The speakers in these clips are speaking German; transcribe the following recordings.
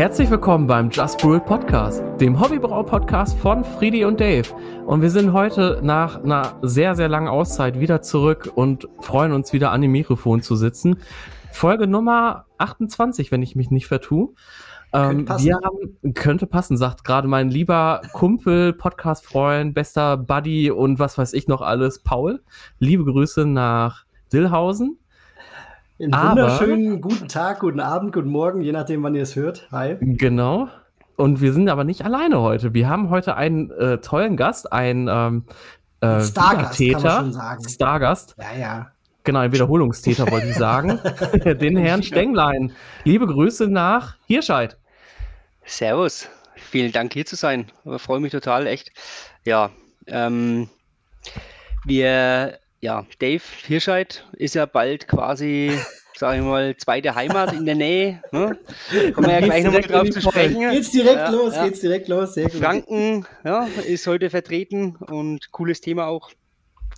Herzlich willkommen beim Just Brew Podcast, dem Hobbybrau-Podcast von Friedi und Dave. Und wir sind heute nach einer sehr, sehr langen Auszeit wieder zurück und freuen uns wieder an dem Mikrofon zu sitzen. Folge Nummer 28, wenn ich mich nicht vertue. Ähm, wir haben, könnte passen, sagt gerade mein lieber Kumpel, Podcast-Freund, bester Buddy und was weiß ich noch alles, Paul. Liebe Grüße nach Dillhausen. Einen wunderschönen guten Tag, guten Abend, guten Morgen, je nachdem, wann ihr es hört. Hi. Genau. Und wir sind aber nicht alleine heute. Wir haben heute einen äh, tollen Gast, einen ähm, äh, Stargast, kann man schon sagen. Stargast. Ja, ja. Genau, ein Wiederholungstäter wollte ich sagen. Den Herrn Stenglein. Liebe Grüße nach Hirscheid. Servus. Vielen Dank, hier zu sein. Ich freue mich total, echt. Ja, ähm, wir, ja, Dave Hirscheid ist ja bald quasi, sage ich mal, zweite Heimat in der Nähe. Ne? Kommen wir ja gleich nochmal drauf zu sprechen. Geht's direkt ja, los, ja. geht's direkt los. Sehr gut. Franken ja, ist heute vertreten und cooles Thema auch.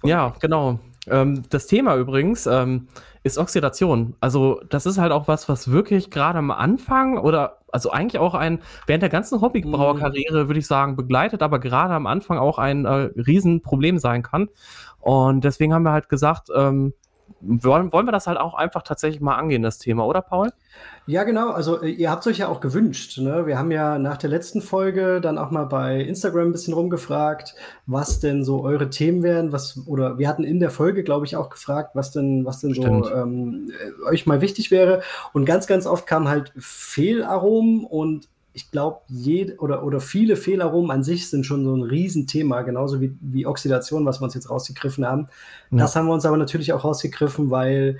Ja, genau. Ähm, das Thema übrigens ähm, ist Oxidation. Also das ist halt auch was, was wirklich gerade am Anfang oder also eigentlich auch ein, während der ganzen Hobbybrauerkarriere, würde ich sagen, begleitet, aber gerade am Anfang auch ein äh, Riesenproblem sein kann. Und deswegen haben wir halt gesagt, ähm, wollen, wollen wir das halt auch einfach tatsächlich mal angehen, das Thema, oder Paul? Ja, genau. Also äh, ihr habt es euch ja auch gewünscht. Ne? Wir haben ja nach der letzten Folge dann auch mal bei Instagram ein bisschen rumgefragt, was denn so eure Themen wären, was oder wir hatten in der Folge, glaube ich, auch gefragt, was denn, was denn Stimmt. so ähm, äh, euch mal wichtig wäre. Und ganz, ganz oft kamen halt Fehlaromen und ich glaube, oder, oder viele Fehlaromen an sich sind schon so ein Riesenthema, genauso wie, wie Oxidation, was wir uns jetzt rausgegriffen haben. Ja. Das haben wir uns aber natürlich auch rausgegriffen, weil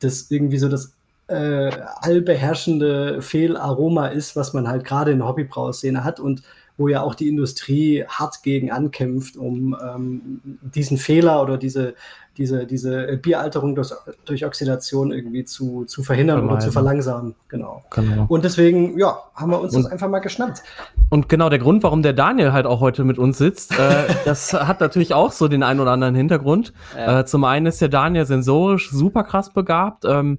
das irgendwie so das äh, allbeherrschende Fehlaroma ist, was man halt gerade in der Hobbybrauszene hat und wo ja auch die Industrie hart gegen ankämpft, um ähm, diesen Fehler oder diese, diese, diese Bieralterung durch, durch Oxidation irgendwie zu, zu verhindern Vermeiden. oder zu verlangsamen. Genau. genau. Und deswegen, ja, haben wir uns und, das einfach mal geschnappt. Und genau der Grund, warum der Daniel halt auch heute mit uns sitzt, äh, das hat natürlich auch so den einen oder anderen Hintergrund. Ja. Äh, zum einen ist der Daniel sensorisch super krass begabt. Ähm,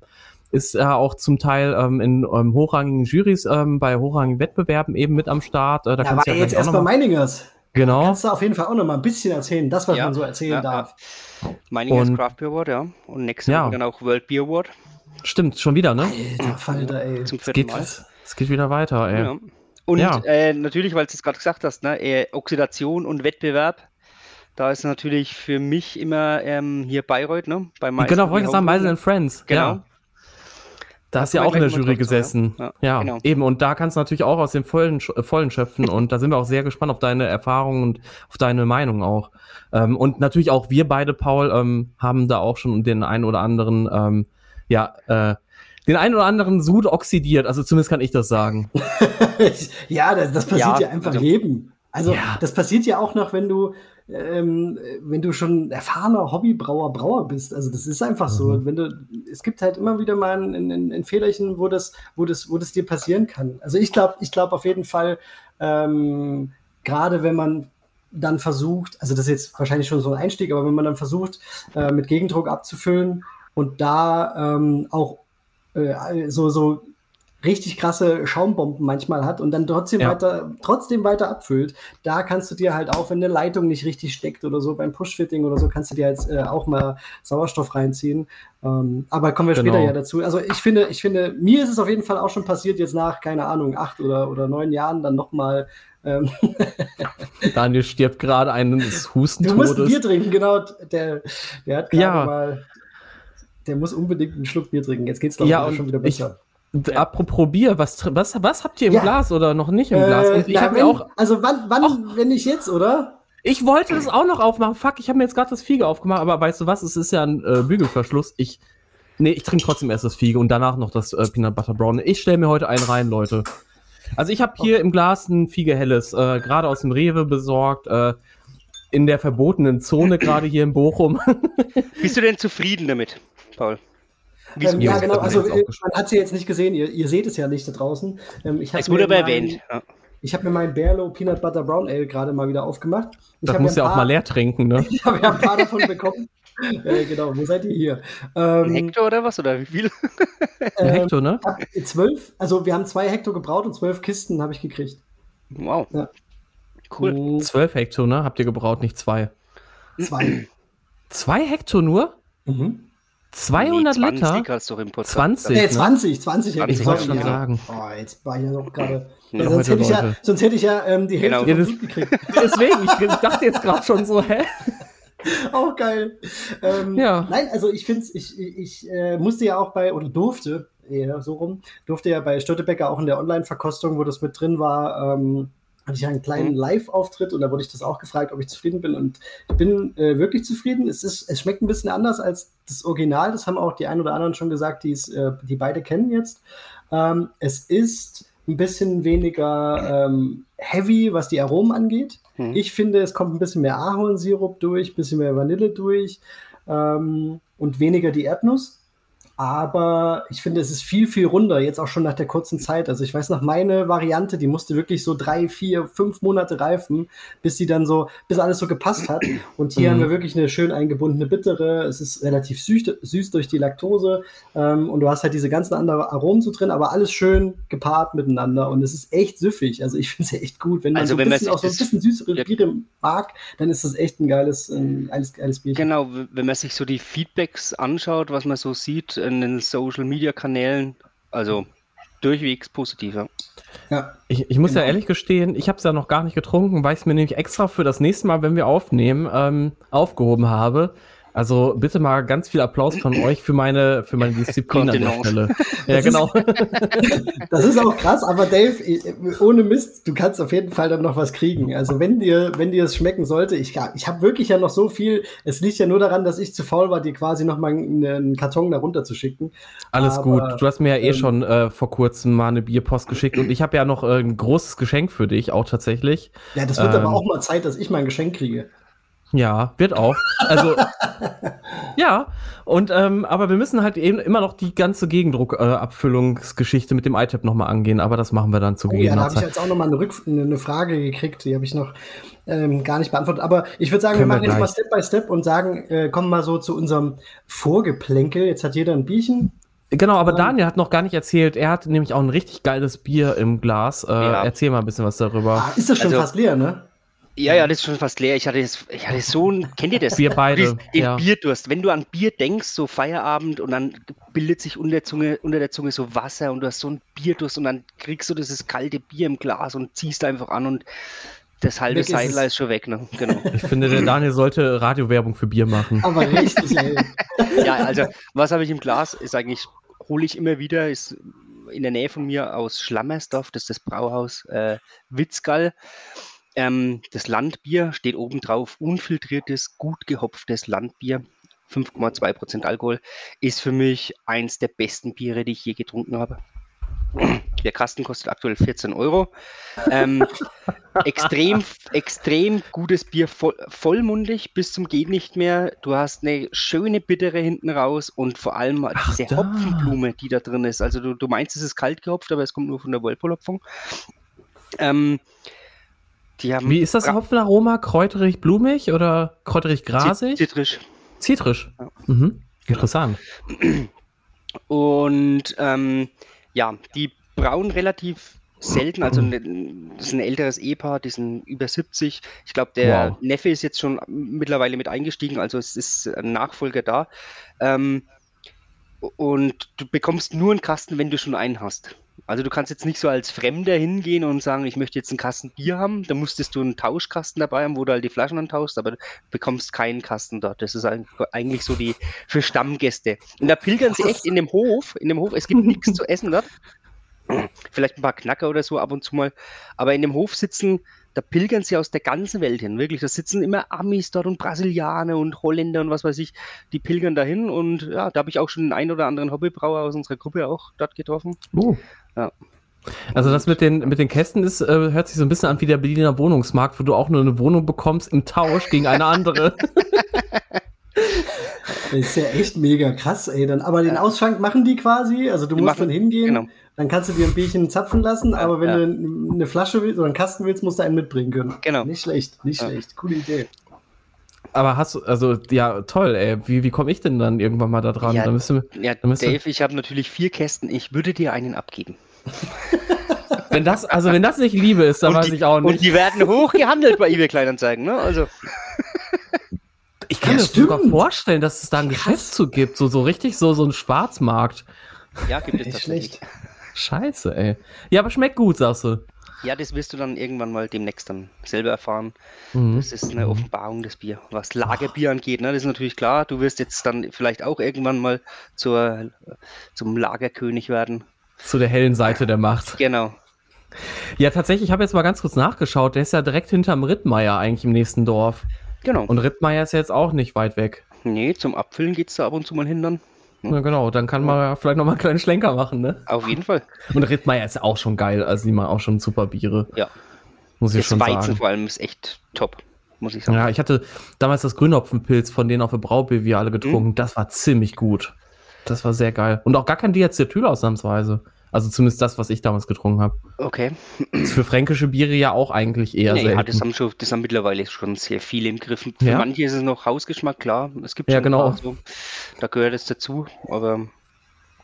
ist er auch zum Teil ähm, in ähm, hochrangigen Jurys ähm, bei hochrangigen Wettbewerben eben mit am Start. Äh, da ja, war ja jetzt erst bei Meiningers. Genau. Da kannst du auf jeden Fall auch noch mal ein bisschen erzählen, das, was ja, man so erzählen ja, darf. Meiningers und, Craft Beer Award, ja. Und nächstes Jahr dann auch World Beer Award. Stimmt, schon wieder, ne? Alter Falter, ey. Zum vierten es, geht, Mal. es geht wieder weiter, ey. Ja. Und äh, natürlich, weil du es gerade gesagt hast, ne, äh, Oxidation und Wettbewerb. Da ist natürlich für mich immer ähm, hier Bayreuth, ne? Bei genau, wollte ich sagen, Meisel Friends. Genau. Da hast du ja auch in der Jury gesessen. Ja, ja genau. eben. Und da kannst du natürlich auch aus dem vollen, äh, vollen schöpfen. Und da sind wir auch sehr gespannt auf deine Erfahrungen und auf deine Meinung auch. Ähm, und natürlich auch wir beide, Paul, ähm, haben da auch schon den einen oder anderen, ähm, ja, äh, den einen oder anderen Sud oxidiert. Also zumindest kann ich das sagen. ja, das, das passiert ja, ja einfach also, jedem. Also ja. das passiert ja auch noch, wenn du ähm, wenn du schon erfahrener Hobbybrauer, Brauer bist. Also das ist einfach mhm. so. Wenn du, es gibt halt immer wieder mal ein, ein, ein Fehlerchen, wo das, wo das, wo das dir passieren kann. Also ich glaube, ich glaube auf jeden Fall, ähm, gerade wenn man dann versucht, also das ist jetzt wahrscheinlich schon so ein Einstieg, aber wenn man dann versucht, äh, mit Gegendruck abzufüllen und da ähm, auch äh, so, so richtig krasse Schaumbomben manchmal hat und dann trotzdem ja. weiter, trotzdem weiter abfüllt, da kannst du dir halt auch, wenn eine Leitung nicht richtig steckt oder so beim Push-Fitting oder so, kannst du dir jetzt äh, auch mal Sauerstoff reinziehen. Ähm, aber kommen wir genau. später ja dazu. Also ich finde, ich finde, mir ist es auf jeden Fall auch schon passiert, jetzt nach, keine Ahnung, acht oder, oder neun Jahren dann nochmal ähm, Daniel stirbt gerade eines Hustentodes. Du musst ein Bier trinken, genau. Der, der hat gerade ja. mal, der muss unbedingt einen Schluck Bier trinken. Jetzt geht's doch ja, schon wieder besser. Ich, ja. Apropos Bier, was, was, was habt ihr im ja. Glas oder noch nicht im äh, Glas? Und ich habe mir auch. Also wann, wann, auch, wenn nicht jetzt, oder? Ich wollte das auch noch aufmachen. Fuck, ich habe mir jetzt gerade das Fiege aufgemacht, aber weißt du was? Es ist ja ein äh, Bügelverschluss. Ich. Nee, ich trinke trotzdem erst das Fiege und danach noch das äh, Peanut Butter Brown. Ich stelle mir heute einen rein, Leute. Also ich habe hier im Glas ein Fiege Helles, äh, gerade aus dem Rewe besorgt, äh, in der verbotenen Zone, gerade hier in Bochum. Bist du denn zufrieden damit, Paul? Ähm, ja, genau. Also, äh, man hat sie jetzt nicht gesehen. Ihr, ihr, seht es ja nicht da draußen. Ähm, ich es wurde aber erwähnt. Ja. Ich habe mir meinen Berlo Peanut Butter Brown Ale gerade mal wieder aufgemacht. Ich das muss ja auch mal leer trinken, ne? ich habe ja ein paar davon bekommen. äh, genau, wo seid ihr hier? Ähm, Ein Hektar oder was? Oder wie viel? Ein Hektar, ne? Zwölf, also wir haben zwei Hektar gebraut und zwölf Kisten habe ich gekriegt. Wow. Ja. Cool. Zwölf Hektar, ne? Habt ihr gebraut, nicht zwei? Zwei. Zwei Hektar nur? Mhm. 200 nee, 20 Liter? Hast du im 20. Nee, 20, 20 Hektar. Ich wollte schon ja. sagen. Oh, jetzt war ich ja noch gerade. Ja, sonst, hätte ich ja, sonst hätte ich ja ähm, die Hälfte genau. ja, gekriegt. Deswegen, ich dachte jetzt gerade schon so, hä? Auch geil. Ähm, ja. Nein, also ich finde ich, ich, ich äh, musste ja auch bei, oder durfte, eher so rum, durfte ja bei Störtebecker auch in der Online-Verkostung, wo das mit drin war, ähm, hatte ich einen kleinen mhm. Live-Auftritt und da wurde ich das auch gefragt, ob ich zufrieden bin. Und ich bin äh, wirklich zufrieden. Es, ist, es schmeckt ein bisschen anders als das Original. Das haben auch die ein oder anderen schon gesagt, äh, die beide kennen jetzt. Ähm, es ist ein bisschen weniger ähm, heavy, was die Aromen angeht. Mhm. Ich finde, es kommt ein bisschen mehr Ahornsirup durch, ein bisschen mehr Vanille durch ähm, und weniger die Erdnuss aber ich finde, es ist viel, viel runder, jetzt auch schon nach der kurzen Zeit. Also ich weiß noch, meine Variante, die musste wirklich so drei, vier, fünf Monate reifen, bis sie dann so, bis alles so gepasst hat. Und hier mhm. haben wir wirklich eine schön eingebundene bittere. Es ist relativ süß, süß durch die Laktose. Ähm, und du hast halt diese ganzen anderen Aromen so drin, aber alles schön gepaart miteinander. Und es ist echt süffig. Also ich finde es ja echt gut. Wenn man also so ein bisschen auch so ein bisschen süßere ja. Biere mag, dann ist das echt ein geiles, ein geiles, geiles Bier. Genau, wenn man sich so die Feedbacks anschaut, was man so sieht, in den Social Media Kanälen. Also durchwegs positiver. Ja. Ich, ich muss genau. ja ehrlich gestehen, ich habe es ja noch gar nicht getrunken, weil ich es mir nämlich extra für das nächste Mal, wenn wir aufnehmen, ähm, aufgehoben habe. Also bitte mal ganz viel Applaus von euch für meine, für meine Disziplin an der Stelle. Ja, das genau. Ist, das ist auch krass, aber Dave, ohne Mist, du kannst auf jeden Fall dann noch was kriegen. Also wenn dir, wenn dir es schmecken sollte, ich, ich habe wirklich ja noch so viel, es liegt ja nur daran, dass ich zu faul war, dir quasi noch mal einen Karton da runter zu schicken. Alles aber, gut. Du hast mir ja eh ähm, schon äh, vor kurzem mal eine Bierpost geschickt und ich habe ja noch äh, ein großes Geschenk für dich, auch tatsächlich. Ja, das wird ähm, aber auch mal Zeit, dass ich mein Geschenk kriege. Ja, wird auch. Also, ja. Und, ähm, aber wir müssen halt eben immer noch die ganze Gegendruckabfüllungsgeschichte äh, mit dem iTab nochmal angehen, aber das machen wir dann zu oh, gegebener ja, da habe ich jetzt auch nochmal eine, eine Frage gekriegt, die habe ich noch ähm, gar nicht beantwortet. Aber ich würde sagen, Können wir machen wir jetzt mal Step by Step und sagen, äh, kommen mal so zu unserem Vorgeplänkel. Jetzt hat jeder ein Bierchen. Genau, aber Daniel hat noch gar nicht erzählt, er hat nämlich auch ein richtig geiles Bier im Glas. Äh, ja. Erzähl mal ein bisschen was darüber. Ah, ist das schon also, fast leer, ne? Ja, ja, das ist schon fast leer. Ich hatte, das, ich hatte so ein, kennt ihr das? Wir beide. Den ja. Bierdurst. Wenn du an Bier denkst, so Feierabend und dann bildet sich unter der, Zunge, unter der Zunge so Wasser und du hast so ein Bierdurst und dann kriegst du dieses kalte Bier im Glas und ziehst einfach an und das halbe Seidler ist schon weg. Ne? Genau. Ich finde, der Daniel sollte Radiowerbung für Bier machen. Aber richtig, ey. ja, also, was habe ich im Glas? Ist eigentlich, hole ich immer wieder, ist in der Nähe von mir aus Schlammersdorf, das ist das Brauhaus äh, Witzgall. Ähm, das Landbier steht oben drauf, unfiltriertes, gut gehopftes Landbier. 5,2% Alkohol ist für mich eins der besten Biere, die ich je getrunken habe. Der Kasten kostet aktuell 14 Euro. Ähm, extrem, extrem gutes Bier, voll, vollmundig bis zum geht nicht mehr. Du hast eine schöne bittere hinten raus und vor allem Ach, diese da. Hopfenblume, die da drin ist. Also du, du meinst, es ist kalt gehopft, aber es kommt nur von der Whirlpool-Hopfung. Ähm, wie ist das Hopfenaroma? Kräuterig, blumig oder kräuterig, grasig? Zitrisch. Zitrisch. Ja. Mhm. Interessant. Und ähm, ja, die brauen relativ selten, also ne, das ist ein älteres Ehepaar, die sind über 70. Ich glaube, der wow. Neffe ist jetzt schon mittlerweile mit eingestiegen, also es ist ein Nachfolger da. Ähm, und du bekommst nur einen Kasten, wenn du schon einen hast. Also du kannst jetzt nicht so als Fremder hingehen und sagen, ich möchte jetzt einen Kasten Bier haben. Da musstest du einen Tauschkasten dabei haben, wo du halt die Flaschen antauschst, aber du bekommst keinen Kasten dort. Das ist eigentlich so die für Stammgäste. Und da pilgern sie echt in dem Hof, in dem Hof, es gibt nichts zu essen dort. Vielleicht ein paar Knacker oder so ab und zu mal. Aber in dem Hof sitzen da pilgern sie aus der ganzen Welt hin. Wirklich, da sitzen immer Amis dort und Brasilianer und Holländer und was weiß ich. Die pilgern dahin und ja, da habe ich auch schon den einen oder anderen Hobbybrauer aus unserer Gruppe auch dort getroffen. Oh. Ja. Also das mit den, mit den Kästen ist, äh, hört sich so ein bisschen an wie der Berliner Wohnungsmarkt, wo du auch nur eine Wohnung bekommst im Tausch gegen eine andere. Das ist ja echt mega krass, ey. Dann, aber den Ausschank machen die quasi, also du die musst machen, dann hingehen, genau. dann kannst du dir ein Bierchen zapfen lassen, aber wenn ja. du eine Flasche willst oder einen Kasten willst, musst du einen mitbringen können. Genau. Nicht schlecht, nicht ja. schlecht. Coole Idee. Aber hast du, also ja, toll, ey. Wie, wie komme ich denn dann irgendwann mal da dran? Ja, da müsste, ja da müsste, Dave, ich habe natürlich vier Kästen. Ich würde dir einen abgeben. wenn das, also wenn das nicht Liebe ist, dann Und weiß die- ich auch Und nicht. die werden hoch gehandelt bei eBay Kleinanzeigen, ne? Also, Ich kann Ja, mir das sogar stimmt. vorstellen, dass es da ein Geschäft zu gibt, so, so richtig so, so ein Schwarzmarkt. ja, gibt es Nicht schlecht. Scheiße, ey. Ja, aber schmeckt gut, sagst du. Ja, das wirst du dann irgendwann mal demnächst dann selber erfahren. Mhm. Das ist eine Offenbarung, das Bier. Was Lagerbier angeht, ne? Das ist natürlich klar. Du wirst jetzt dann vielleicht auch irgendwann mal zur, zum Lagerkönig werden. Zu der hellen Seite der Macht. Genau. Ja, tatsächlich, ich habe jetzt mal ganz kurz nachgeschaut. Der ist ja direkt hinterm Rittmeier eigentlich im nächsten Dorf. Genau. Und Rittmeier ist ja jetzt auch nicht weit weg. nee, zum Abfüllen geht es da ab und zu mal hin dann. Na genau, dann kann man ja vielleicht noch mal einen kleinen Schlenker machen, ne? Auf jeden Fall. Und Rittmeier ist auch schon geil. Also die machen auch schon super Biere. Ja. Muss ich Das schon Weizen sagen. vor allem ist echt top, muss ich sagen. Ja, ich hatte damals das Grünhopfenpilz von denen auf der alle getrunken. Mhm. Das war ziemlich gut. Das war sehr geil. Und auch gar kein Diacetyl ausnahmsweise. Also zumindest das, was ich damals getrunken habe. Okay. Ist für fränkische Biere ja auch eigentlich eher Nee, ja, selten. das haben, schon, das haben mittlerweile schon sehr viele im Griff. Für Ja? manche ist es noch Hausgeschmack, klar. Es gibt Ja, schon genau. paar so, da gehört es dazu, aber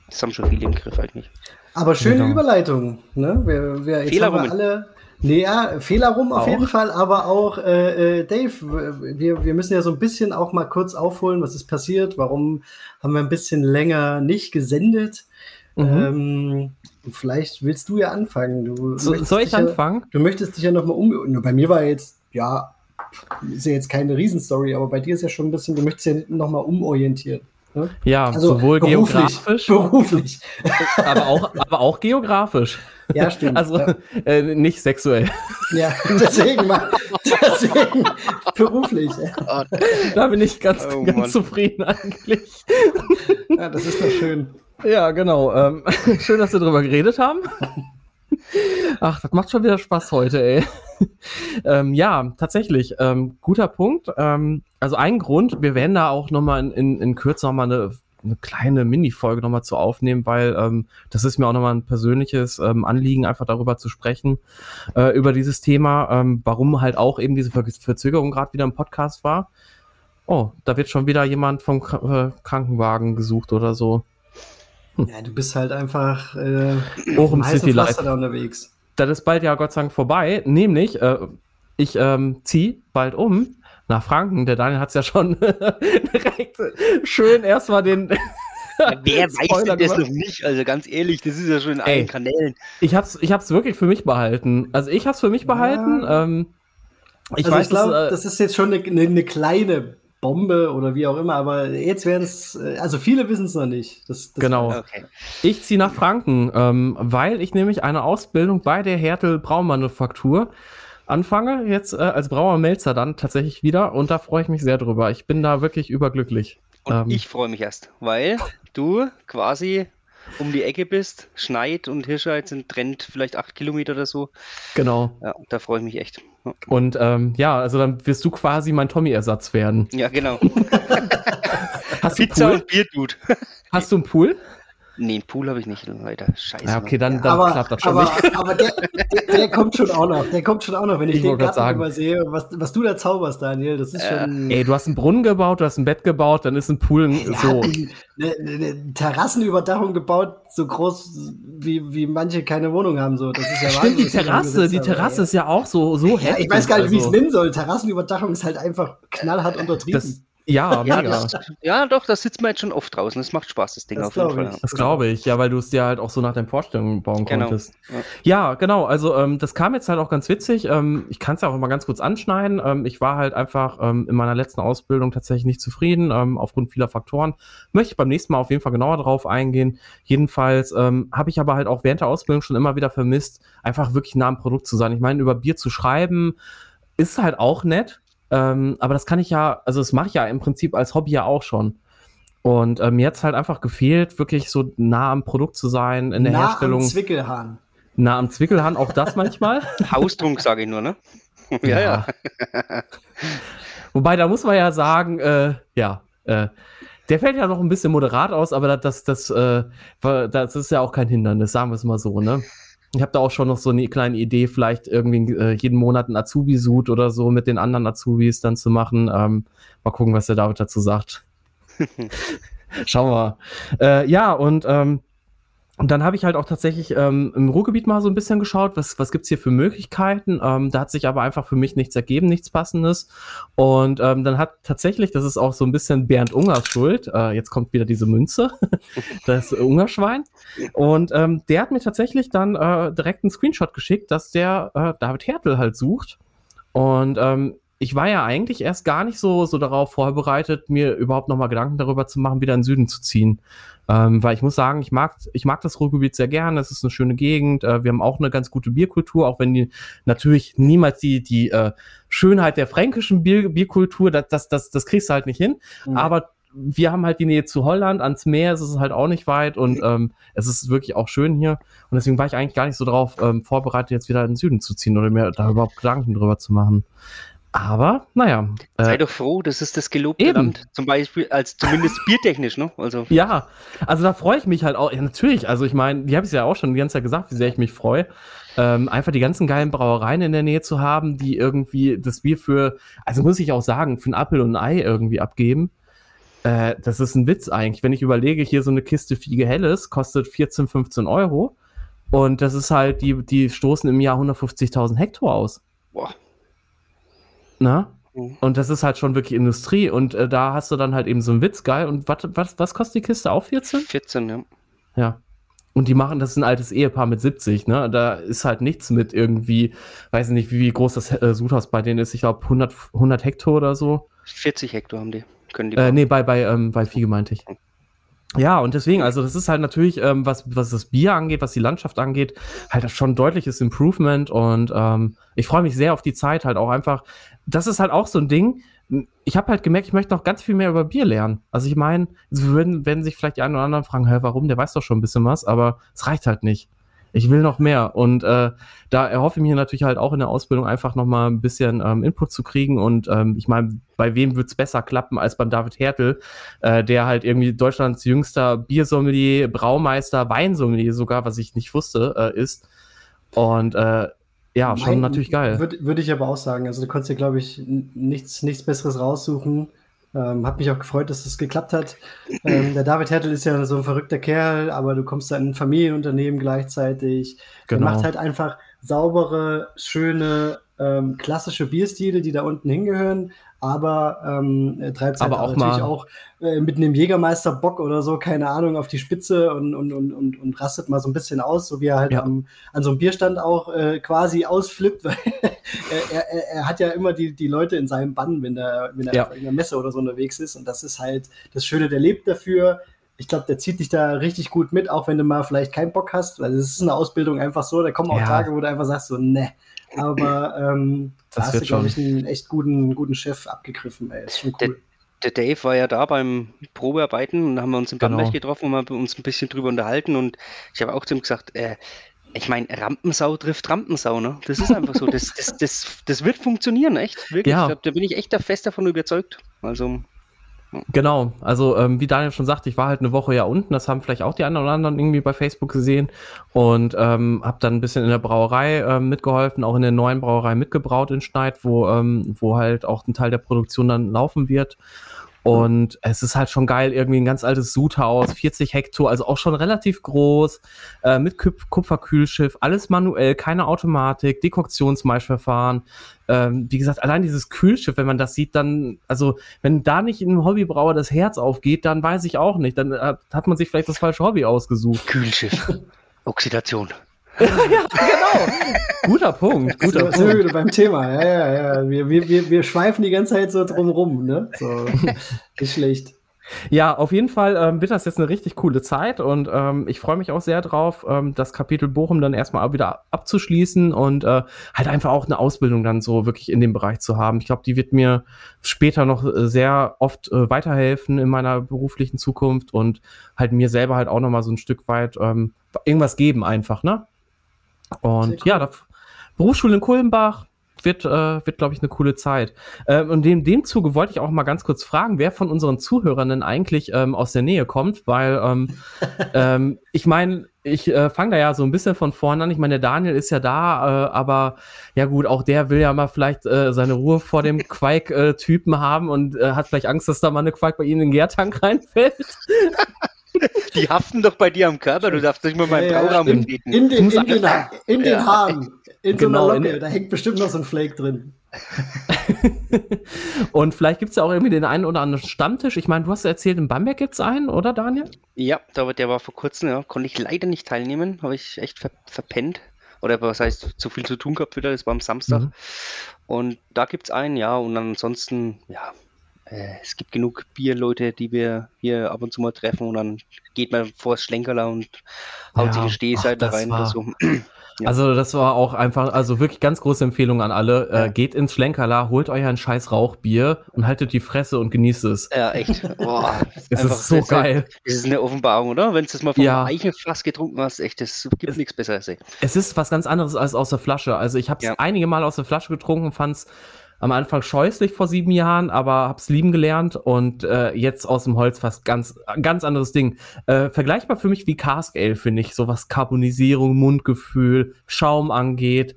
das haben schon viele im Griff eigentlich. Aber schöne Genau. Überleitung. Ne? Wir, wir, jetzt Fehler haben wir rummen. alle. Nee, ja, Fehler rum auf Auch. jeden Fall, aber auch äh, äh, Dave, wir, wir müssen ja so ein bisschen auch mal kurz aufholen, was ist passiert, warum haben wir ein bisschen länger nicht gesendet. Mhm. Ähm, vielleicht willst du ja anfangen. Du so, möchtest soll dich ich ja, anfangen? Du möchtest dich ja nochmal um. Nur Bei mir war jetzt, ja, ist ja jetzt keine Riesenstory, aber bei dir ist ja schon ein bisschen, du möchtest ja nochmal umorientieren. Ne? Ja, Also sowohl beruflich, geografisch, Beruflich. aber auch, aber auch geografisch. Ja, stimmt. Also ja. äh, nicht sexuell. Ja, deswegen mal, deswegen beruflich. Ja. Da bin ich ganz, Oh, ganz Mann. zufrieden eigentlich. ja, das ist doch schön. Ja, genau. Ähm, schön, dass wir drüber geredet haben. Ach, das macht schon wieder Spaß heute, ey. ähm, ja, tatsächlich, ähm, guter Punkt. Ähm, also ein Grund, wir werden da auch nochmal in, in, in Kürze nochmal eine, eine kleine Mini-Folge nochmal zu aufnehmen, weil ähm, das ist mir auch nochmal ein persönliches ähm, Anliegen, einfach darüber zu sprechen, äh, über dieses Thema, warum halt auch eben diese Ver Verzögerung gerade wieder im Podcast war. Oh, da wird schon wieder jemand vom Kra äh, Krankenwagen gesucht oder so. Ja, du bist halt einfach äh, Auch im City Life. da unterwegs. das ist bald ja Gott sei Dank vorbei. Nämlich, äh, ich ähm, ziehe bald um nach Franken. Der Daniel hat es ja schon direkt schön erstmal den. Wer weiß denn das noch nicht? Also ganz ehrlich, das ist ja schon in Ey. allen Kanälen. Ich hab's, ich hab's wirklich für mich behalten. Also ich hab's für mich Ja. behalten. Ähm, ich also weiß, ich glaube, dass, äh, das ist jetzt schon eine, eine, eine kleine Bombe oder wie auch immer, aber jetzt werden es, äh, also viele wissen es noch nicht. Das, das Genau. Okay. ich ziehe nach Franken, ähm, weil ich nämlich eine Ausbildung bei der Hertel Braumanufaktur anfange. Jetzt äh, als Brauermelzer dann tatsächlich wieder. Und da freue ich mich sehr drüber. Ich bin da wirklich überglücklich. Und Ähm. ich freue mich erst, weil du quasi um die Ecke bist. Schneid und Hirscheid sind trennt vielleicht acht Kilometer oder so. Genau. Ja, da freue ich mich echt. Und ähm, ja, also dann wirst du quasi mein Tommy-Ersatz werden. Ja, genau. Hast du Pizza Pool? und Bierdude. Hast du einen Pool? Nee, einen Pool habe ich nicht, leider. Scheiße. Ja, okay, dann, dann aber, klappt das schon aber, nicht. aber der, der, der kommt schon auch noch. Der kommt schon auch noch, wenn ich, Ich den Garten sagen. immer sehe. Was, was du da zauberst, Daniel, das ist schon. Ey, du hast einen Brunnen gebaut, du hast ein Bett gebaut, dann ist ein Pool ein- Er so. eine, eine, eine Terrassenüberdachung gebaut, so groß wie, wie manche keine Wohnung haben. So. Das ist ja Stimmt, die Terrasse, die Terrasse ist ja auch so, so Ja, heftig. ich weiß gar nicht, wie ich es also. nennen soll. Terrassenüberdachung ist halt einfach knallhart untertrieben. Das, ja, Ja, mega. das, ja, doch, da sitzt man jetzt schon oft draußen. Das macht Spaß, das Ding Das auf jeden Fall. ich. Das glaube ich, ja, weil du es dir halt auch so nach deinen Vorstellungen bauen Genau. konntest. Ja. Ja, genau. Also ähm, das kam jetzt halt auch ganz witzig. Ähm, ich kann es ja auch immer ganz kurz anschneiden. Ähm, ich war halt einfach ähm, in meiner letzten Ausbildung tatsächlich nicht zufrieden, ähm, aufgrund vieler Faktoren. Möchte ich beim nächsten Mal auf jeden Fall genauer drauf eingehen. Jedenfalls ähm, habe ich aber halt auch während der Ausbildung schon immer wieder vermisst, einfach wirklich nah am Produkt zu sein. Ich meine, über Bier zu schreiben ist halt auch nett. Ähm, aber das kann ich ja, also das mache ich ja im Prinzip als Hobby ja auch schon. Und äh, mir hat's halt einfach gefehlt, wirklich so nah am Produkt zu sein, in der nah Herstellung, am Zwickelhahn. nah am Zwickelhahn, auch das manchmal. Haustrunk, sage ich nur, ne? ja, ja. Wobei, da muss man ja sagen, äh, ja, äh, der fällt ja noch ein bisschen moderat aus, aber das, das, das, äh, das ist ja auch kein Hindernis, sagen wir es mal so, ne? Ich habe da auch schon noch so eine kleine Idee, vielleicht irgendwie äh, jeden Monat ein Azubi-Suit oder so mit den anderen Azubis dann zu machen. Ähm, mal gucken, was der David dazu sagt. Schauen wir. Äh, ja, und ähm, und dann habe ich halt auch tatsächlich ähm, im Ruhrgebiet mal so ein bisschen geschaut, was, was gibt's hier für Möglichkeiten. Ähm, da hat sich aber einfach für mich nichts ergeben, nichts Passendes. Und ähm, dann hat tatsächlich, das ist auch so ein bisschen Bernd Ungers Schuld, äh, jetzt kommt wieder diese Münze, das Ungerschwein. Und ähm, der hat mir tatsächlich dann äh, direkt einen Screenshot geschickt, dass der äh, David Hertel halt sucht. Und ähm, ich war ja eigentlich erst gar nicht so, so darauf vorbereitet, mir überhaupt nochmal Gedanken darüber zu machen, wieder in den Süden zu ziehen. Ähm, weil ich muss sagen, ich mag, ich mag das Ruhrgebiet sehr gerne. Es ist eine schöne Gegend. Äh, wir haben auch eine ganz gute Bierkultur, auch wenn die natürlich niemals die, die äh, Schönheit der fränkischen Bier, Bierkultur, das, das, das, das kriegst du halt nicht hin. Mhm. Aber wir haben halt die Nähe zu Holland, ans Meer ist es halt auch nicht weit und ähm, es ist wirklich auch schön hier. Und deswegen war ich eigentlich gar nicht so darauf ähm, vorbereitet, jetzt wieder in den Süden zu ziehen oder mir da überhaupt Gedanken drüber zu machen. Aber, naja. Sei äh, doch froh, das ist das gelobte eben. Land. Zum Beispiel, als zumindest biertechnisch, ne? Also. Ja, also da freue ich mich halt auch. Ja, natürlich. Also ich meine, die habe ich ja auch schon die ganze Zeit gesagt, wie sehr ich mich freue. Ähm, einfach die ganzen geilen Brauereien in der Nähe zu haben, die irgendwie das Bier für, also muss ich auch sagen, für ein Apfel und ein Ei irgendwie abgeben. Äh, das ist ein Witz eigentlich. Wenn ich überlege, hier so eine Kiste Fiege Helles kostet 14, 15 Euro. Und das ist halt, die, die stoßen im Jahr 150.000 Hektar aus. Boah. Na? Mhm. Und das ist halt schon wirklich Industrie. Und äh, da hast du dann halt eben so einen Witz, geil. Und wat, was, was kostet die Kiste? Auch 14? 14, ja. Ja. Und die machen, das ist ein altes Ehepaar mit 70, ne? Da ist halt nichts mit irgendwie, weiß ich nicht, wie groß das äh, Sudhaus bei denen ist. Ich glaube 100, 100 Hektar oder so. 40 Hektar haben die. Können die äh, nee, bei, bei, ähm, bei Vieh meinte ich. Ja, und deswegen, also das ist halt natürlich, ähm, was, was das Bier angeht, was die Landschaft angeht, halt schon ein deutliches Improvement und ähm, ich freue mich sehr auf die Zeit halt auch einfach, das ist halt auch so ein Ding. Ich habe halt gemerkt, ich möchte noch ganz viel mehr über Bier lernen. Also ich meine, würden, werden sich vielleicht die einen oder anderen fragen, hä, warum? Der weiß doch schon ein bisschen was, aber es reicht halt nicht. Ich will noch mehr. Und äh, da erhoffe ich mir natürlich halt auch in der Ausbildung einfach noch mal ein bisschen ähm, Input zu kriegen. Und ähm, ich meine, bei wem wird's besser klappen als beim David Hertel, äh, der halt irgendwie Deutschlands jüngster Biersommelier, Braumeister, Weinsommelier sogar, was ich nicht wusste, äh, ist. Und äh, ja, schon mein, natürlich geil. Würde würd ich aber auch sagen. Also du konntest dir, glaube ich, nichts, nichts Besseres raussuchen. Ähm, hat mich auch gefreut, dass das geklappt hat. Ähm, der David Hertel ist ja so ein verrückter Kerl, aber du kommst da in ein Familienunternehmen gleichzeitig. Genau. Er macht halt einfach saubere, schöne, ähm, klassische Bierstile, die da unten hingehören, aber ähm, treibt es halt auch natürlich auch äh, mit einem Jägermeister-Bock oder so, keine Ahnung, auf die Spitze und, und, und, und, und rastet mal so ein bisschen aus, so wie er halt ja. am, an so einem Bierstand auch äh, quasi ausflippt, weil er, er, er, hat ja immer die, die Leute in seinem Bann, wenn er, wenn er ja. auf einer Messe oder so unterwegs ist und das ist halt das Schöne, der lebt dafür. Ich glaube, der zieht dich da richtig gut mit, auch wenn du mal vielleicht keinen Bock hast, weil es ist eine Ausbildung einfach so, da kommen auch ja. Tage, wo du einfach sagst so, ne, aber ähm, da hast du, glaube ich, einen echt guten, guten Chef abgegriffen. Ey. Ist schon cool. Der, der, Dave war ja da beim Probearbeiten und da haben wir uns im genau. Bamberg getroffen und haben uns ein bisschen drüber unterhalten und ich habe auch zu ihm gesagt, äh, ich meine, Rampensau trifft Rampensau, ne? Das ist einfach so. Das, das, das, das wird funktionieren, echt. Wirklich. Ja. Da bin ich echt fest davon überzeugt. Also. Genau, also ähm, wie Daniel schon sagte, ich war halt eine Woche ja unten, das haben vielleicht auch die anderen oder anderen irgendwie bei Facebook gesehen und ähm, habe dann ein bisschen in der Brauerei ähm, mitgeholfen, auch in der neuen Brauerei mitgebraut in Schneid, wo, ähm, wo halt auch ein Teil der Produktion dann laufen wird. Und es ist halt schon geil, irgendwie ein ganz altes Sudhaus, 40 Hektar, also auch schon relativ groß, äh, mit Kupferkühlschiff, alles manuell, keine Automatik, Dekoktionsmaischverfahren. Ähm, wie gesagt, allein dieses Kühlschiff, wenn man das sieht, dann, also wenn da nicht in einem Hobbybrauer das Herz aufgeht, dann weiß ich auch nicht. Dann hat, hat man sich vielleicht das falsche Hobby ausgesucht. Kühlschiff. Oxidation. ja, genau. Guter Punkt. Guter so, Punkt. beim Thema. Ja, ja, ja. Wir, wir, wir schweifen die ganze Zeit so drum rum. Ne? So. Nicht schlecht. Ja, auf jeden Fall ähm, wird das jetzt eine richtig coole Zeit und ähm, ich freue mich auch sehr drauf, ähm, das Kapitel Bochum dann erstmal wieder abzuschließen und äh, halt einfach auch eine Ausbildung dann so wirklich in dem Bereich zu haben. Ich glaube, die wird mir später noch äh, sehr oft äh, weiterhelfen in meiner beruflichen Zukunft und halt mir selber halt auch nochmal so ein Stück weit ähm, irgendwas geben einfach, ne? Und cool. ja, da, Berufsschule in Kulmbach, wird, äh, wird glaube ich, eine coole Zeit. Ähm, und in dem Zuge wollte ich auch mal ganz kurz fragen, wer von unseren Zuhörern denn eigentlich ähm, aus der Nähe kommt, weil ähm, ähm, ich meine, ich äh, fange da ja so ein bisschen von vorne an. Ich meine, der Daniel ist ja da, äh, aber ja gut, auch der will ja mal vielleicht äh, seine Ruhe vor dem Quake-Typen haben und äh, hat vielleicht Angst, dass da mal eine Quake bei ihm in den Gärtank reinfällt. Die haften doch bei dir am Körper, du darfst nicht mal meinen Ja, ja, Brauraum. In den, Muss in den, Ja. in den Ja. Haaren. In Genau, so in- einer Locke. Da hängt bestimmt noch so ein Flake drin. und vielleicht gibt's ja auch irgendwie den einen oder anderen Stammtisch. Ich meine, du hast erzählt, in Bamberg gibt's einen, oder Daniel? Ja, da der war vor kurzem, ja, konnte ich leider nicht teilnehmen, habe ich echt ver verpennt. Oder was heißt, zu viel zu tun gehabt wieder, das war am Samstag. Mhm. Und da gibt es einen, ja, und ansonsten, ja, äh, es gibt genug Bierleute, die wir hier ab und zu mal treffen und dann geht man vor das Schlenkerler und haut Ja, sich eine Stehseite ach, rein war- oder so. Ja. Also das war auch einfach, also wirklich ganz große Empfehlung an alle. Ja. Äh, geht ins Schlenkerla, holt euch ein scheiß Rauchbier und haltet die Fresse und genießt es. Ja, echt. Boah, Es einfach- ist so das geil. Das ist eine Offenbarung, oder? Wenn du das mal vom Ja. Eichenfass getrunken hast, echt, das gibt nichts Besseres. Ey. Es ist was ganz anderes als aus der Flasche. Also ich habe es einige Mal aus der Flasche getrunken, fand es am Anfang scheußlich vor sieben Jahren, aber hab's lieben gelernt und äh, jetzt aus dem Holz fast ganz ganz anderes Ding. Äh, vergleichbar für mich wie Cask Ale finde ich, so was Carbonisierung, Mundgefühl, Schaum angeht,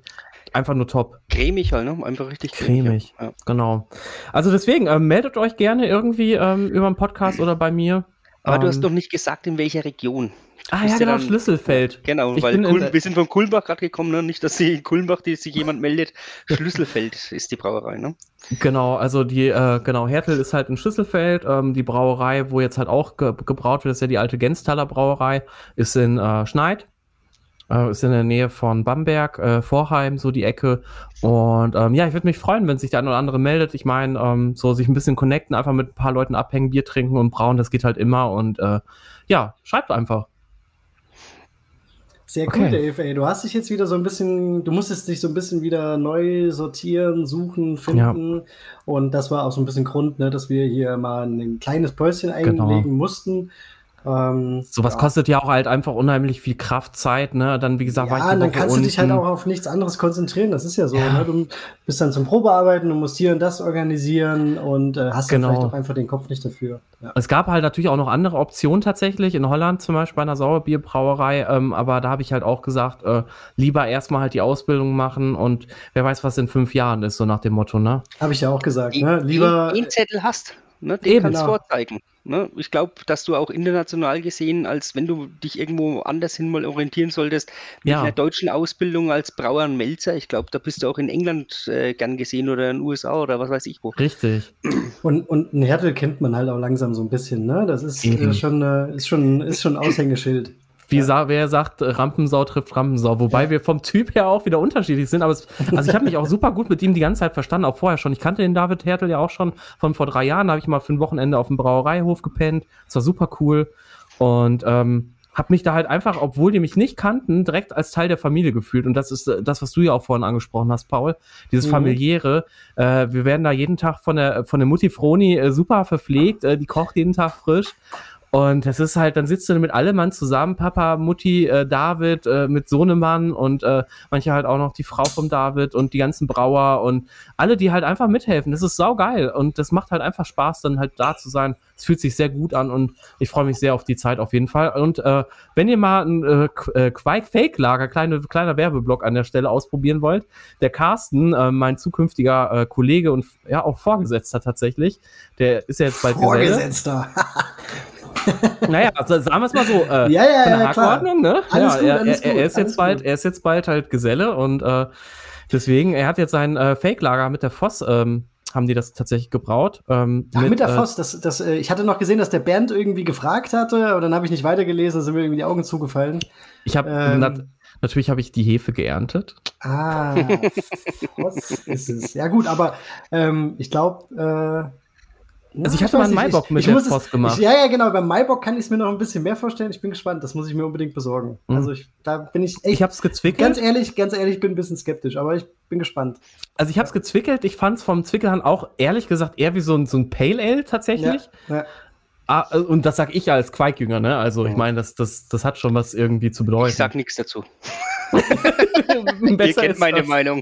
einfach nur top. Cremig halt, ne? Einfach richtig Cremig. Ja. Genau. Also deswegen ähm, meldet euch gerne irgendwie ähm, über den Podcast oder bei mir. Aber du hast Ähm, doch nicht gesagt, in welcher Region. Du Ah ja, genau, dann- Schlüsselfeld. Genau, Ich weil bin in Kul- der- wir sind von Kulmbach gerade gekommen, ne? nicht, dass sie in Kulmbach die, sich jemand meldet. Schlüsselfeld ist die Brauerei, ne? Genau, also die, äh, genau, Hertel ist halt in Schlüsselfeld. Ähm, die Brauerei, wo jetzt halt auch ge gebraut wird, ist ja die alte Gensthaler Brauerei, ist in äh, Schneid. Äh, ist in der Nähe von Bamberg, äh, Vorheim, so die Ecke. Und ähm, ja, ich würde mich freuen, wenn sich der eine oder andere meldet. Ich meine, ähm, so sich ein bisschen connecten, einfach mit ein paar Leuten abhängen, Bier trinken und brauen, das geht halt immer. Und äh, ja, schreibt einfach. Sehr cool, Okay. Dave. Ey. Du hast dich jetzt wieder so ein bisschen, du musstest dich so ein bisschen wieder neu sortieren, suchen, finden. Und das war auch so ein bisschen Grund, ne, dass wir hier mal ein kleines Päuschen Genau. einlegen mussten. Ähm, Sowas ja. kostet ja auch halt einfach unheimlich viel Kraft, Zeit, ne? Dann, wie gesagt, war ich Ja, die und dann kannst du dich halt unten. auch auf nichts anderes konzentrieren. Das ist ja so. Ja. Ne? Du bist dann zum Probearbeiten, du musst hier und das organisieren und äh, hast Genau. dann vielleicht auch einfach den Kopf nicht dafür. Ja. Es gab halt natürlich auch noch andere Optionen tatsächlich, in Holland zum Beispiel bei einer Sauerbierbrauerei, ähm, aber da habe ich halt auch gesagt, äh, lieber erstmal halt die Ausbildung machen und wer weiß, was in fünf Jahren ist, so nach dem Motto, ne? Habe ich ja auch gesagt. Die- Ne? Lieber. den Zettel hast, ne? den Eben. kannst du Genau. vorzeigen. Ne? Ich glaube, dass du auch international gesehen, als wenn du dich irgendwo anders hin mal orientieren solltest, mit Ja. einer deutschen Ausbildung als Brauer und Melzer, ich glaube, da bist du auch in England äh, gern gesehen oder in den USA oder was weiß ich wo. Richtig. Und, und ein Härtel kennt man halt auch langsam so ein bisschen, ne? Das ist, äh, schon, äh, ist schon, ist schon ein Aushängeschild. Wie sa wer sagt, äh, Rampensau trifft Rampensau, wobei Ja. wir vom Typ her auch wieder unterschiedlich sind. Aber es, also ich habe mich auch super gut mit ihm die ganze Zeit verstanden, auch vorher schon. Ich kannte den David Hertel ja auch schon von vor drei Jahren. Da habe ich mal für ein Wochenende auf dem Brauereihof gepennt. Das war super cool. Und ähm, habe mich da halt einfach, obwohl die mich nicht kannten, direkt als Teil der Familie gefühlt. Und das ist äh, das, was du ja auch vorhin angesprochen hast, Paul. Dieses Mhm. familiäre. Äh, wir werden da jeden Tag von der von der Mutti Froni äh, super verpflegt. Äh, die kocht jeden Tag frisch. Und das ist halt, dann sitzt du mit allem Mann zusammen, Papa, Mutti, äh, David, äh, mit Sohnemann und äh, manche halt auch noch die Frau vom David und die ganzen Brauer und alle, die halt einfach mithelfen. Das ist saugeil und das macht halt einfach Spaß, dann halt da zu sein. Es fühlt sich sehr gut an und ich freue mich sehr auf die Zeit auf jeden Fall. Und äh, wenn ihr mal ein äh, äh, Quake-Fake-Lager, kleine, kleiner Werbeblock an der Stelle ausprobieren wollt, der Carsten, äh, mein zukünftiger äh, Kollege und ja auch Vorgesetzter tatsächlich, der ist ja jetzt bald. Vorgesetzter. Naja, also sagen wir es mal so. Äh, Ja, ja, von der ja, klar. Hackordnung, ne? Alles ja, gut, er, alles er, er gut, ist alles jetzt bald, gut. er ist jetzt bald halt Geselle und äh, deswegen, er hat jetzt sein äh, Fake-Lager mit der Voss, ähm, haben die das tatsächlich gebraut. Ähm, Ach, mit, der äh, Voss, das, das, äh, ich hatte noch gesehen, dass der Bernd irgendwie gefragt hatte, und dann habe ich nicht weitergelesen, sind mir irgendwie die Augen zugefallen. Ich habe Ähm. nat natürlich habe ich die Hefe geerntet. Ah, Voss ist es. Ja, gut, aber ähm, ich glaube. Äh, Also ich hatte mal einen Maibock mit der muss es- Voss gemacht. Ich, ja, ja, genau. Beim Maibock kann ich es mir noch ein bisschen mehr vorstellen. Ich bin gespannt. Das muss ich mir unbedingt besorgen. Mhm. Also ich, da bin ich echt. Ich habe es gezwickelt. ganz ehrlich, ganz ehrlich, bin ein bisschen skeptisch, aber ich bin gespannt. also ich habe es gezwickelt. Ich fand es vom Zwickelhahn auch ehrlich gesagt eher wie so ein, so ein Pale Ale tatsächlich. Ja. Ah, äh, und das sag ich ja als Quaikjünger, ne? Also ich Ja. meine, das, das, das hat schon was irgendwie zu bedeuten. Ich sag nichts dazu. Ihr kennt meine das. Meinung.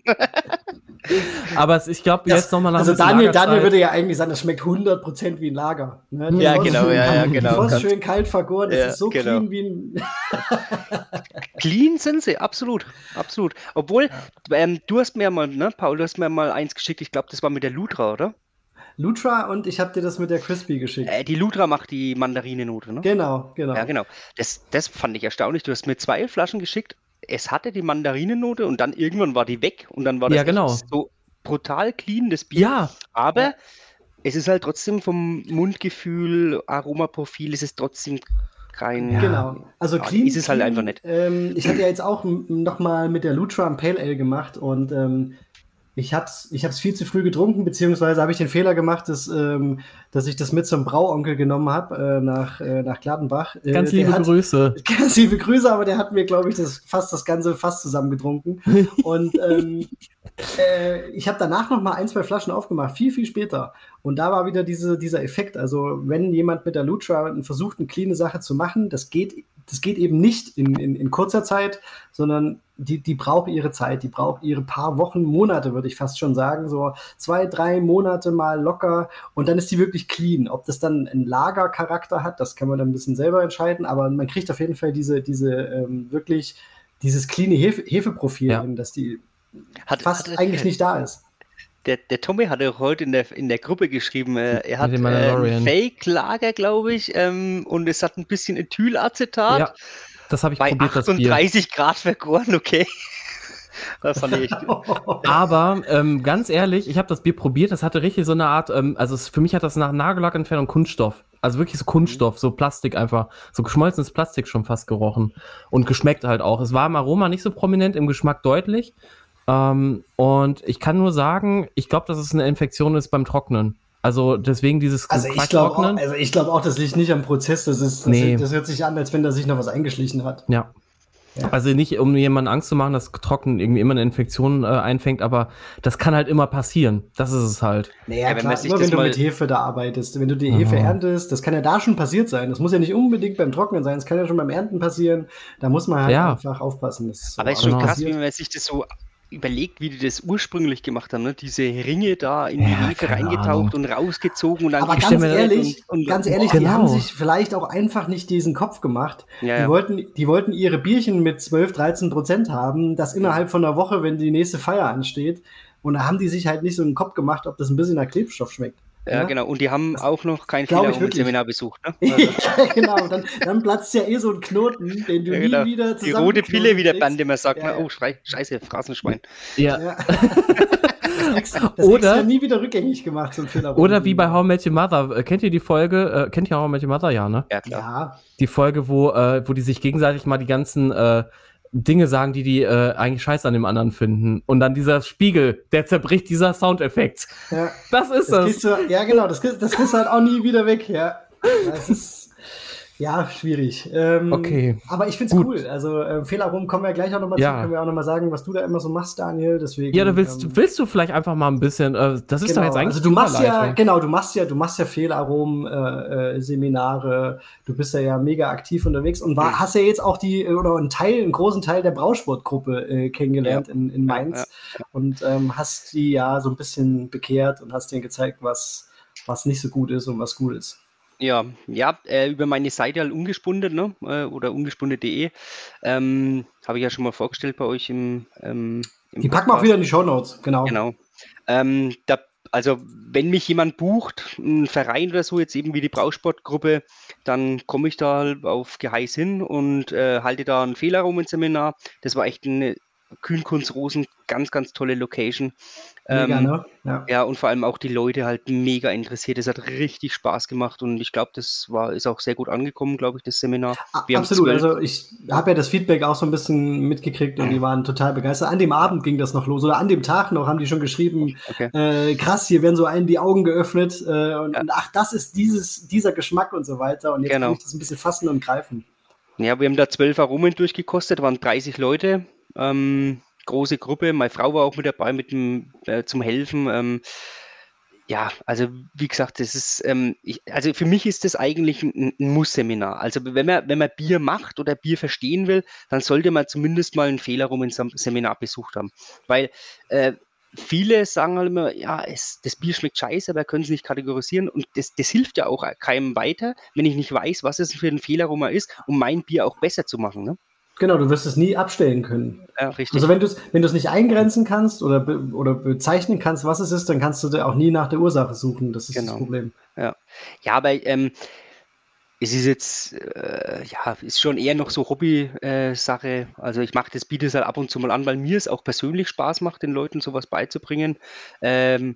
Aber es, ich glaube, jetzt nochmal nach Also Daniel, Daniel würde ja eigentlich sagen, das schmeckt 100% wie ein Lager. Ne? Ja, genau, ja, ja, genau. Bevor schön kalt vergoren, das Ja, ist so genau. clean wie ein. Clean sind sie, absolut, absolut. Obwohl, ähm, du hast mir mal, ne, Paul, du hast mir mal eins geschickt, ich glaube, das war mit der Lutra, oder? Lutra und ich habe dir das mit der Crispy geschickt. Äh, die Lutra macht die Mandarinenote, ne? Genau, genau. Ja, genau. Das, das fand ich erstaunlich. Du hast mir zwei Flaschen geschickt. Es hatte die Mandarinenote und dann irgendwann war die weg und dann war das Ja, genau. so brutal clean, das Bier. Ja, Aber es ist halt trotzdem vom Mundgefühl, Aromaprofil, es ist trotzdem kein. Genau. Also Ja, clean ist es halt clean, einfach nicht. Ähm, ich hatte ja jetzt auch nochmal mit der Lutra ein Pale Ale gemacht und ähm, ich hab's, ich hab's viel zu früh getrunken, beziehungsweise habe ich den Fehler gemacht, dass, ähm, dass ich das mit zum Brauonkel genommen habe äh, nach, äh, nach Gladenbach. Äh, ganz liebe hat, Grüße. Ganz liebe Grüße, aber der hat mir, glaube ich, das fast das ganze Fass zusammengetrunken. Und ähm, äh, ich habe danach noch mal ein, zwei Flaschen aufgemacht, viel, viel später. Und da war wieder diese, dieser Effekt. Also, wenn jemand mit der Lutra versucht, eine cleane Sache zu machen, das geht, das geht eben nicht in, in, in kurzer Zeit, sondern die, die braucht ihre Zeit, die braucht ihre paar Wochen, Monate, würde ich fast schon sagen. So zwei, drei Monate mal locker und dann ist die wirklich clean. Ob das dann einen Lagercharakter hat, das kann man dann ein bisschen selber entscheiden, aber man kriegt auf jeden Fall diese, diese ähm, wirklich dieses cleane Hefe, Hefeprofil Ja. hin, dass die Hat, fast hat, eigentlich nicht da ist. Der, der Tommy hatte auch heute in der, in der Gruppe geschrieben, äh, er hat äh. Fake-Lager, glaube ich, ähm, und es hat ein bisschen Ethylacetat. Ja, das habe ich bei probiert, das Bier. 38 Grad vergoren, okay. Das fand ich echt. Aber ähm, ganz ehrlich, ich habe das Bier probiert, das hatte richtig so eine Art, ähm, also es, für mich hat das nach Nagellackentfernung Kunststoff. Also wirklich so Kunststoff, so Plastik einfach, so geschmolzenes Plastik schon fast gerochen. Und geschmeckt halt auch. Es war im Aroma nicht so prominent, im Geschmack deutlich. Ähm, und ich kann nur sagen, ich glaube, dass es eine Infektion ist beim Trocknen. Also deswegen dieses Also ich glaube auch, Trocknen. also ich glaub auch, das liegt nicht am Prozess. Das, ist, das, Nee. das hört sich an, als wenn da sich noch was eingeschlichen hat. Ja. Ja. Also nicht, um jemandem Angst zu machen, dass Trocknen irgendwie immer eine Infektion äh, einfängt, aber das kann halt immer passieren. Das ist es halt. Naja, Ja, wenn klar, das wenn du mit Hefe da arbeitest, wenn du die Hefe Aha. erntest, das kann ja da schon passiert sein. Das muss ja nicht unbedingt beim Trocknen sein, das kann ja schon beim Ernten passieren. Da muss man halt Ja. einfach aufpassen. Das ist so Aber es ist schon Genau. krass, passiert. wie man sich das so überlegt, wie die das ursprünglich gemacht haben. Ne? Diese Ringe da in die Ja, Hefe reingetaucht Ahnung. und rausgezogen und dann Aber ganz ehrlich, und, und, ganz ehrlich, die Genau. haben sich vielleicht auch einfach nicht diesen Kopf gemacht. Ja, Die, ja. wollten, die wollten ihre Bierchen mit 12, 13 Prozent haben, das innerhalb von einer Woche, wenn die nächste Feier ansteht. Und da haben die sich halt nicht so einen Kopf gemacht, ob das ein bisschen nach Klebstoff schmeckt. Ja, genau. Und die haben auch noch kein Fehler-Seminar besucht. Ne? ja, genau. Dann, dann platzt ja eh so ein Knoten, den du Ja, nie genau. wieder Die rote Pille, wie der Band immer sagt. Ja, ne? ja. Oh, Schrei, scheiße, Phrasenschwein. Ja. Ja. Das extra, das Oder- extra nie wieder rückgängig gemacht, so. Oder wie bei How I Met Your Mother. Äh, Kennt ihr die Folge? Äh, kennt ihr How I Met Your Mother? Ja, ne? Ja, klar. Ja, Die Folge, wo, äh, wo die sich gegenseitig mal die ganzen äh, Dinge sagen, die die äh, eigentlich scheiße an dem anderen finden. Und dann dieser Spiegel, der zerbricht dieser Soundeffekt. ja. Das ist Das das. du, ja, genau, das, das kriegst du halt auch nie wieder weg, ja. Das ist, ja, schwierig. Ähm, Okay. Aber ich find's Gut. cool. Also, äh, Fehlerrum kommen wir gleich auch nochmal Ja. zu. Können wir auch nochmal sagen, was du da immer so machst, Daniel. Deswegen, Ja, da willst, ähm, willst du vielleicht einfach mal ein bisschen, äh, das ist doch Genau, jetzt eigentlich also du machst ja, Überleitung. genau, du machst ja, du machst ja Fehlaromen, äh, äh, Seminare, du bist ja, ja mega aktiv unterwegs und war, hast ja jetzt auch die, äh, oder einen Teil, einen großen Teil der Brausportgruppe äh, kennengelernt in, in Mainz und ähm, hast die ja so ein bisschen bekehrt und hast denen gezeigt, was, was nicht so gut ist und was gut ist. Ja, ja, äh, über meine Seite halt ungespundet, ne? Äh, oder ungespundet.de. Ähm, Habe ich ja schon mal vorgestellt bei euch im, ähm, im Die packen wir auch wieder in die Shownotes, genau. Genau. Ähm, da, also, wenn mich jemand bucht, ein Verein oder so, jetzt eben wie die Brausportgruppe, dann komme ich da halt auf Geheiß hin und äh, halte da ein Fehlerrumen-Seminar. Das war echt eine Kühnkunst Rosen, ganz, ganz tolle Location. Mega, Ähm, ne? Ja. Ja, und vor allem auch die Leute halt mega interessiert. Es hat richtig Spaß gemacht und ich glaube, das war, ist auch sehr gut angekommen, glaube ich, das Seminar. Wir Absolut, also ich habe ja das Feedback auch so ein bisschen mitgekriegt und die waren total begeistert. An dem Abend ging das noch los oder an dem Tag noch haben die schon geschrieben, Okay. äh, krass, hier werden so einen die Augen geöffnet äh, und, und ach, das ist dieses, dieser Geschmack und so weiter und jetzt Genau. kann ich das ein bisschen fassen und greifen. Ja, wir haben da zwölf Aromen durchgekostet, waren 30 Leute, ähm, große Gruppe. Meine Frau war auch mit dabei mit dem, äh, zum Helfen. Ähm, ja, also wie gesagt, das ist, ähm, ich, also für mich ist das eigentlich ein, ein Muss-Seminar. Also wenn man, wenn man Bier macht oder Bier verstehen will, dann sollte man zumindest mal ein Fehlerrum Seminar besucht haben. Weil äh, viele sagen halt immer, ja, es, das Bier schmeckt scheiße, aber können es nicht kategorisieren. Und das, das hilft ja auch keinem weiter, wenn ich nicht weiß, was es für ein Fehlaroma ist, um mein Bier auch besser zu machen. Ne? Genau, du wirst es nie abstellen können. Ja, richtig. Also wenn du es wenn nicht eingrenzen kannst oder, be oder bezeichnen kannst, was es ist, dann kannst du auch nie nach der Ursache suchen. Das ist genau. das Problem. Ja, ja aber ähm, es ist jetzt, äh, ja, ist schon eher noch so Hobby-Sache. Äh, also ich mache das, biete es halt ab und zu mal an, weil mir es auch persönlich Spaß macht, den Leuten sowas beizubringen. Ähm,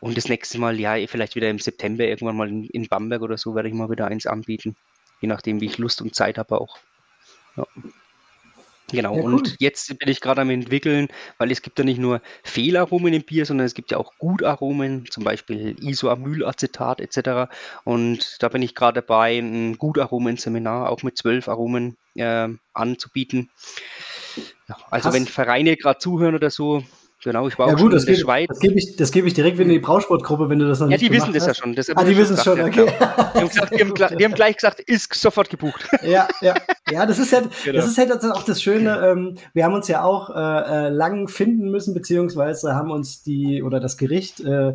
und das nächste Mal, ja, vielleicht wieder im September irgendwann mal in, in Bamberg oder so, werde ich mal wieder eins anbieten. Je nachdem, wie ich Lust und Zeit habe auch. Ja. Genau, ja, und jetzt bin ich gerade am entwickeln, weil es gibt ja nicht nur Fehlaromen im Bier, sondern es gibt ja auch Gutaromen, zum Beispiel Isoamylacetat etc. Und da bin ich gerade dabei, ein Gutaromen-Seminar auch mit zwölf Aromen äh, anzubieten. Ja, also Krass. wenn Vereine gerade zuhören oder so, Genau, ich war ja, auch gut, schon in der Schweiz. Das gebe ich, gebe ich direkt in die Brausportgruppe, wenn du das noch ja, nicht Ja, die wissen das ja schon. Das ah, die wissen es schon, okay. Ja, genau. die, haben gesagt, die, haben, die, haben gleich gesagt, ist sofort gebucht. Ja, ja. Ja, das ist halt, genau. das ist halt auch das Schöne. Ähm, wir haben uns ja auch äh, äh, lang finden müssen, beziehungsweise haben uns die, oder das Gericht äh,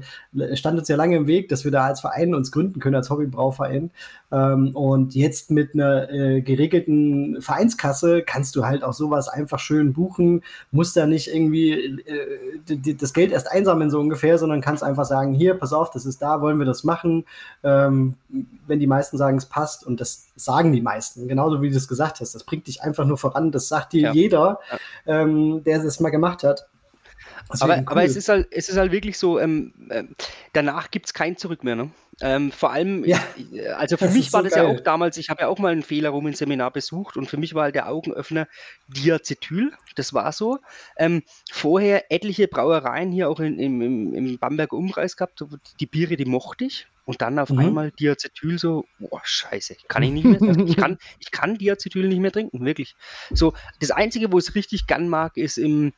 stand uns ja lange im Weg, dass wir da als Verein uns gründen können, als Hobbybrauverein. Ähm, und jetzt mit einer äh, geregelten Vereinskasse kannst du halt auch sowas einfach schön buchen, musst da nicht irgendwie äh, das Geld erst einsammeln, so ungefähr, sondern kannst einfach sagen, hier, pass auf, das ist da, wollen wir das machen. Ähm, wenn die meisten sagen, es passt, und das sagen die meisten, genauso wie du es gesagt hast, das bringt dich einfach nur voran, das sagt dir ja. jeder, ähm, der es mal gemacht hat. Aber, cool. aber es, ist halt, es ist halt wirklich so, ähm, äh, danach gibt es kein Zurück mehr. Ne? Ähm, vor allem, ja, äh, also für mich war so das geil. ja auch damals, ich habe ja auch mal ein Fehlerrum im Seminar besucht und für mich war halt der Augenöffner Diacetyl, das war so. Ähm, vorher etliche Brauereien hier auch in, im, im, im Bamberger Umkreis gehabt, die Biere, die mochte ich. Und dann auf mhm. einmal Diacetyl so, boah, scheiße, kann ich nicht mehr, ich kann, ich kann Diacetyl nicht mehr trinken, wirklich. So, das Einzige, wo ich es richtig gern mag, ist im,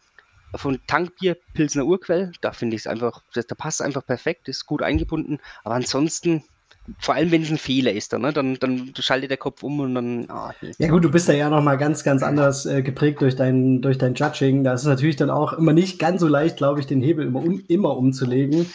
von Tankbier Pilsner Urquell. Da finde ich es einfach, da passt einfach perfekt, ist gut eingebunden. Aber ansonsten, vor allem wenn es ein Fehler ist, dann, ne, dann, dann schaltet der Kopf um und dann. Oh, ja gut, du bist ja ja nochmal ganz, ganz anders äh, geprägt durch dein, durch dein Judging. Da ist es natürlich dann auch immer nicht ganz so leicht, glaube ich, den Hebel immer, um, immer umzulegen.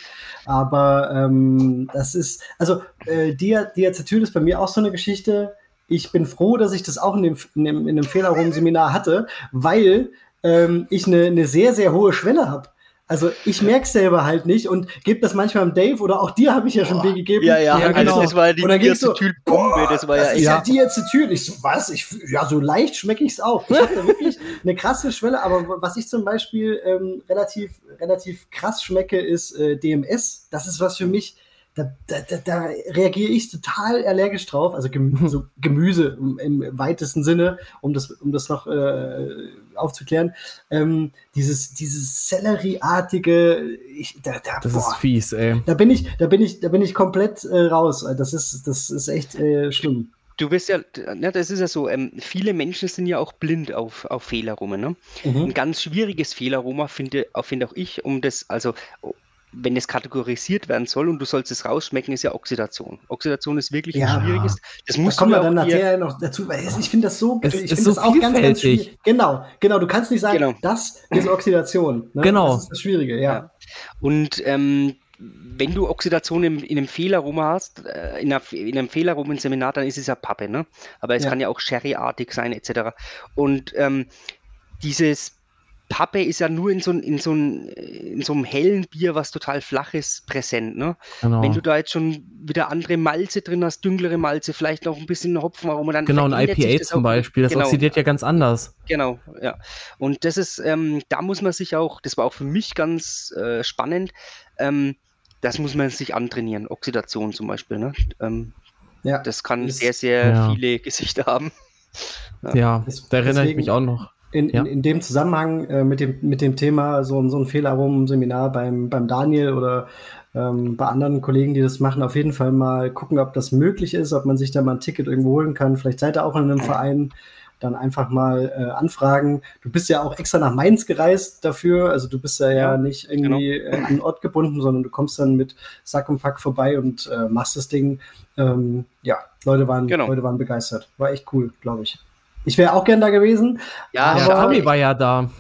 Aber ähm, das ist, also äh, Dia, Diacetyl ist bei mir auch so eine Geschichte. Ich bin froh, dass ich das auch in dem, in dem, in dem Fehlerraum-Seminar hatte, weil ähm, ich eine, eine sehr, sehr hohe Schwelle habe. Also ich merke selber halt nicht und gebe das manchmal dem Dave oder auch dir habe ich ja schon Boah. gegeben. Ja, ja, ja genau. also das war die Diacetyl-Bombe, das war ja das ist ja, ja Diacetyl. Ich so, was? Ich, ja, so leicht schmecke ich es auch. Ich habe wirklich eine krasse Schwelle, aber was ich zum Beispiel ähm, relativ, relativ krass schmecke, ist äh, DMS. Das ist was für mich, da, da, da, da reagiere ich total allergisch drauf. Also Gemüse, so Gemüse im, im, weitesten Sinne, um das, um das noch äh, aufzuklären. Ähm, dieses, dieses Sellerieartige, ich, da, da, das boah, ist fies, ey. Da bin ich, da bin ich, da bin ich komplett äh, raus. Das ist, das ist echt äh, schlimm. Du wirst ja, ne, das ist ja so, ähm, viele Menschen sind ja auch blind auf, auf Fehlerroma. Ne? Mhm. Ein ganz schwieriges Fehlerroma finde, finde auch ich, um das, also wenn es kategorisiert werden soll und du sollst es rausschmecken, ist ja Oxidation. Oxidation ist wirklich ja. ein schwieriges. Das muss da kommen wir dann nachher noch dazu. Ich finde das so, es ich finde so das auch ganz, ganz schwierig. Genau, genau. Du kannst nicht sagen, genau. das ist Oxidation. Ne? Genau. Das ist das Schwierige, ja. ja. Und ähm, wenn du Oxidation in, in einem Fehlerrum hast, äh, in, einer, in einem Fehlerrum im Seminar, dann ist es ja Pappe, ne? Aber es ja. kann ja auch Sherry-artig sein, etc. Und ähm, dieses Pappe ist ja nur in so, in, so in so einem hellen Bier, was total flach ist, präsent. Ne? Genau. Wenn du da jetzt schon wieder andere Malze drin hast, dünklere Malze, vielleicht noch ein bisschen Hopfenaroma, dann Genau, ein IPA zum Beispiel, das genau, oxidiert ja ganz anders. Genau, ja. Und das ist, ähm, da muss man sich auch, das war auch für mich ganz äh, spannend, ähm, das muss man sich antrainieren, Oxidation zum Beispiel. Ne? Ähm, ja. Das kann sehr, sehr ja. viele Gesichter haben. Ja, ja da erinnere Deswegen, ich mich auch noch in, ja. in, in, dem Zusammenhang äh, mit, dem, mit dem Thema so, so ein Fehlaromen-Seminar beim, beim Daniel oder ähm, bei anderen Kollegen, die das machen, auf jeden Fall mal gucken, ob das möglich ist, ob man sich da mal ein Ticket irgendwo holen kann. Vielleicht seid ihr auch in einem Verein, dann einfach mal äh, anfragen. Du bist ja auch extra nach Mainz gereist dafür, also du bist ja, ja nicht irgendwie genau. äh, an einen Ort gebunden, sondern du kommst dann mit Sack und Pack vorbei und äh, machst das Ding. Ähm, ja, Leute waren, genau. Leute waren begeistert. War echt cool, glaube ich. Ich wäre auch gern da gewesen. Ja, aber, Tommy war ja da.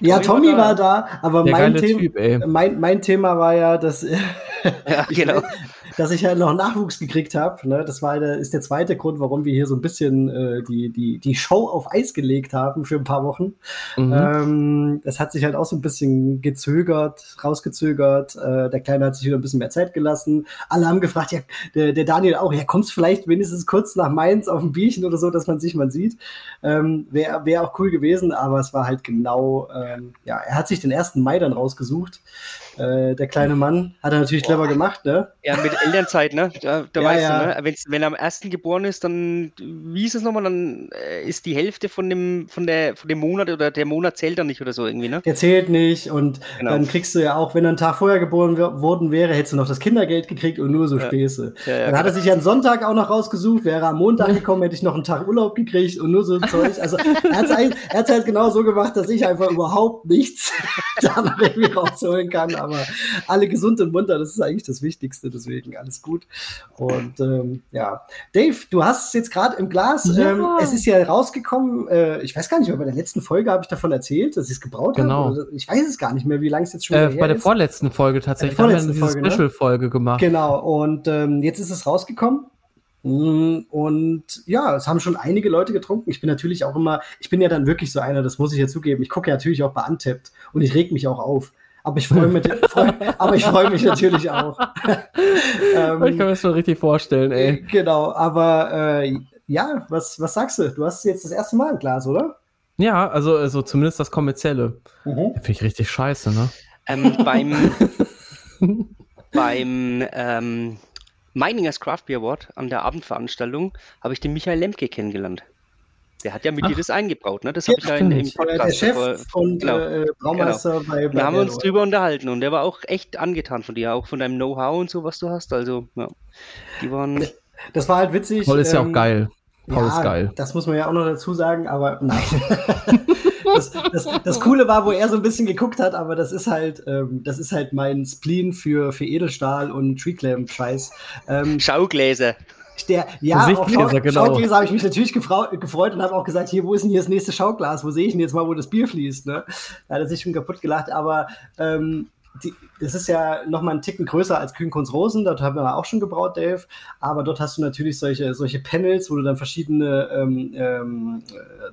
Ja, Tommy, Tommy war, da, aber mein, Thema, typ, mein, mein Thema war ja, dass ja, genau dass ich halt noch Nachwuchs gekriegt habe. Ne? Das war der, ist der zweite Grund, warum wir hier so ein bisschen äh, die, die, die Show auf Eis gelegt haben für ein paar Wochen. Mhm. Ähm, das hat sich halt auch so ein bisschen gezögert, rausgezögert. Äh, der Kleine hat sich wieder ein bisschen mehr Zeit gelassen. Alle haben gefragt, ja, der, der Daniel auch, ja, kommst vielleicht wenigstens kurz nach Mainz auf ein Bierchen oder so, dass man sich mal sieht. Ähm, Wäre wär auch cool gewesen, aber es war halt genau, ähm, ja, er hat sich den ersten Mai dann rausgesucht. Äh, der kleine Mann hat er natürlich Boah. clever gemacht, ne? Ja, mit Elternzeit, ne? Da, da ja, weißt ja. du, ne? Wenn's, wenn er am ersten geboren ist, dann, wie ist es nochmal, dann äh, ist die Hälfte von dem, von, der, von dem Monat oder der Monat zählt dann nicht oder so irgendwie, ne? Der zählt nicht und genau. dann kriegst du ja auch, wenn er einen Tag vorher geboren worden wäre, hättest du noch das Kindergeld gekriegt und nur so ja. Späße. Ja, dann hat er sich ja einen Sonntag auch noch rausgesucht, wäre er am Montag gekommen, hätte ich noch einen Tag Urlaub gekriegt und nur so Zeug. Also er hat es halt genau so gemacht, dass ich einfach überhaupt nichts da noch irgendwie rausholen kann aber alle gesund und munter, das ist eigentlich das Wichtigste, deswegen alles gut. Und ähm, ja, Dave, du hast es jetzt gerade im Glas. Ja. Ähm, es ist ja rausgekommen, äh, ich weiß gar nicht, aber bei der letzten Folge habe ich davon erzählt, dass ich es gebraut genau. habe. Ich weiß es gar nicht mehr, wie lange es jetzt schon äh, Bei der ist. vorletzten Folge tatsächlich. Der vorletzten haben wir eine Special-Folge ne? gemacht. Genau, und ähm, jetzt ist es rausgekommen. Mm, und ja, es haben schon einige Leute getrunken. Ich bin natürlich auch immer, ich bin ja dann wirklich so einer, das muss ich ja zugeben. Ich gucke ja natürlich auch bei Untapped und ich reg mich auch auf. Aber ich freue mich, freu, aber ich freue mich natürlich auch. ähm, ich kann mir das schon richtig vorstellen, ey. Genau, aber äh, ja, was, was sagst du? Du hast jetzt das erste Mal ein Glas, oder? Ja, also, also zumindest das kommerzielle. Mhm. Finde ich richtig scheiße, ne? Ähm, beim beim ähm, Miningers Craft Beer Award an der Abendveranstaltung habe ich den Michael Lemke kennengelernt. Der hat ja mit Ach. dir das eingebraut, ne? Das habe ich ja in, im Podcast. Der Chef vor, und genau. äh, Braumeister genau. bei, bei Da haben wir uns drüber unterhalten und der war auch echt angetan von dir, auch von deinem Know-how und so, was du hast. Also, ja, die waren. Das war halt witzig. Paul ist ähm, ja auch ähm, geil. Paul ja, ist geil. Das muss man ja auch noch dazu sagen, aber nein. das, das, das, Coole war, wo er so ein bisschen geguckt hat, aber das ist halt, ähm, das ist halt mein Spleen für, für Edelstahl und Treeclamp-Scheiß. Ähm, Schaugläser. Der, ja, auf Schau genau. Schaugläser habe ich mich natürlich gefreut und habe auch gesagt, hier, wo ist denn hier das nächste Schauglas? Wo sehe ich denn jetzt mal, wo das Bier fließt? Ne? Da hat er sich schon kaputt gelacht, aber ähm, die, das ist ja noch mal einen Ticken größer als Kühnkunst Rosen, dort haben wir auch schon gebraut, Dave. Aber dort hast du natürlich solche, solche Panels, wo du dann verschiedene ähm, ähm,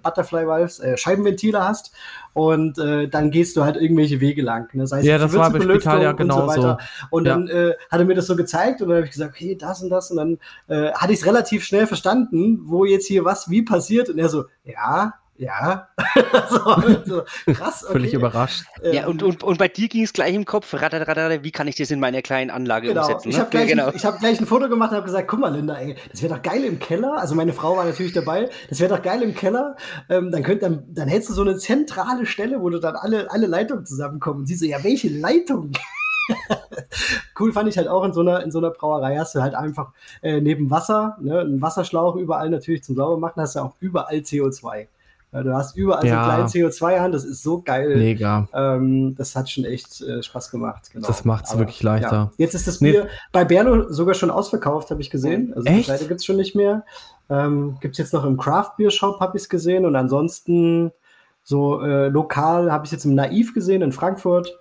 Butterfly Valves, äh, Scheibenventile hast. Und äh, dann gehst du halt irgendwelche Wege lang. Ne? Das heißt, ja, das war bei Spital ja genau und so. Weiter. Und ja. dann äh, hat er mir das so gezeigt und dann habe ich gesagt, okay, das und das. Und dann äh, hatte ich es relativ schnell verstanden, wo jetzt hier was wie passiert. Und er so, ja, ja. so, so, krass. Okay. Völlig überrascht. Ja, und, und, und bei dir ging es gleich im Kopf, wie kann ich das in meiner kleinen Anlage genau. umsetzen? Ich habe gleich, genau. Ein, hab gleich ein Foto gemacht und habe gesagt, guck mal, Linda, ey, das wäre doch geil im Keller. Also meine Frau war natürlich dabei. Das wäre doch geil im Keller. Ähm, dann, könnt, dann, dann hättest du so eine zentrale Stelle, wo du dann alle, alle Leitungen zusammenkommen. Und sie so, ja, welche Leitung? cool fand ich halt auch in so einer, in so einer Brauerei hast du halt einfach äh, neben Wasser, ne, einen Wasserschlauch überall natürlich zum Saubermachen, hast du auch überall CO2. Du hast überall ja. so einen kleinen CO2-Hahn, das ist so geil. Mega. Ähm, das hat schon echt äh, Spaß gemacht. Genau. Das macht es wirklich leichter. Ja. Jetzt ist das Bier nee. bei Berno sogar schon ausverkauft, habe ich gesehen. Also echt? die Seite gibt es schon nicht mehr. Ähm, gibt es jetzt noch im Craft Beer Shop, habe ich es gesehen. Und ansonsten so äh, lokal habe ich es jetzt im Naiv gesehen in Frankfurt.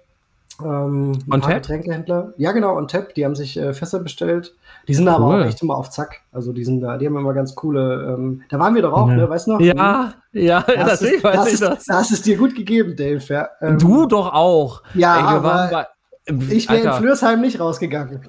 Ähm, on Tap? Getränkehändler. Ja, genau, on Tap. Die haben sich äh, Fässer bestellt. Die sind cool. aber auch echt immer auf Zack. Also die sind da, die haben immer ganz coole. Ähm, da waren wir doch auch, ja. ne? Weißt du noch? Ja, ja, da das ist, weiß das ich das. Da hast es dir gut gegeben, Dave. Ja. Ähm, du doch auch. Ja, Ey, aber bei, ich wäre in Flörsheim nicht rausgegangen.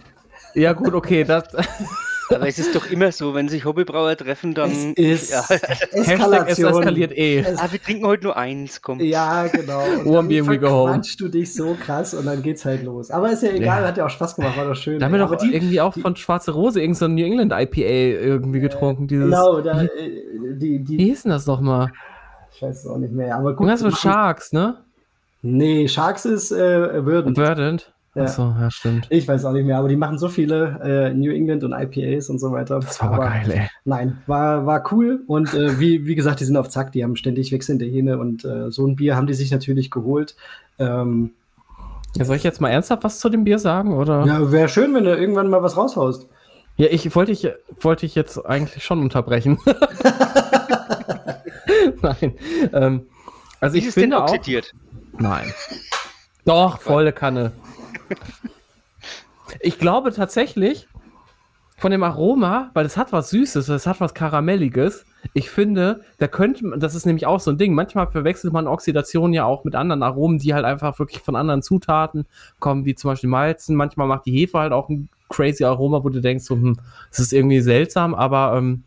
Ja, gut, okay. Das, aber es ist doch immer so, wenn sich Hobbybrauer treffen, dann. Es ist ja. Eskalation. es eskaliert eh. ah, wir trinken heute nur eins, komm. Ja, genau. Und dann verquatschst du dich so krass und dann geht's halt los. Aber ist ja egal, ja. hat ja auch Spaß gemacht, war doch schön. Da haben wir doch die, irgendwie auch die, von Schwarze Rose irgendein so New England IPA irgendwie getrunken. Dieses, genau, da, äh, die, die, Wie hieß denn das doch mal? Ich weiß es auch nicht mehr. Aber gut. Irgendwas mit Sharks, ne? Nee, Sharks ist äh, Verdant. Verdant. Ja. Achso, ja, stimmt. Ich weiß auch nicht mehr, aber die machen so viele äh, New England und IPAs und so weiter. Das war aber geil, ey. Nein, war, war cool und äh, wie, wie gesagt, die sind auf Zack, die haben ständig wechselnde Hähne und äh, so ein Bier haben die sich natürlich geholt. Ähm, ja, soll ich jetzt mal ernsthaft was zu dem Bier sagen? Oder? Ja, wäre schön, wenn du irgendwann mal was raushaust. Ja, ich wollte ich, wollte ich jetzt eigentlich schon unterbrechen. Nein. Ähm, also Wie ich finde auch. Nein. Doch, volle Kanne. Ich glaube tatsächlich, von dem Aroma, weil es hat was Süßes, es hat was Karamelliges. Ich finde, da könnte man, das ist nämlich auch so ein Ding. Manchmal verwechselt man Oxidation ja auch mit anderen Aromen, die halt einfach wirklich von anderen Zutaten kommen, wie zum Beispiel Malzen. Manchmal macht die Hefe halt auch ein crazy Aroma, wo du denkst, so, hm, das ist irgendwie seltsam, aber ähm,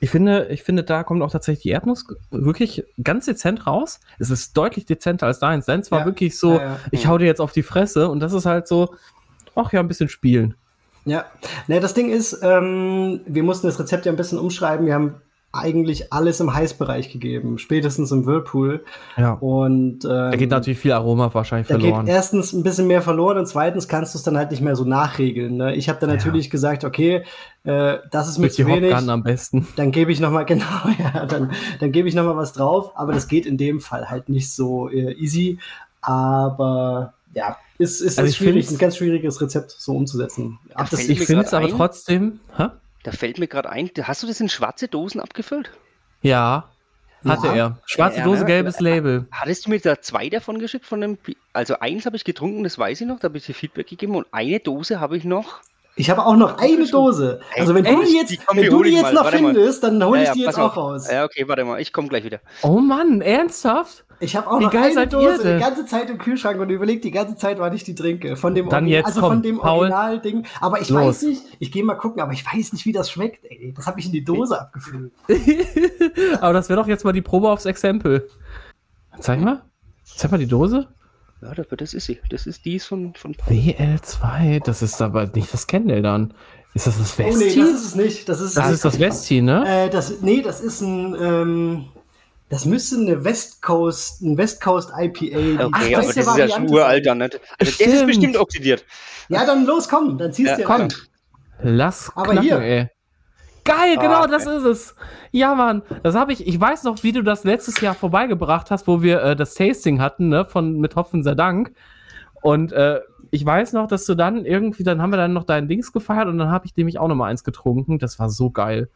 ich finde, ich finde, da kommt auch tatsächlich die Erdnuss wirklich ganz dezent raus. Es ist deutlich dezenter als deins. Deins war Ja. wirklich so, Ja, ja. ich hau dir jetzt auf die Fresse und das ist halt so, ach ja, ein bisschen spielen. Ja, ne, das Ding ist, ähm, wir mussten das Rezept ja ein bisschen umschreiben. Wir haben eigentlich alles im Heißbereich gegeben, spätestens im Whirlpool. Ja. Und ähm, Da geht natürlich viel Aroma wahrscheinlich da verloren. geht erstens ein bisschen mehr verloren und zweitens kannst du es dann halt nicht mehr so nachregeln. Ne? Ich habe dann Ja. natürlich gesagt, okay, äh, das ist mir zu wenig. Hopgun am besten. Dann gebe ich noch mal genau, ja, dann, dann gebe ich noch mal was drauf. Aber das geht in dem Fall halt nicht so äh, easy. Aber ja, ist, ist, Also ist ich schwierig, ein ganz schwieriges Rezept so umzusetzen. Ab das, Ich finde es aber trotzdem. Hä? Da fällt mir gerade ein, hast du das in schwarze Dosen abgefüllt? Ja, hatte Ja. er. Schwarze Ja, Dose, ne? gelbes Label. Hattest du mir da zwei davon geschickt von dem, Pi- also eins habe ich getrunken, das weiß ich noch, da habe ich dir Feedback gegeben und eine Dose habe ich noch. Ich habe auch noch eine Dose. Also wenn du Echt? die jetzt, Die wenn du die jetzt mal. noch Warte mal. findest, dann hole ich Ja, die ja, jetzt auch raus. Ja, okay, warte mal, ich komme gleich wieder. Oh Mann, ernsthaft? Ich habe auch Wie noch geil eine Dose die ganze Zeit im Kühlschrank und überleg die ganze Zeit, wann ich die trinke. Von dem, Dann Origi- jetzt also komm, von dem Paul. Original-Ding. Aber ich Los. weiß nicht, ich gehe mal gucken, aber ich weiß nicht, wie das schmeckt. Ey. Das habe ich in die Dose abgefüllt. aber das wäre doch jetzt mal die Probe aufs Exempel. Zeig mal. Zeig mal die Dose. Ja, das, das ist sie. Das ist dies von, von WL2, das ist aber nicht das Kendall dann. Ist das das Oh nee, Westi? das ist es nicht. Das ist, das ist das Westi, ne? Äh, das, nee, das ist ein, ähm, das müsste eine West Coast, ein West Coast IPA. die Okay, aber beste das ist ja schon uralt dann? Also das ist bestimmt oxidiert. Ja, dann los, komm, dann ziehst du ja komm. Lass Aber knacken, hier. ey. Geil, genau, Ah, das ist es. Ja, Mann, das habe ich. Ich weiß noch, wie du das letztes Jahr vorbeigebracht hast, wo wir äh, das Tasting hatten, ne, von mit Hopfen sei Dank. Und äh, ich weiß noch, dass du dann irgendwie, dann haben wir dann noch dein Dings gefeiert und dann habe ich nämlich auch noch mal eins getrunken. Das war so geil.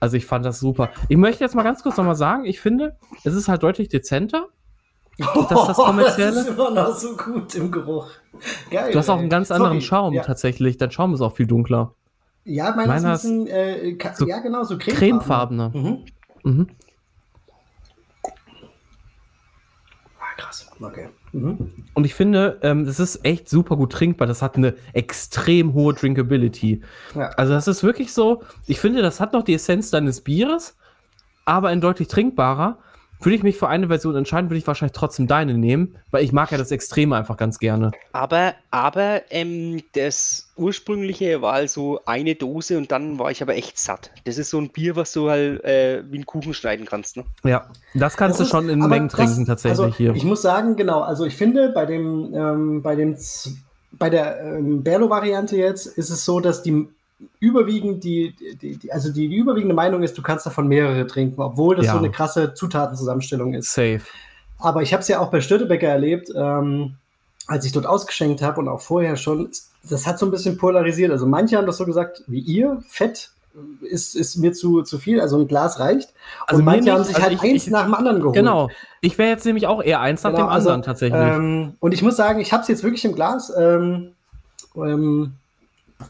Also ich fand das super. Ich möchte jetzt mal ganz kurz noch mal sagen, ich finde, es ist halt deutlich dezenter. Das ist das Kommerzielle? das ist immer noch so gut im Geruch. Geil. Du hast auch ey. einen ganz anderen Sorry. Schaum Ja, tatsächlich. Dein Schaum ist auch viel dunkler. ja meiner ist ein bisschen, äh, so ja genau, so Cremefarbener. Mhm. Mhm. Krass. Okay. Mhm. Und ich finde, ähm, das ist echt super gut trinkbar. Das hat eine extrem hohe Drinkability. Ja. Also das ist wirklich so, ich finde, das hat noch die Essenz deines Bieres, aber ein deutlich trinkbarer. Würde ich mich für eine Version entscheiden, würde ich wahrscheinlich trotzdem deine nehmen, weil ich mag ja das Extreme einfach ganz gerne. Aber, aber ähm, das ursprüngliche war also eine Dose und dann war ich aber echt satt. Das ist so ein Bier, was du halt äh, wie einen Kuchen schneiden kannst. Ne? Ja, das kannst Das du schon ist- in aber Mengen das- trinken tatsächlich also, hier. Ich muss sagen, genau, also ich finde bei dem, ähm, bei dem, Z- bei der ähm, Berlo-Variante jetzt ist es so, dass die überwiegend die, die, die, also die, die überwiegende Meinung ist, du kannst davon mehrere trinken, obwohl das Ja. so eine krasse Zutatenzusammenstellung ist. Safe. Aber ich habe es ja auch bei Störtebecker erlebt, ähm, als ich dort ausgeschenkt habe und auch vorher schon. Das hat so ein bisschen polarisiert. Also manche haben das so gesagt wie ihr, Fett ist, ist mir zu, zu viel, also ein Glas reicht. Also und manche nicht, haben sich also halt ich- eins ich- nach dem anderen geholt. Genau. Ich wäre jetzt nämlich auch eher eins nach Genau, dem also, anderen tatsächlich. Ähm, und ich muss sagen, ich habe es jetzt wirklich im Glas. Ähm, ähm,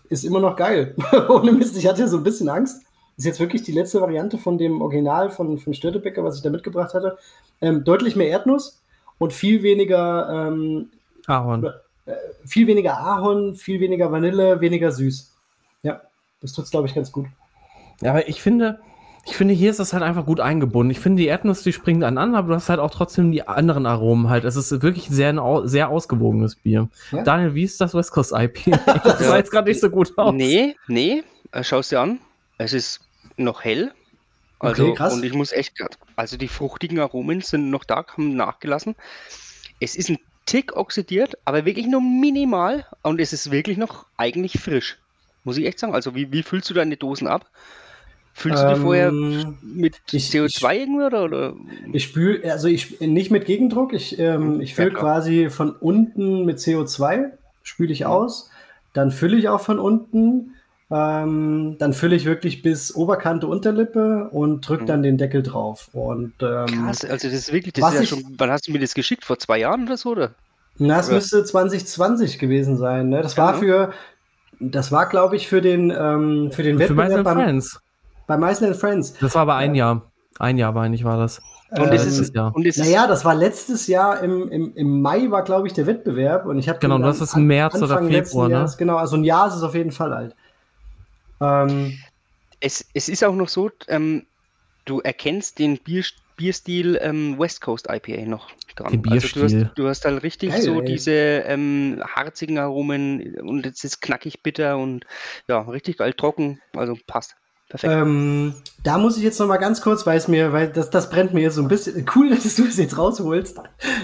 ist immer noch geil. Ohne Mist, ich hatte so ein bisschen Angst. Ist jetzt wirklich die letzte Variante von dem Original von, von Störtebecker, was ich da mitgebracht hatte. Ähm, deutlich mehr Erdnuss und viel weniger, ähm, Aaron. viel weniger Ahorn, viel weniger Vanille, weniger süß. Ja, das tut's, glaube ich, ganz gut. Ja, aber ich finde, ich finde, hier ist das halt einfach gut eingebunden. Ich finde, die Erdnuss, die springen an, aber du hast halt auch trotzdem die anderen Aromen halt. Es ist wirklich sehr, ein sehr ausgewogenes Bier. Ja. Daniel, wie ist das West Coast IPA? Das sah jetzt gerade nicht so gut aus. Nee, nee, äh, schau es dir an. Es ist noch hell. Also, Okay, krass. und ich muss echt grad, also die fruchtigen Aromen sind noch da, haben nachgelassen. Es ist ein Tick oxidiert, aber wirklich nur minimal und es ist wirklich noch eigentlich frisch. Muss ich echt sagen. Also, wie, wie füllst du deine Dosen ab? Füllst du die Ähm, vorher mit ich- CO2 irgendwie oder? oder? Ich spüle, also ich nicht mit Gegendruck, ich, ähm, ich fülle Ja, quasi von unten mit CO2, spüle ich aus, dann fülle ich auch von unten, Ähm, dann fülle ich wirklich bis Oberkante Unterlippe und drücke Mhm. dann den Deckel drauf. Und ähm, Krass, also das ist wirklich, das was ist ja ich- schon, wann hast du mir das geschickt? Vor zwei Jahren oder so, oder? na, das Oder- müsste 2020 gewesen sein. Ne? Das war Genau. für, das war, glaube ich, für den, ähm, für den Für Wettbewerb beim, Friends. Bei Mice Friends. Das war aber ein Jahr. Ein Jahr, meine ich, war das. Und es ist, ja. und es ist, Naja, das war letztes Jahr im, im, im Mai war, glaube ich, der Wettbewerb und ich habe Genau, das ist im März oder Anfang letzten Februar, ne? Genau, also ein Jahr ist es auf jeden Fall alt. Ähm, es, es ist auch noch so, ähm, du erkennst den Bier, Bierstil ähm, West Coast IPA noch dran. Den Also du Bierstil. hast, du hast halt richtig Geil, so ey. diese ähm, harzigen Aromen und es ist knackig bitter und ja, richtig geil trocken. Also passt. Ähm, da muss ich jetzt noch mal ganz kurz, weil es mir, weil das, das brennt mir jetzt so ein bisschen, cool, dass du es jetzt rausholst,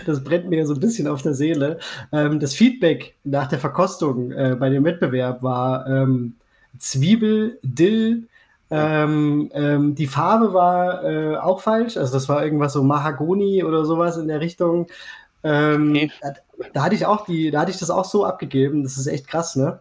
das brennt mir so ein bisschen auf der Seele. Ähm, das Feedback nach der Verkostung äh, bei dem Wettbewerb war ähm, Zwiebel, Dill, ähm, ähm, die Farbe war äh, auch falsch, also das war irgendwas so Mahagoni oder sowas in der Richtung. Ähm, Okay. da, da hatte ich auch die, da hatte ich das auch so abgegeben. Das ist echt krass, ne?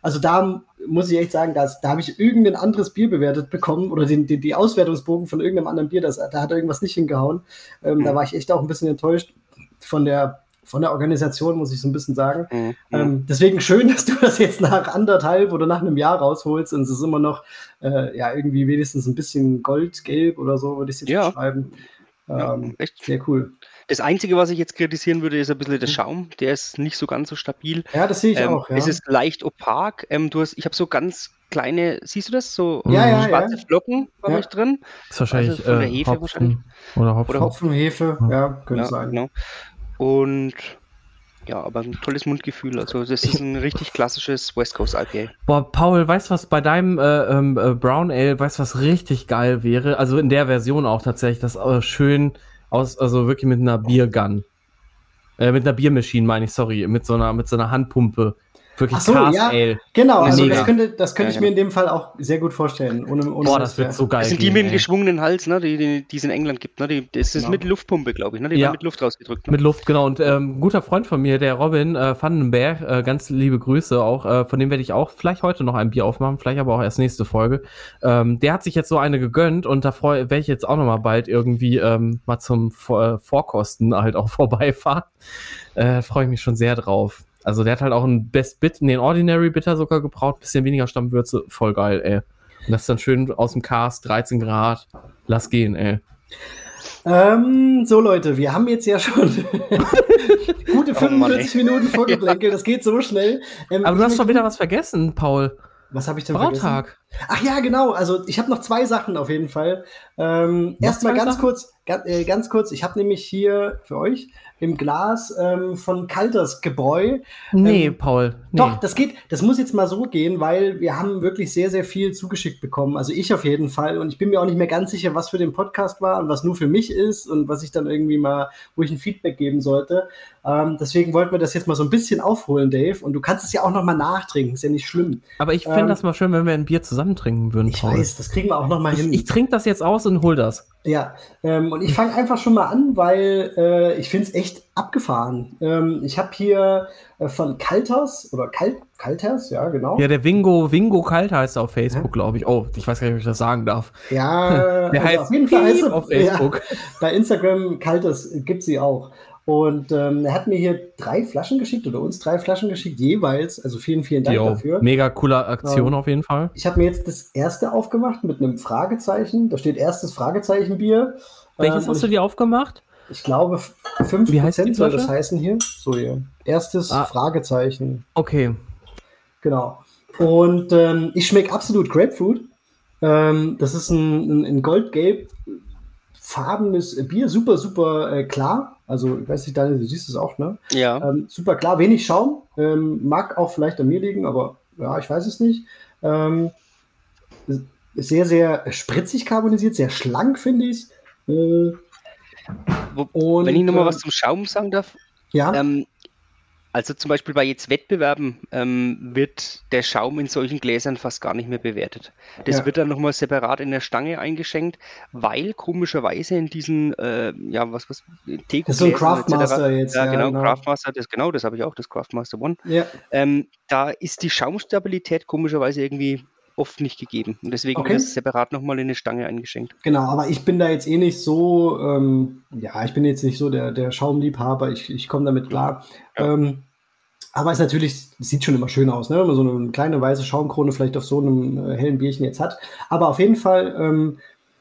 Also da muss ich echt sagen, dass, da habe ich irgendein anderes Bier bewertet bekommen oder den, den, die Auswertungsbogen von irgendeinem anderen Bier, das, da hat irgendwas nicht hingehauen. Ähm, Da Mhm. war ich echt auch ein bisschen enttäuscht von der, von der Organisation, muss ich so ein bisschen sagen. Mhm. Mhm. Ähm, deswegen schön, dass du das jetzt nach anderthalb oder nach einem Jahr rausholst und es ist immer noch äh, ja irgendwie wenigstens ein bisschen goldgelb oder so, würde ich es jetzt Ja. beschreiben. Ja, Ähm, echt. sehr cool. Das Einzige, was ich jetzt kritisieren würde, ist ein bisschen der Mhm. Schaum. Der ist nicht so ganz so stabil. Ja, das sehe ich Ähm, auch. Ja. Es ist leicht opak. Ähm, du hast, ich habe so ganz kleine, siehst du das? So Ja, ja, schwarze ja. Flocken habe Ja. ich drin. Ist wahrscheinlich Also äh, Hefe Hopfen wahrscheinlich. oder Hopfen. Oder Hopfen, Hefe, ja, könnte Ja, sein. genau. Und ja, aber ein tolles Mundgefühl. Also das ist ein richtig klassisches West Coast IPA. Boah, Paul, weißt du was bei deinem äh, ähm, äh, Brown Ale, weißt du was richtig geil wäre? Also in der Version auch tatsächlich, das äh, schön aus, also wirklich mit einer Biergun. Äh, mit einer Biermaschine, meine ich, sorry, mit so einer, mit so einer Handpumpe. Wirklich Ach so, Cast ja. Ale. Genau, also Mega. das könnte, das könnte Ja, ich mir in dem Fall auch sehr gut vorstellen. Ohne, ohne Boah, das wird so geil. Das sind die gehen, mit dem ey. geschwungenen Hals, ne, die, die, die es in England gibt. Ne? Die, das ist Genau. mit Luftpumpe, glaube ich. Ne? Die Ja. werden mit Luft rausgedrückt. Ne? Mit Luft, genau. Und ähm, ein guter Freund von mir, der Robin äh, Vandenberg, äh, ganz liebe Grüße auch, äh, von dem werde ich auch vielleicht heute noch ein Bier aufmachen, vielleicht aber auch erst nächste Folge. Ähm, der hat sich jetzt so eine gegönnt und da werde ich jetzt auch noch mal bald irgendwie ähm, mal zum Vor äh, Vorkosten halt auch vorbeifahren. Äh, freue ich mich schon sehr drauf. Also der hat halt auch einen Best Bit, den Ordinary Bitter sogar gebraut, bisschen weniger Stammwürze, voll geil, ey. Und das ist dann schön aus dem Cast, 13 Grad, lass gehen, ey. Ähm, so Leute, wir haben jetzt ja schon gute Oh Mann, 45 Minuten Vorgeplänkel, das geht so schnell. Ähm, Aber du hast möchte- wieder was vergessen, Paul. Was habe ich denn vergessen? Brautag. Ach ja, genau. Also ich habe noch zwei Sachen auf jeden Fall. Ähm, Erstmal ganz Sachen? kurz, ganz, äh, ganz kurz. Ich habe nämlich hier für euch im Glas ähm, von Kalters Gebräu. Nee, Ähm, Paul. Nee. Doch, das geht. Das muss jetzt mal so gehen, weil wir haben wirklich sehr, sehr viel zugeschickt bekommen. Also ich auf jeden Fall. Und ich bin mir auch nicht mehr ganz sicher, was für den Podcast war und was nur für mich ist und was ich dann irgendwie mal, wo ich ein Feedback geben sollte. Ähm, deswegen wollten wir das jetzt mal so ein bisschen aufholen, Dave. Und du kannst es ja auch noch mal nachtrinken. Ist ja nicht schlimm. Aber ich fände Ähm, das mal schön, wenn wir ein Bier zusammen trinken würden, Ich Paul. weiß, das kriegen wir auch noch mal Ich, hin. ich trinke das jetzt aus und hol das. Ja, ähm, und ich fange einfach schon mal an, weil äh, ich finde es echt abgefahren. Ähm, ich habe hier äh, von Kalters oder Kal Kalters, ja, genau. Ja, der Wingo, Wingo Kalt heißt er auf Facebook, glaube ich. Oh, ich weiß gar nicht, ob ich das sagen darf. Ja, Der also heißt auf jeden Fall heißt er auf ja, Facebook. bei Instagram Kalters gibt sie auch. Und ähm, er hat mir hier drei Flaschen geschickt oder uns drei Flaschen geschickt, jeweils. Also vielen, vielen Dank Jo, dafür. mega coole Aktion Ähm, auf jeden Fall. Ich habe mir jetzt das erste aufgemacht mit einem Fragezeichen. Da steht erstes Fragezeichen Bier. Welches Ähm, hast du dir aufgemacht? Ich glaube, 5% Wie heißt soll das heißen hier. So hier. Erstes Ah. Fragezeichen. Okay. Genau. Und ähm, ich schmecke absolut Grapefruit. Ähm, das ist ein, ein, ein goldgelb farbenes Bier, super, super äh, klar. Also, ich weiß nicht, Daniel, du siehst es auch, ne? Ja. Ähm, super klar, wenig Schaum. Ähm, mag auch vielleicht an mir liegen, aber ja, ich weiß es nicht. Ähm, sehr, sehr spritzig carbonisiert, sehr schlank, finde ich. Äh, Wo, und, wenn ich nochmal äh, was zum Schaum sagen darf, ja, ähm, Also zum Beispiel bei jetzt Wettbewerben ähm, wird der Schaum in solchen Gläsern fast gar nicht mehr bewertet. Das Ja. wird dann nochmal separat in der Stange eingeschenkt, weil komischerweise in diesen, äh, ja, was, was, Teco Das ist so ein. Craftmaster jetzt, Ja, ja, genau, genau. Craftmaster, das, genau, das habe ich auch, das Craftmaster One. Ja. Ähm, da ist die Schaumstabilität komischerweise irgendwie oft nicht gegeben. Und deswegen Okay. wird es separat nochmal in eine Stange eingeschenkt. Genau, aber ich bin da jetzt eh nicht so, ähm, ja, ich bin jetzt nicht so der, der Schaumliebhaber, ich, ich komme damit klar. Ja. Ähm, aber es natürlich, es sieht schon immer schön aus, ne? wenn man so eine kleine weiße Schaumkrone vielleicht auf so einem äh, hellen Bierchen jetzt hat. Aber auf jeden Fall, ähm,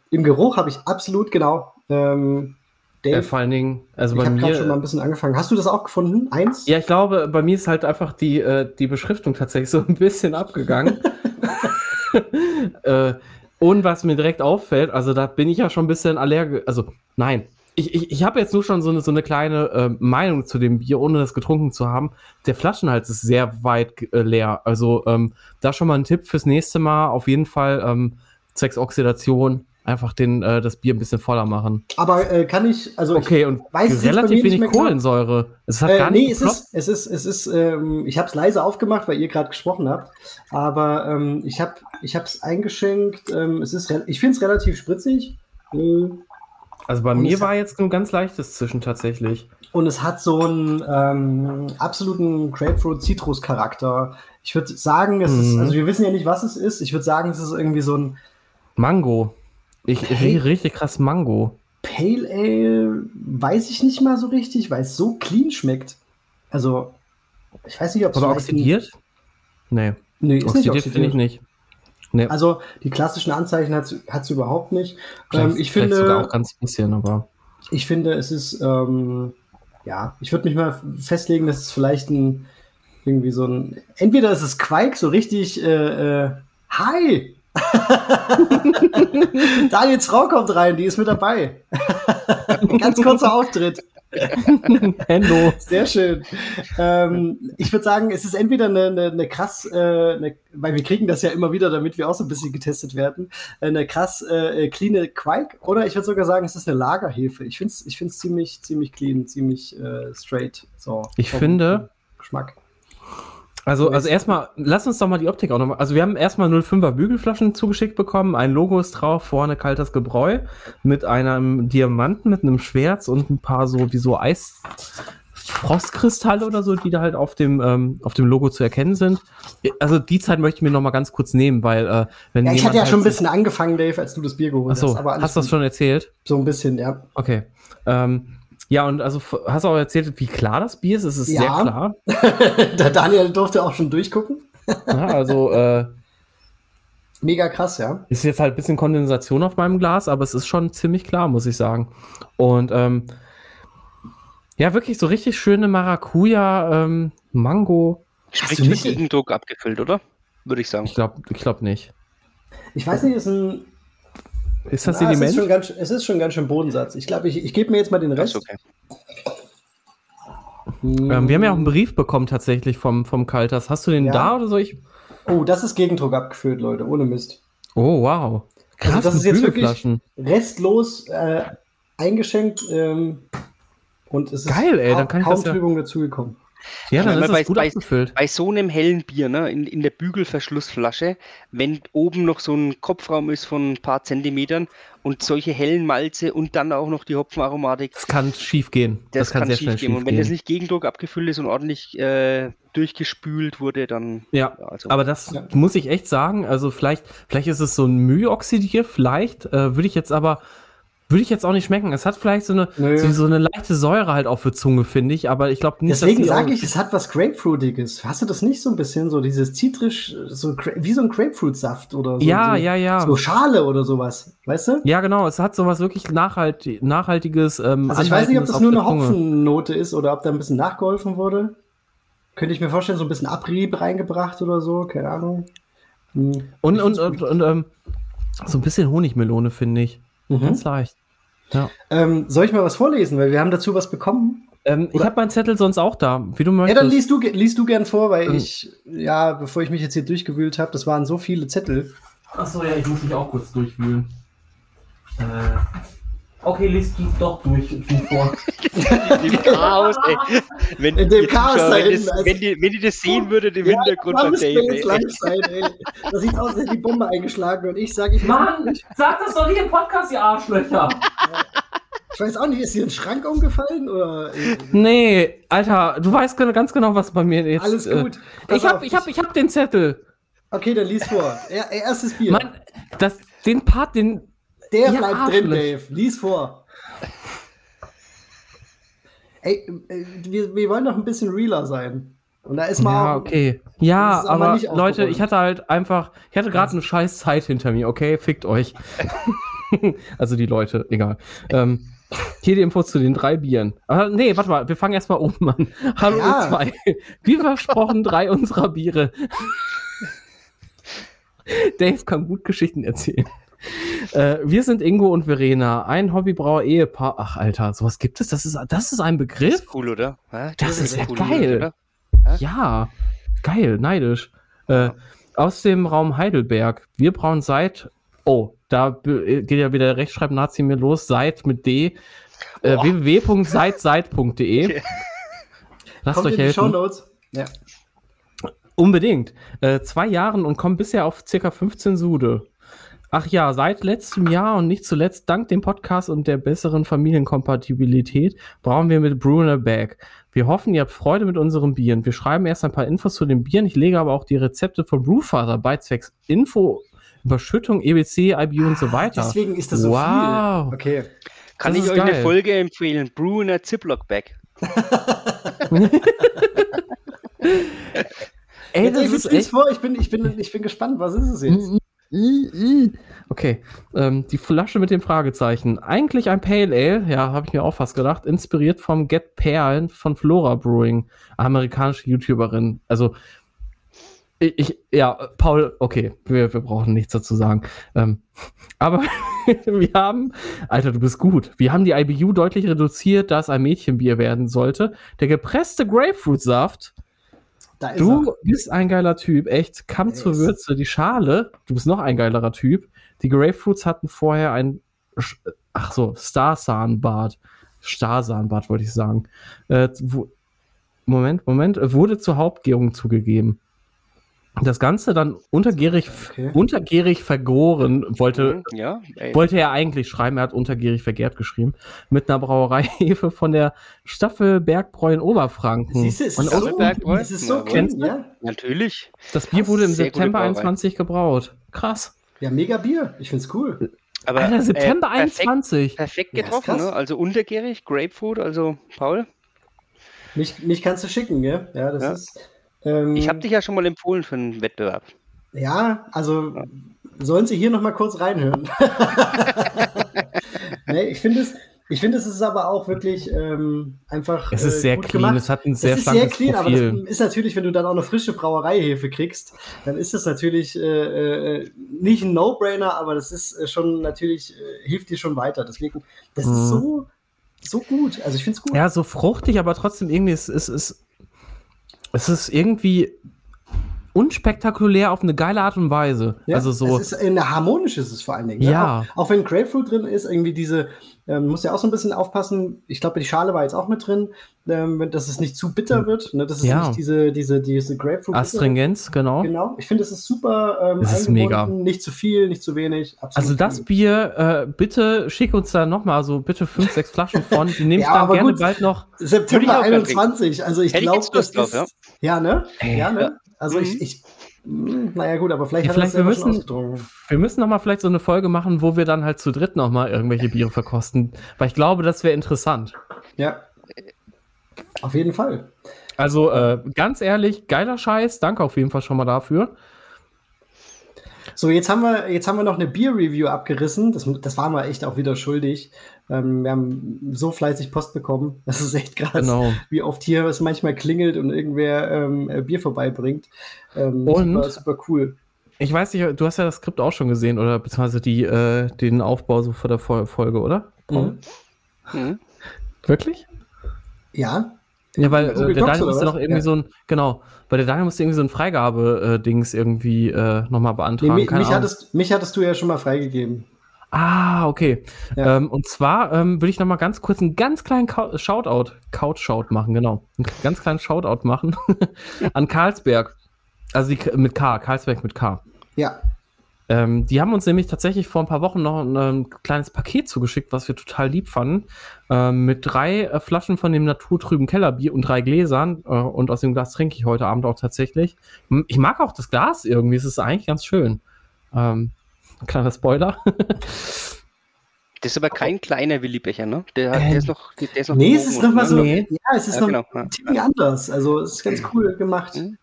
im Geruch habe ich absolut genau, ähm, Dave, vor allen Dingen, also ich bei habe gerade schon mal mir. ein bisschen angefangen. Hast du das auch gefunden? Eins? Ja, ich glaube, bei mir ist halt einfach die, äh, die Beschriftung tatsächlich so ein bisschen abgegangen. äh, und was mir direkt auffällt, also da bin ich ja schon ein bisschen allergisch. Also, nein. Ich, ich, ich habe jetzt nur schon so eine, so eine kleine äh, Meinung zu dem Bier, ohne das getrunken zu haben. Der Flaschenhals ist sehr weit äh, leer. Also, ähm, da schon mal ein Tipp fürs nächste Mal. Auf jeden Fall ähm, Oxidation einfach den, äh, das Bier ein bisschen voller machen. Aber äh, kann ich, also ich- Okay, und weiß relativ wenig genau. Kohlensäure. Es hat Äh, gar nee, nicht es geploppt. ist, es ist, es ist, ähm, ich habe es leise aufgemacht, weil ihr gerade gesprochen habt. Aber ähm, ich habe ich es eingeschenkt. Ähm, es ist, ich finde es relativ spritzig. Äh, Also bei Und mir war jetzt nur ganz leichtes zwischen tatsächlich. Und es hat so einen ähm, absoluten Grapefruit-Citrus-Charakter. Ich würde sagen, es ist, Mhm. also wir wissen ja nicht, was es ist. Ich würde sagen, es ist irgendwie so ein Mango. Ich rieche richtig krass Mango. Pale Ale, weiß ich nicht mal so richtig, weil es so clean schmeckt. Also, ich weiß nicht, ob es Aber oxidiert? Nee, Nee, ist nicht oxidiert finde ich nicht. Nee, Also die klassischen Anzeichen hat es überhaupt nicht. Ähm, ich, vielleicht sogar finde, auch ganz bisschen, aber ich finde, es ist, ähm, ja, ich würde mich mal festlegen, dass es vielleicht ein, irgendwie so ein, entweder ist es Quake, so richtig, äh, äh, hi! Daniels Frau kommt rein, die ist mit dabei. Ganz kurzer Auftritt. Hello. Sehr schön. Ähm, ich würde sagen, es ist entweder eine, eine, eine krass, äh, eine, weil wir kriegen das ja immer wieder, damit wir auch so ein bisschen getestet werden, eine krass äh, clean Quake, oder ich würde sogar sagen, es ist eine Lagerhefe. Ich finde es ich find's ziemlich, ziemlich clean, ziemlich äh, straight. So, Ich finde- Geschmack. Also, also erstmal, lass uns doch mal die Optik auch nochmal. Also, wir haben erstmal 05er Bügelflaschen zugeschickt bekommen. Ein Logo ist drauf, vorne kaltes Gebräu mit einem Diamanten, mit einem Schwert und ein paar so wie so Eisfrostkristalle oder so, die da halt auf dem, ähm, auf dem Logo zu erkennen sind. Also, die Zeit möchte ich mir nochmal ganz kurz nehmen, weil, äh, wenn Ja, ich hatte ja halt schon ein sich- bisschen angefangen, Dave, als du das Bier geholt Achso, hast. Aber alles hast du das schon erzählt? So ein bisschen, ja. Okay. Ähm, ja, und also hast du auch erzählt, wie klar das Bier ist? Es ist Ja. sehr klar. Der Daniel durfte auch schon durchgucken. Ja, also äh, Mega krass, ja. ist jetzt halt ein bisschen Kondensation auf meinem Glas, aber es ist schon ziemlich klar, muss ich sagen. Und ähm, ja, wirklich so richtig schöne Maracuja, ähm, Mango. Für nicht- Gegendruck abgefüllt, oder? Würde ich sagen. Ich glaube ich glaub nicht. Ich weiß nicht, ist ein Ist das Ah, es, ist Sediment? schon ganz, es ist schon ganz schön Bodensatz. Ich glaube, ich, ich gebe mir jetzt mal den Rest. okay. ähm, wir haben ja auch einen Brief bekommen tatsächlich vom, vom Kalters. Hast du den Ja. da oder so? Ich Oh, das ist Gegendruck abgeführt, Leute, ohne Mist. oh, wow. Krass, Also das ist jetzt wirklich-. Restlos äh, eingeschenkt ähm, und es ist Geil, ey, dann kann ich kaum das ja- Trübung dazugekommen. Ja, dann ist bei- es gut bei- abgefüllt. Bei so einem hellen Bier, ne, in, in der Bügelverschlussflasche, wenn oben noch so ein Kopfraum ist von ein paar Zentimetern und solche hellen Malze und dann auch noch die Hopfenaromatik, Das kann schief gehen. das, kann, sehr schief gehen. Und wenn das nicht Gegendruck abgefüllt ist und ordentlich äh, durchgespült wurde, dann Ja, ja, also, aber das Ja. muss ich echt sagen. Also vielleicht, vielleicht ist es so ein Mühoxidier, vielleicht äh, würde ich jetzt aber würde ich jetzt auch nicht schmecken. Es hat vielleicht so eine Nö. so, so eine leichte Säure halt auf der Zunge, finde ich. Aber ich glaube nicht. Deswegen sage auch- ich, es hat was Grapefruitiges. Hast du das nicht so ein bisschen so dieses zitrisch, so wie so ein Grapefruitsaft oder so? Ja, so, ja, ja. So Schale oder sowas, weißt du? Ja, genau. Es hat sowas wirklich nachhalt, nachhaltiges. Ähm, Also ich weiß nicht, ob das nur eine. Hopfennote ist oder ob da ein bisschen nachgeholfen wurde. Könnte ich mir vorstellen, so ein bisschen Abrieb reingebracht oder so, keine Ahnung. Hm. Und und und, und ähm, so ein bisschen Honigmelone finde ich. Mhm. Ganz leicht. Ja. Ähm, soll ich mal was vorlesen? Weil wir haben dazu was bekommen. Ähm, ich habe meinen Zettel sonst auch da, wie du Ja, möchtest. dann liest du, liest du gern vor, weil Ähm. ich, ja, bevor ich mich jetzt hier durchgewühlt habe, das waren so viele Zettel. Achso, ja, ich muss mich auch kurz durchwühlen. Äh, Okay, liest du doch durch du vor. Im Chaos, ey. Wenn, In dem Chaos Zuschauer, da wenn, hinten, das, wenn, die, wenn die das sehen würdet im Hintergrund Mann, von das Dave, ey. lang sein, ey. Das sieht aus, als hätte die Bombe eingeschlagen und ich sage, ich, Mann, sag das doch nicht im Podcast, ihr Arschlöcher. ich weiß auch nicht, ist hier ein Schrank umgefallen oder Nee, Alter, du weißt ge- ganz genau, was bei mir jetzt. alles gut? Äh, Pass ich hab, ich hab, ich hab den Zettel. Okay, dann lies vor. Er, erstes Bier. Mann, das, den Part, den. Der Ja, bleibt drin. Dave. Lies vor. Ey, äh, wir, wir wollen doch ein bisschen realer sein. Und da ist mal. Ja, okay. Ja, aber Leute, ich hatte halt einfach, ich hatte gerade eine scheiß Zeit hinter mir, okay? Fickt euch. also die Leute, egal. Ähm, hier die Infos zu den drei Bieren. Aber nee, warte mal, wir fangen erstmal oben an. Hallo Ja. zwei. Wie versprochen, drei unserer Biere. Dave kann gut Geschichten erzählen. Äh, wir sind Ingo und Verena, ein Hobbybrauer-Ehepaar. Ach, Alter, sowas gibt es? Das ist, das ist ein Das Begriff? ist cool, oder? Ja, Das ist ja cool, geil. oder? Ja, geil, neidisch. Äh, aus dem Raum Heidelberg. Wir brauchen seit. Oh, da be- geht ja wieder der Rechtschreib-Nazi mir los. Seit mit D. Äh, Oh. www.seitseit.de. Okay. Lasst kommt euch in die helfen. Shownotes. Ja. Unbedingt. Äh, zwei Jahren und kommen bisher auf circa 15 Sude. Ach ja, seit letztem Jahr und nicht zuletzt dank dem Podcast und der besseren Familienkompatibilität brauchen wir mit Bruner Bag. Wir hoffen, ihr habt Freude mit unseren Bieren. Wir schreiben erst ein paar Infos zu den Bieren. Ich lege aber auch die Rezepte von Brewfather bei zwecks Info, Überschüttung, EBC, IBU und so weiter. Deswegen ist das so Wow. viel. Okay. Kann Das ich euch eine geil. Folge empfehlen? Brew in a Ziploc Bag. Ey, das David, ist echt vor. Ich bin, ich, bin, ich bin gespannt. Was ist es jetzt? Okay, ähm, die Flasche mit dem Fragezeichen. Eigentlich ein Pale Ale, ja, habe ich mir auch fast gedacht, inspiriert vom Get Perlen von Flora Brewing, amerikanische YouTuberin. Also, ich, ich ja, Paul, okay, wir, wir brauchen nichts dazu sagen. Ähm, aber wir haben, Alter, du bist gut. Wir haben die IBU deutlich reduziert, da es ein Mädchenbier werden sollte. Der gepresste Grapefruitsaft Du bist ein geiler Typ, echt. Kamm Yes. zur Würze. Die Schale, du bist noch ein geilerer Typ. Die Grapefruits hatten vorher ein, ach so, Starsahnbad. Starsahnbad wollte ich sagen. Äh, wo, Moment, Moment. Wurde zur Hauptgärung zugegeben. Das Ganze dann untergärig, Okay. untergärig vergoren, wollte, Mhm, Ja, wollte er eigentlich schreiben, er hat untergärig vergärt geschrieben, mit einer Brauereihefe von der Staffel Bergbräu in Oberfranken. Siehst du, es Und ist so, Bergbräu? es ist so Ja, kennst du? ja? natürlich. Das Bier wurde im Sehr September Brauerei. 21 gebraut. Krass. Ja, mega Bier. Ich find's cool. Aber Alter, äh, September perfekt, 21. perfekt Ja, getroffen, krass. ne? Also untergärig, Grapefruit, also Paul. Mich, mich kannst du schicken, gell? Ja, das Ja. ist. Ähm, Ich habe dich ja schon mal empfohlen für einen Wettbewerb. Ja, also sollen Sie hier noch mal kurz reinhören. nee, ich finde es, ich finde es ist aber auch wirklich ähm, einfach. Es ist äh, sehr gut clean, gemacht. es hat ein Es sehr ist sehr clean, aber Profil. das ist natürlich, wenn du dann auch eine frische Brauereihefe kriegst, dann ist das natürlich äh, äh, nicht ein No-Brainer, aber das ist äh, schon natürlich, äh, hilft dir schon weiter. Deswegen, das Mhm. ist so, so gut. Also ich finde es gut. Ja, so fruchtig, aber trotzdem irgendwie, es ist, es ist, es ist irgendwie unspektakulär auf eine geile Art und Weise. Ja, also so, Es ist eine harmonisch ist es vor allen Dingen. ne? Ja. Auch, auch wenn Grapefruit drin ist, irgendwie diese, ähm, muss ja auch so ein bisschen aufpassen. Ich glaube, die Schale war jetzt auch mit drin, ähm, wenn- dass es nicht zu bitter wird. Ne? Das ist Ja. nicht diese, diese, diese Grapefruit. Astringenz, genau. Genau. Ich finde, es ist super ähm, Es ist mega. Nicht zu viel, nicht zu wenig. Absolut Also das cool. Bier, äh, bitte schick uns da nochmal so bitte fünf, sechs Flaschen von. Die nehme ich Ja, dann aber gerne gut. bald noch. Ich September auch gern 21. Also ich ich glaube, das drauf, ist. Ja, ne? Ey. Ja, ne? Also Mhm. ich, ich mh, naja gut, aber vielleicht Ja, hat vielleicht wir müssen- ausgetrunken. Wir müssen noch mal vielleicht so eine Folge machen, wo wir dann halt zu dritt noch mal irgendwelche Biere verkosten, weil ich glaube, das wäre interessant. Ja. Auf jeden Fall. Also äh, ganz ehrlich, geiler Scheiß. Danke auf jeden Fall schon mal dafür. So, jetzt haben wir, jetzt haben wir noch eine Bier-Review abgerissen. Das, das waren wir echt auch wieder schuldig. Ähm, wir haben so fleißig Post bekommen. Das ist echt krass, Genau. wie oft hier es manchmal klingelt und irgendwer ähm, äh, Bier vorbeibringt. Ähm, Und? Super, super cool. Ich weiß nicht, du hast ja das Skript auch schon gesehen oder beziehungsweise die, äh, den Aufbau so vor der Fol- Folge, oder? Mhm. Mhm. Wirklich? Ja, Ja, weil äh, der Daniel musste noch irgendwie Ja. so ein, genau, weil der Daniel musste irgendwie so ein Freigabe-Dings irgendwie äh, nochmal nee, beantragen. mich, Keine mich, Ahnung. hattest, mich hattest du ja schon mal freigegeben. Ah, okay. Ja. Ähm, und zwar ähm, will ich noch mal ganz kurz einen ganz kleinen Ka Shoutout, Couch-Shout machen, genau. Einen ganz kleinen Shoutout machen an Karlsberg. Also die, mit K, Karlsberg mit K. Ja. Ähm, die haben uns nämlich tatsächlich vor ein paar Wochen noch ein, ein kleines Paket zugeschickt, was wir total lieb fanden. Ähm, mit drei äh, Flaschen von dem naturtrüben Kellerbier und drei Gläsern. Äh, und aus dem Glas trinke ich heute Abend auch tatsächlich. Ich mag auch das Glas irgendwie, es ist eigentlich ganz schön. Ähm, kleiner Spoiler. Das ist aber kein kleiner Willi-Becher, ne? Der, der, ist noch, der ist noch. Nee, es ist nochmal so. Nee. Ja, es ist ja, noch genau. ziemlich anders. Also, es ist ganz cool gemacht. Mhm.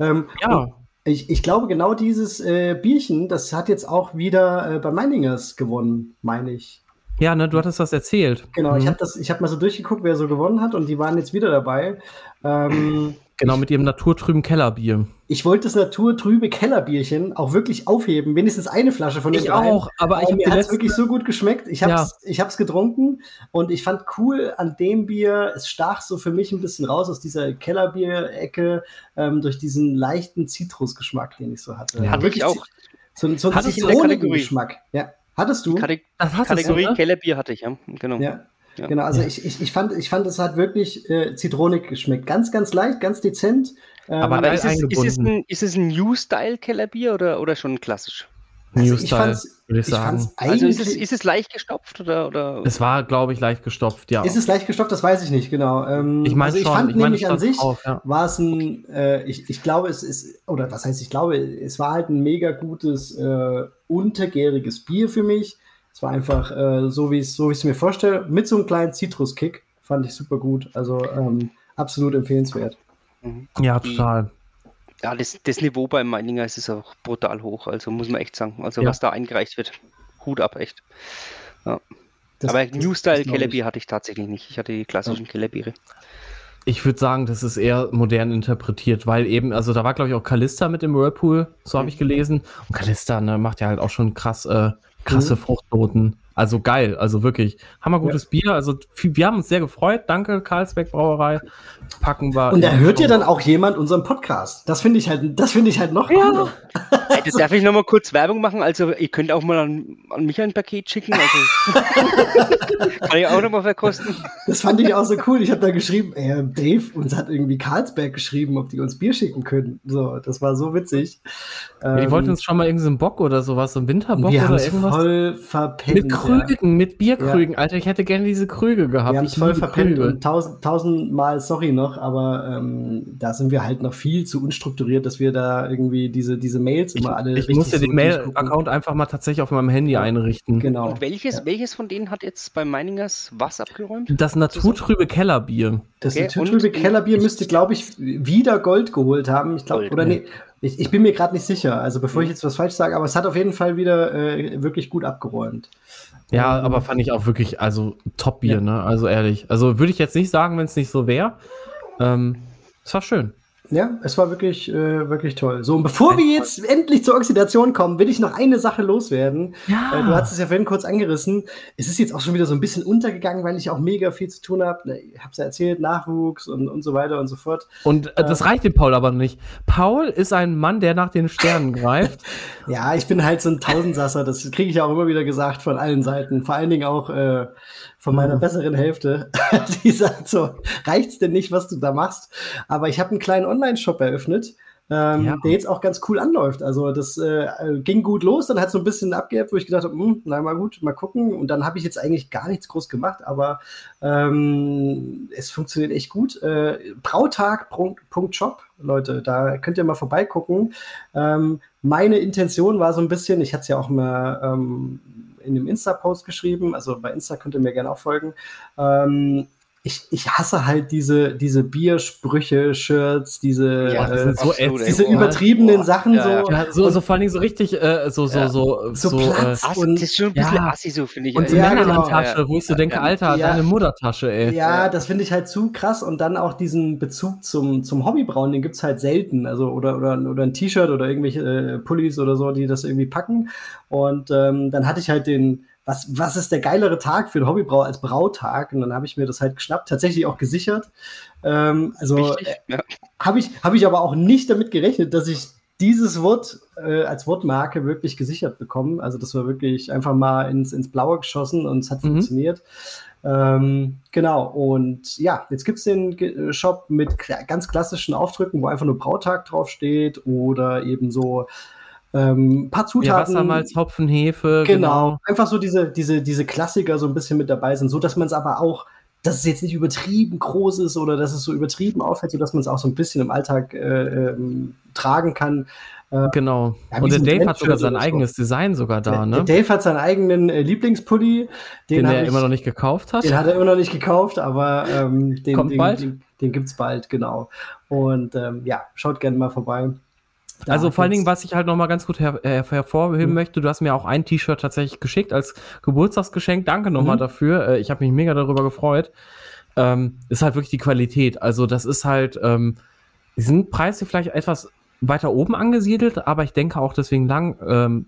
Ähm, ja. Ich, ich glaube, genau dieses äh, Bierchen, das hat jetzt auch wieder äh, bei Meiningers gewonnen, meine ich. Ja, ne, du hattest das erzählt. Genau, mhm. ich habe hab mal so durchgeguckt, wer so gewonnen hat und die waren jetzt wieder dabei. Ähm, genau, mit ihrem naturtrüben Kellerbier. Ich wollte das naturtrübe Kellerbierchen auch wirklich aufheben, wenigstens eine Flasche von den Ich dreien. auch, aber ich mir hat es wirklich so gut geschmeckt. Ich habe es ja. getrunken und ich fand cool an dem Bier, es stach so für mich ein bisschen raus aus dieser Kellerbierecke ähm, durch diesen leichten Zitrusgeschmack, den ich so hatte. Ja, hatte wirklich auch. So, so ein Zitronengeschmack. Ja. Hattest du? Kate Kategorie du, ne? Kellerbier hatte ich, ja. Genau. Ja. Ja. Genau, also ja. ich, ich, ich, fand, ich fand, es hat wirklich äh, zitronig geschmeckt. Ganz, ganz leicht, ganz dezent. Ähm, aber, aber ist, es, ist, es ein, ist es ein New-Style-Kellerbier oder, oder schon klassisch? Also New Style, würde ich sagen. also ist es, ist es leicht gestopft oder, oder? Es war, glaube ich, leicht gestopft, ja. Ist es leicht gestopft? Das weiß ich nicht, genau. Ähm, ich meine, also ich schon, fand ich nämlich an sich, auf, ja. war es ein, äh, ich, ich glaube, es ist, oder was heißt, ich glaube, es war halt ein mega gutes, äh, untergäriges Bier für mich. Es war einfach äh, so, wie so ich es mir vorstelle, mit so einem kleinen Zitruskick. Fand ich super gut. Also ähm, absolut empfehlenswert. Mhm. Ja, total. Ja, das, das Niveau beim Meininger ist auch brutal hoch, also muss man echt sagen. Also ja. was da eingereicht wird, Hut ab, echt. Ja. Das, Aber New Style Kellerbier hatte ich tatsächlich nicht. Ich hatte die klassischen ja. Kellerbiere. Ich würde sagen, das ist eher modern interpretiert, weil eben, also da war, glaube ich, auch Kalista mit dem Whirlpool, so habe ich gelesen. Und Kalista ne, macht ja halt auch schon krass, äh, krasse mhm. Fruchtnoten. Also geil, also wirklich hammergutes ja. Bier. Also wir haben uns sehr gefreut. Danke, Karlsberg Brauerei. Packen wir. Und da hört ja dann auch jemand unseren Podcast. Das finde ich halt, das finde ich halt noch ja. cooler. Also, darf ich noch mal kurz Werbung machen? Also ihr könnt auch mal an, an mich ein Paket schicken. Also, kann ich auch noch mal verkosten. Das fand ich auch so cool. Ich habe da geschrieben, ey, Dave, uns hat irgendwie Karlsberg geschrieben, ob die uns Bier schicken können. So, das war so witzig. Ja, die ähm, wollten uns schon mal irgendeinen Bock oder sowas, so einen Winterbock wir oder irgendwas. voll verpennt. Mit Krügen, mit Bierkrügen. Ja. Alter, ich hätte gerne diese Krüge gehabt. Wir haben es voll verpennt Krüge. und tausend, tausendmal sorry noch, aber ähm, da sind wir halt noch viel zu unstrukturiert, dass wir da irgendwie diese, diese Mails immer alle. Ich, ich muss ja den Mail-Account einfach mal tatsächlich auf meinem Handy ja. einrichten. Genau. Und welches, ja. welches von denen hat jetzt bei Meiningers was abgeräumt? Das naturtrübe Kellerbier. Das okay. naturtrübe Kellerbier müsste, glaube ich, wieder Gold geholt haben. Ich glaube, oder nee. Ich, ich bin mir gerade nicht sicher, also bevor ich mhm. jetzt was falsch sage, aber es hat auf jeden Fall wieder äh, wirklich gut abgeräumt. Ja, aber fand ich auch wirklich, also Top-Bier, ja. ne? Also ehrlich. Also würde ich jetzt nicht sagen, wenn es nicht so wäre. Ähm, es war schön. Ja, es war wirklich, äh, wirklich toll. So, und bevor wir jetzt endlich zur Oxidation kommen, will ich noch eine Sache loswerden. Ja. Äh, du hast es ja vorhin kurz angerissen. Es ist jetzt auch schon wieder so ein bisschen untergegangen, weil ich auch mega viel zu tun habe. Ne, ich habe es ja erzählt, Nachwuchs und, und so weiter und so fort. Und äh, das reicht dem Paul aber nicht. Paul ist ein Mann, der nach den Sternen greift. ja, ich bin halt so ein Tausendsasser. Das kriege ich auch immer wieder gesagt von allen Seiten. Vor allen Dingen auch äh, von meiner besseren Hälfte, die sagt so, reicht's denn nicht, was du da machst? Aber ich habe einen kleinen Online-Shop eröffnet, ähm, ja. der jetzt auch ganz cool anläuft. Also das äh, ging gut los, dann hat es so ein bisschen abgehebt, wo ich gedacht habe, hm, na mal gut, mal gucken. Und dann habe ich jetzt eigentlich gar nichts groß gemacht, aber ähm, es funktioniert echt gut. Äh, Brautag.shop, Leute, da könnt ihr mal vorbeigucken. Ähm, meine Intention war so ein bisschen, ich hatte es ja auch mal ähm, in dem Insta-Post geschrieben. Also bei Insta könnt ihr mir gerne auch folgen. Ähm, ich, ich hasse halt diese, diese Biersprüche, Shirts, diese, ja, äh, so absolut, diese übertriebenen boah. Sachen ja, so. Ja, so, so vor allen Dingen so richtig, äh, so, so, so, so, so Platz äh, und, das ist schon ein bisschen ja. assi so, finde ich. Und so ja, Männerhandtasche, genau. wo ich so denke, Alter, deine Muttertasche, ey. Ja, das finde ich halt zu krass und dann auch diesen Bezug zum, zum Hobbybrauen, den gibt's halt selten. Also, oder, oder, oder ein T-Shirt oder irgendwelche äh, Pullis oder so, die das irgendwie packen. Und ähm, dann hatte ich halt den, was, was ist der geilere Tag für einen Hobbybrauer als Brautag? Und dann habe ich mir das halt geschnappt, tatsächlich auch gesichert. Ähm, also äh, ja. habe ich, hab ich aber auch nicht damit gerechnet, dass ich dieses Wort äh, als Wortmarke wirklich gesichert bekommen. Also das war wirklich einfach mal ins, ins Blaue geschossen und es hat mhm. funktioniert. Ähm, genau, und ja, jetzt gibt es den Shop mit ganz klassischen Aufdrücken, wo einfach nur Brautag draufsteht oder eben so ähm, paar Zutaten. Ja, Wassermalz, Hopfen, Hefe. Genau. genau. Einfach so diese, diese, diese Klassiker so ein bisschen mit dabei sind, so dass man es aber auch, dass es jetzt nicht übertrieben groß ist oder dass es so übertrieben auffällt, so dass man es auch so ein bisschen im Alltag äh, ähm, tragen kann. Äh, genau. Ja, und der Dave hat sogar sein eigenes so. Design sogar da, ne? Der Dave hat seinen eigenen äh, Lieblingspulli, den, den er ich, immer noch nicht gekauft hat. Den hat er immer noch nicht gekauft, aber ähm, den, Kommt den, bald. den, den gibt es bald, genau. Und ähm, ja, schaut gerne mal vorbei. Also vor allen Dingen, was ich halt noch mal ganz gut her her hervorheben mhm. möchte, du hast mir auch ein T-Shirt tatsächlich geschickt als Geburtstagsgeschenk. Danke nochmal mhm. dafür. Äh, ich habe mich mega darüber gefreut. Ähm, ist halt wirklich die Qualität. Also das ist halt, ähm, die sind Preise vielleicht etwas weiter oben angesiedelt, aber ich denke auch deswegen lang, ähm,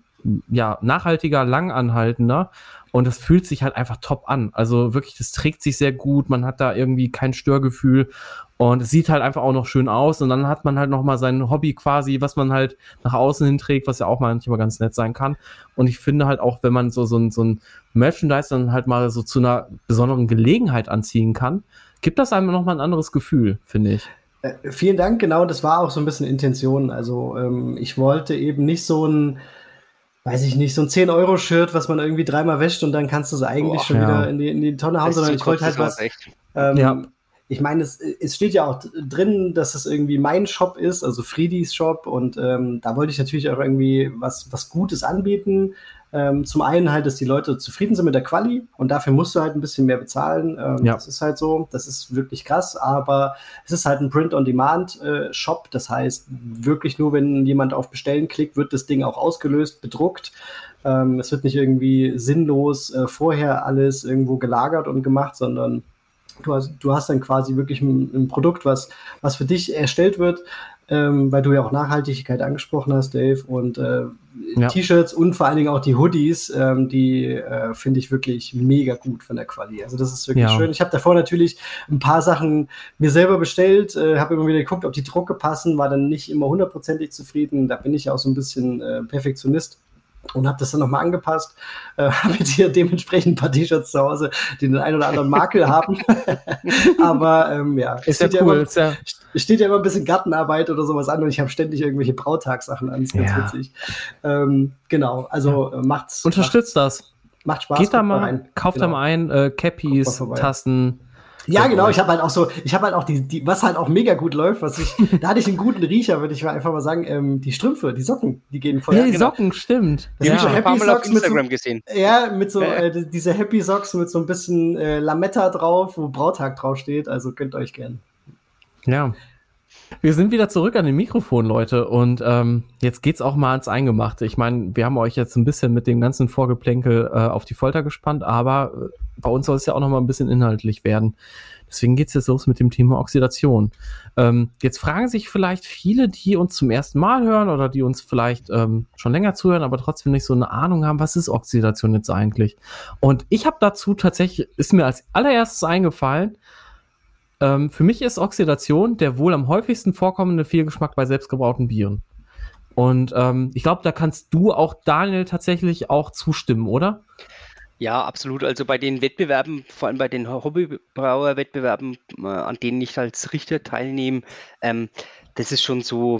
ja, nachhaltiger, langanhaltender. Und das fühlt sich halt einfach top an. Also wirklich, das trägt sich sehr gut. Man hat da irgendwie kein Störgefühl. Und es sieht halt einfach auch noch schön aus. Und dann hat man halt noch mal sein Hobby quasi, was man halt nach außen hin trägt, was ja auch manchmal ganz nett sein kann. Und ich finde halt auch, wenn man so, so, ein, so ein Merchandise dann halt mal so zu einer besonderen Gelegenheit anziehen kann, gibt das einem noch mal ein anderes Gefühl, finde ich. Äh, vielen Dank, genau, das war auch so ein bisschen Intention. Also ähm, ich wollte eben nicht so ein, weiß ich nicht, so ein 10-Euro-Shirt, was man irgendwie dreimal wäscht und dann kannst du es eigentlich Boah, schon ja. wieder in die, in die Tonne hauen, sondern ich wollte halt was. Ähm, ja. Ich meine, es, es steht ja auch drin, dass es irgendwie mein Shop ist, also Friedis Shop. Und ähm, da wollte ich natürlich auch irgendwie was, was Gutes anbieten. Ähm, zum einen halt, dass die Leute zufrieden sind mit der Quali und dafür musst du halt ein bisschen mehr bezahlen. Ähm, ja. Das ist halt so, das ist wirklich krass, aber es ist halt ein Print-on-Demand-Shop. Äh, das heißt, wirklich nur, wenn jemand auf Bestellen klickt, wird das Ding auch ausgelöst, bedruckt. Ähm, es wird nicht irgendwie sinnlos äh, vorher alles irgendwo gelagert und gemacht, sondern du hast, du hast dann quasi wirklich ein, ein Produkt, was, was für dich erstellt wird, ähm, weil du ja auch Nachhaltigkeit angesprochen hast, Dave, und äh, ja. T-Shirts und vor allen Dingen auch die Hoodies, ähm, die äh, finde ich wirklich mega gut von der Quali. Also das ist wirklich ja. schön. Ich habe davor natürlich ein paar Sachen mir selber bestellt, äh, habe immer wieder geguckt, ob die Drucke passen, war dann nicht immer hundertprozentig zufrieden. Da bin ich auch so ein bisschen äh, Perfektionist und habe das dann nochmal angepasst. Äh, habe jetzt hier dementsprechend ein paar T-Shirts zu Hause, die den einen oder anderen Makel haben. Aber ähm, ja, ist ja cool. Ja immer, ja steht ja immer ein bisschen Gartenarbeit oder sowas an und ich habe ständig irgendwelche Brautagsachen an. Das ist ganz ja. witzig. Ähm, genau, also ja. Äh, macht's. Unterstützt macht, das. Macht Spaß. Geht da mal, rein. kauft genau. da mal ein, äh, Cappies, Tassen. Ja, genau. Ich habe halt auch so, ich habe halt auch die, die, was halt auch mega gut läuft, was ich, da hatte ich einen guten Riecher, würde ich mal einfach mal sagen. Ähm, die Strümpfe, die Socken, die gehen voll. Ja, die genau. Socken, stimmt. Die ja. habe ich Happy Socks auf Instagram so, gesehen. Ja, mit so äh, diese Happy Socks mit so ein bisschen äh, Lametta drauf, wo Brautag draufsteht. Also könnt euch gern. Ja. Wir sind wieder zurück an dem Mikrofon, Leute. Und ähm, jetzt geht's auch mal ans Eingemachte. Ich meine, wir haben euch jetzt ein bisschen mit dem ganzen Vorgeplänkel äh, auf die Folter gespannt, aber äh, bei uns soll es ja auch noch mal ein bisschen inhaltlich werden. Deswegen geht's jetzt los mit dem Thema Oxidation. Ähm, jetzt fragen sich vielleicht viele, die uns zum ersten Mal hören oder die uns vielleicht ähm, schon länger zuhören, aber trotzdem nicht so eine Ahnung haben, was ist Oxidation jetzt eigentlich? Und ich habe dazu tatsächlich, ist mir als allererstes eingefallen, ähm, für mich ist Oxidation der wohl am häufigsten vorkommende Fehlgeschmack bei selbstgebrauten Bieren. Und ähm, ich glaube, da kannst du auch, Daniel, tatsächlich auch zustimmen, oder? Ja, absolut. Also bei den Wettbewerben, vor allem bei den Hobbybrauer-Wettbewerben, äh, an denen ich als Richter teilnehme, ähm, das ist schon so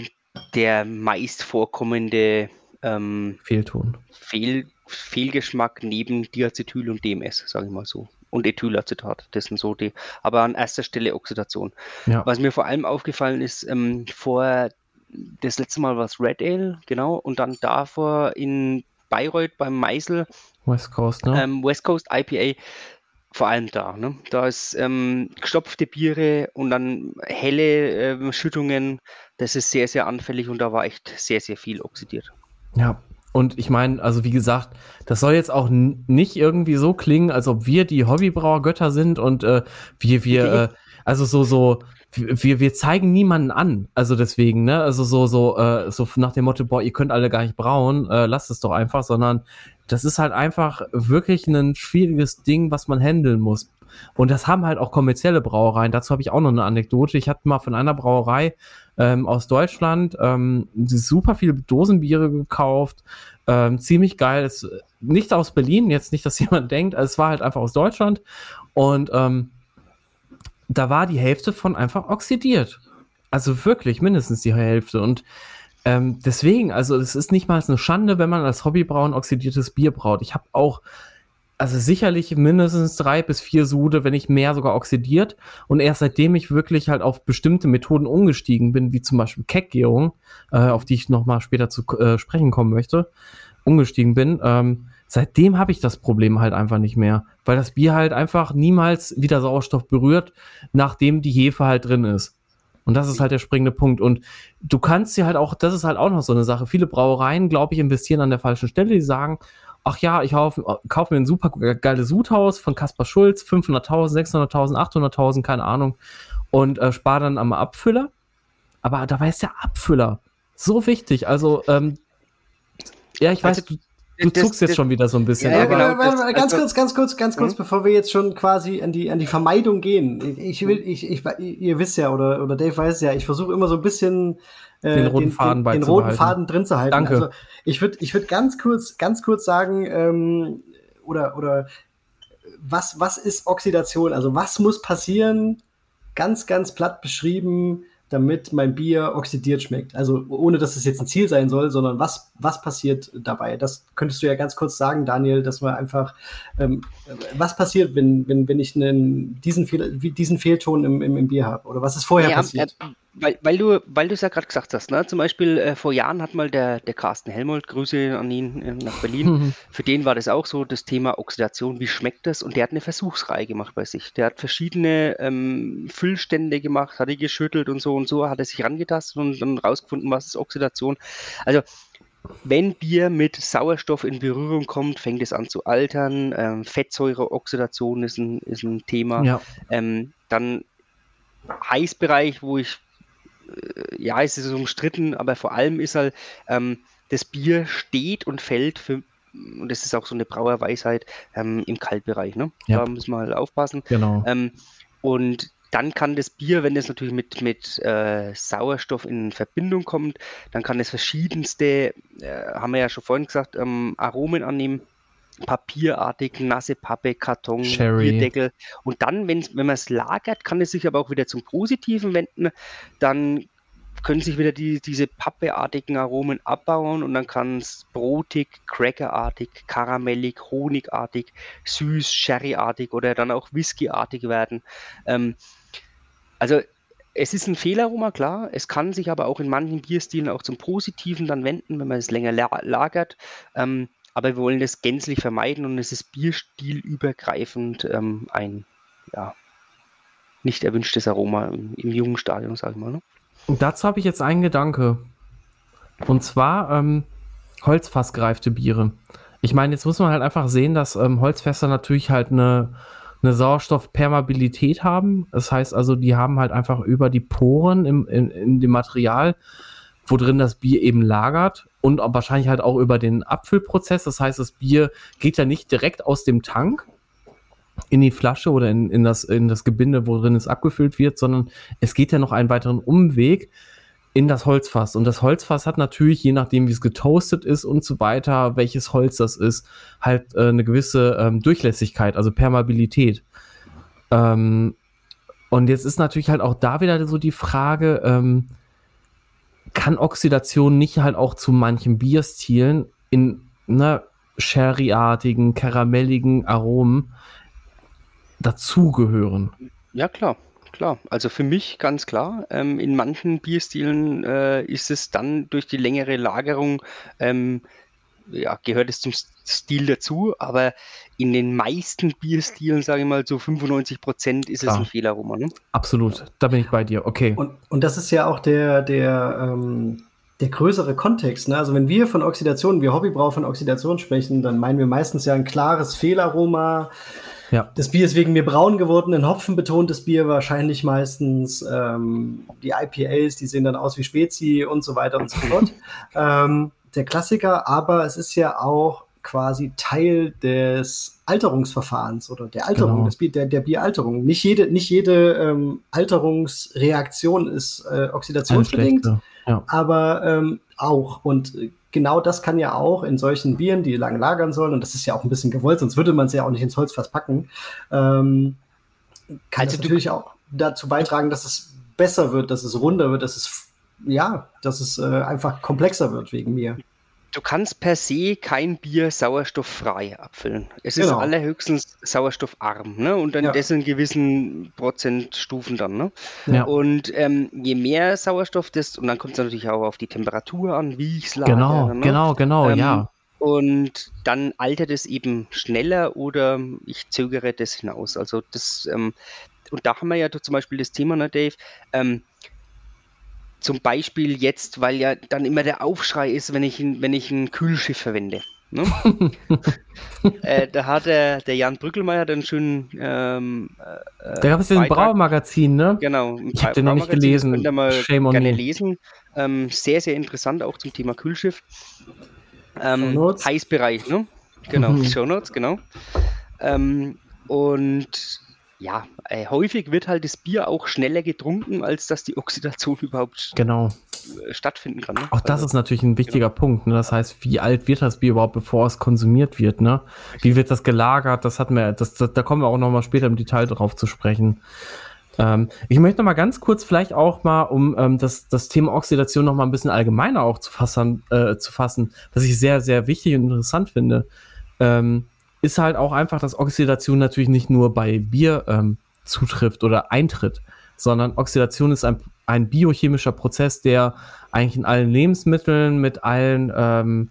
der meist vorkommende ähm, Fehlton. Fehl, Fehlgeschmack neben Diacetyl und DMS, sage ich mal so. Und Ethylacetat, das sind so die, aber an erster Stelle Oxidation. Ja. Was mir vor allem aufgefallen ist, ähm, vor das letzte Mal war es Red Ale, genau, und dann davor in Bayreuth beim Meisel West Coast, ne? Ähm, West Coast IPA, vor allem da. Ne? Da ist ähm, gestopfte Biere und dann helle äh, Schüttungen. Das ist sehr, sehr anfällig und da war echt sehr, sehr viel oxidiert. Ja, und ich meine, also wie gesagt, das soll jetzt auch nicht irgendwie so klingen, als ob wir die Hobbybrauergötter sind und äh, wir, wir, äh, also so, so, wir, wir zeigen niemanden an. Also deswegen, ne? Also so, so, äh, so nach dem Motto, boah, ihr könnt alle gar nicht brauen, äh, lasst es doch einfach, sondern das ist halt einfach wirklich ein schwieriges Ding, was man handeln muss. Und das haben halt auch kommerzielle Brauereien. Dazu habe ich auch noch eine Anekdote. Ich hatte mal von einer Brauerei ähm, aus Deutschland ähm, super viele Dosenbiere gekauft. Ähm, ziemlich geil. Ist nicht aus Berlin, jetzt nicht, dass jemand denkt. Es war halt einfach aus Deutschland. Und ähm, da war die Hälfte von einfach oxidiert. Also wirklich mindestens die Hälfte. Und ähm, deswegen, also es ist nicht mal eine Schande, wenn man als Hobbybrauen oxidiertes Bier braut. Ich habe auch, also sicherlich mindestens drei bis vier Sude, wenn nicht mehr sogar oxidiert. Und erst seitdem ich wirklich halt auf bestimmte Methoden umgestiegen bin, wie zum Beispiel Keckgärung, äh, auf die ich nochmal später zu äh, sprechen kommen möchte, umgestiegen bin, ähm, seitdem habe ich das Problem halt einfach nicht mehr, weil das Bier halt einfach niemals wieder Sauerstoff berührt, nachdem die Hefe halt drin ist. Und das ist halt der springende Punkt. Und du kannst dir halt auch, das ist halt auch noch so eine Sache. Viele Brauereien, glaube ich, investieren an der falschen Stelle. Die sagen, ach ja, ich kaufe kauf mir ein super geiles Sudhaus von Kaspar Schulz, 500.000, 600.000, 800.000, keine Ahnung, und äh, spare dann am Abfüller. Aber dabei ist der Abfüller so wichtig. Also, ähm, ja, ich weiß, also, du, Du das, zuckst jetzt das, schon wieder so ein bisschen. Ja, ja genau. Warte, warte, ganz kurz, ganz kurz, ganz kurz, hm? bevor wir jetzt schon quasi an die, an die Vermeidung gehen. Ich will, ich, ich, ihr wisst ja, oder, oder Dave weiß ja, ich versuche immer so ein bisschen äh, den roten Faden, den, den roten Faden drin zu halten. Danke. Also ich würde, ich würde ganz kurz, ganz kurz sagen, ähm, oder, oder was, was ist Oxidation? Also was muss passieren? Ganz, ganz platt beschrieben, damit mein Bier oxidiert schmeckt. Also ohne, dass es jetzt ein Ziel sein soll, sondern was, was passiert dabei? Das könntest du ja ganz kurz sagen, Daniel, dass wir einfach, ähm, was passiert, wenn, wenn, wenn ich einen, diesen, Fehl, diesen Fehlton im, im, im Bier habe? Oder was ist vorher ja, passiert? Äh, weil, weil du weil es ja gerade gesagt hast, ne? zum Beispiel äh, vor Jahren hat mal der, der Carsten Helmold, Grüße an ihn äh, nach Berlin, mhm. für den war das auch so, das Thema Oxidation, wie schmeckt das? Und der hat eine Versuchsreihe gemacht bei sich. Der hat verschiedene ähm, Füllstände gemacht, hat die geschüttelt und so und so, hat er sich rangetastet und dann rausgefunden, was ist Oxidation. Also wenn Bier mit Sauerstoff in Berührung kommt, fängt es an zu altern. Ähm, Fettsäureoxidation ist ein, ist ein Thema. Ja. Ähm, dann Heißbereich, wo ich ja, es ist umstritten, aber vor allem ist halt, ähm, das Bier steht und fällt für, und das ist auch so eine Brauerweisheit, ähm, im Kaltbereich. Ne? Ja. Da müssen wir halt aufpassen. Genau. Ähm, und dann kann das Bier, wenn es natürlich mit, mit äh, Sauerstoff in Verbindung kommt, dann kann es verschiedenste, äh, haben wir ja schon vorhin gesagt, ähm, Aromen annehmen. Papierartig, nasse Pappe, Karton, Sherry. Bierdeckel. Und dann, wenn, man es lagert, kann es sich aber auch wieder zum Positiven wenden. Dann können sich wieder die, diese pappeartigen Aromen abbauen und dann kann es brotig, crackerartig, karamellig, honigartig, süß, sherryartig oder dann auch whiskyartig werden. Ähm, also es ist ein Fehlaroma, klar. Es kann sich aber auch in manchen Bierstilen auch zum Positiven dann wenden, wenn man es länger lagert. Ähm, aber wir wollen das gänzlich vermeiden und es ist bierstilübergreifend ähm, ein ja, nicht erwünschtes Aroma im, im jungen Stadium, sage ich mal. Ne? Und dazu habe ich jetzt einen Gedanke. Und zwar ähm, holzfassgereifte Biere. Ich meine, jetzt muss man halt einfach sehen, dass ähm, Holzfässer natürlich halt eine, eine Sauerstoffpermeabilität haben. Das heißt also, die haben halt einfach über die Poren im, in, in dem Material, wo drin das Bier eben lagert, und wahrscheinlich halt auch über den Abfüllprozess. Das heißt, das Bier geht ja nicht direkt aus dem Tank in die Flasche oder in, in, das, in das Gebinde, worin es abgefüllt wird, sondern es geht ja noch einen weiteren Umweg in das Holzfass. Und das Holzfass hat natürlich, je nachdem, wie es getoastet ist und so weiter, welches Holz das ist, halt äh, eine gewisse ähm, Durchlässigkeit, also Permeabilität. Ähm, und jetzt ist natürlich halt auch da wieder so die Frage, ähm, kann Oxidation nicht halt auch zu manchen Bierstilen in ne, Sherry-artigen, karamelligen Aromen dazugehören? Ja, klar. Klar, also für mich ganz klar. Ähm, in manchen Bierstilen äh, ist es dann durch die längere Lagerung ähm, ja, gehört es zum Stil dazu, aber in den meisten Bierstilen, sage ich mal, so 95 Prozent ist Klar. es ein Fehlaroma. Ne? Absolut, da bin ich bei dir, okay. Und, und das ist ja auch der, der, ähm, der größere Kontext. Ne? Also wenn wir von Oxidation, wir Hobbybrau von Oxidation sprechen, dann meinen wir meistens ja ein klares Fehlaroma. Ja. Das Bier ist wegen mir braun geworden, ein Hopfen betontes Bier wahrscheinlich meistens. Ähm, die IPAs, die sehen dann aus wie Spezi und so weiter und so fort. ähm, der Klassiker, aber es ist ja auch quasi Teil des Alterungsverfahrens oder der Alterung, genau. des Bier, der, der Bieralterung. Nicht jede, nicht jede ähm, Alterungsreaktion ist äh, oxidationsbedingt, ja. aber ähm, auch. Und genau das kann ja auch in solchen Bieren, die lang lagern sollen, und das ist ja auch ein bisschen gewollt, sonst würde man es ja auch nicht ins Holzfass packen, ähm, kann also das natürlich auch dazu beitragen, dass es besser wird, dass es runder wird, dass es ja, dass es äh, einfach komplexer wird wegen mir. Du kannst per se kein Bier sauerstofffrei abfüllen. Es genau. ist allerhöchstens sauerstoffarm, ne? Und dann ja. das in gewissen Prozentstufen dann, ne? Ja. Und ähm, je mehr Sauerstoff das, und dann kommt es natürlich auch auf die Temperatur an, wie ich es lagere. Genau, ne? genau, genau, ähm, ja. Und dann altert es eben schneller oder ich zögere das hinaus. Also das, ähm, und da haben wir ja zum Beispiel das Thema, ne, Dave, ähm, zum Beispiel jetzt, weil ja dann immer der Aufschrei ist, wenn ich ein, wenn ich ein Kühlschiff verwende. Ne? äh, da hat der, der Jan Brückelmeier dann schön. Ähm, äh, da gab es ja ein Braumagazin, ne? Genau. Ich habe den noch nicht gelesen. Könnt ihr mal Shame gerne lesen. Ähm, sehr, sehr interessant auch zum Thema Kühlschiff. Ähm, Heißbereich, ne? Genau, mhm. Show Notes, genau. Ähm, und ja, äh, häufig wird halt das Bier auch schneller getrunken, als dass die Oxidation überhaupt genau. Äh, stattfinden kann. Ne? Auch das also, ist natürlich ein wichtiger genau. Punkt. Ne? Das heißt, wie alt wird das Bier überhaupt, bevor es konsumiert wird? Ne? Wie wird das gelagert? Das hatten wir, das, das, da kommen wir auch noch mal später im Detail drauf zu sprechen. Ähm, ich möchte noch mal ganz kurz vielleicht auch mal, um ähm, das, das Thema Oxidation noch mal ein bisschen allgemeiner auch zu fassen, äh, zu fassen, was ich sehr, sehr wichtig und interessant finde. Ähm, ist halt auch einfach, dass Oxidation natürlich nicht nur bei Bier ähm, zutrifft oder eintritt, sondern Oxidation ist ein, ein biochemischer Prozess, der eigentlich in allen Lebensmitteln, mit allen, ähm,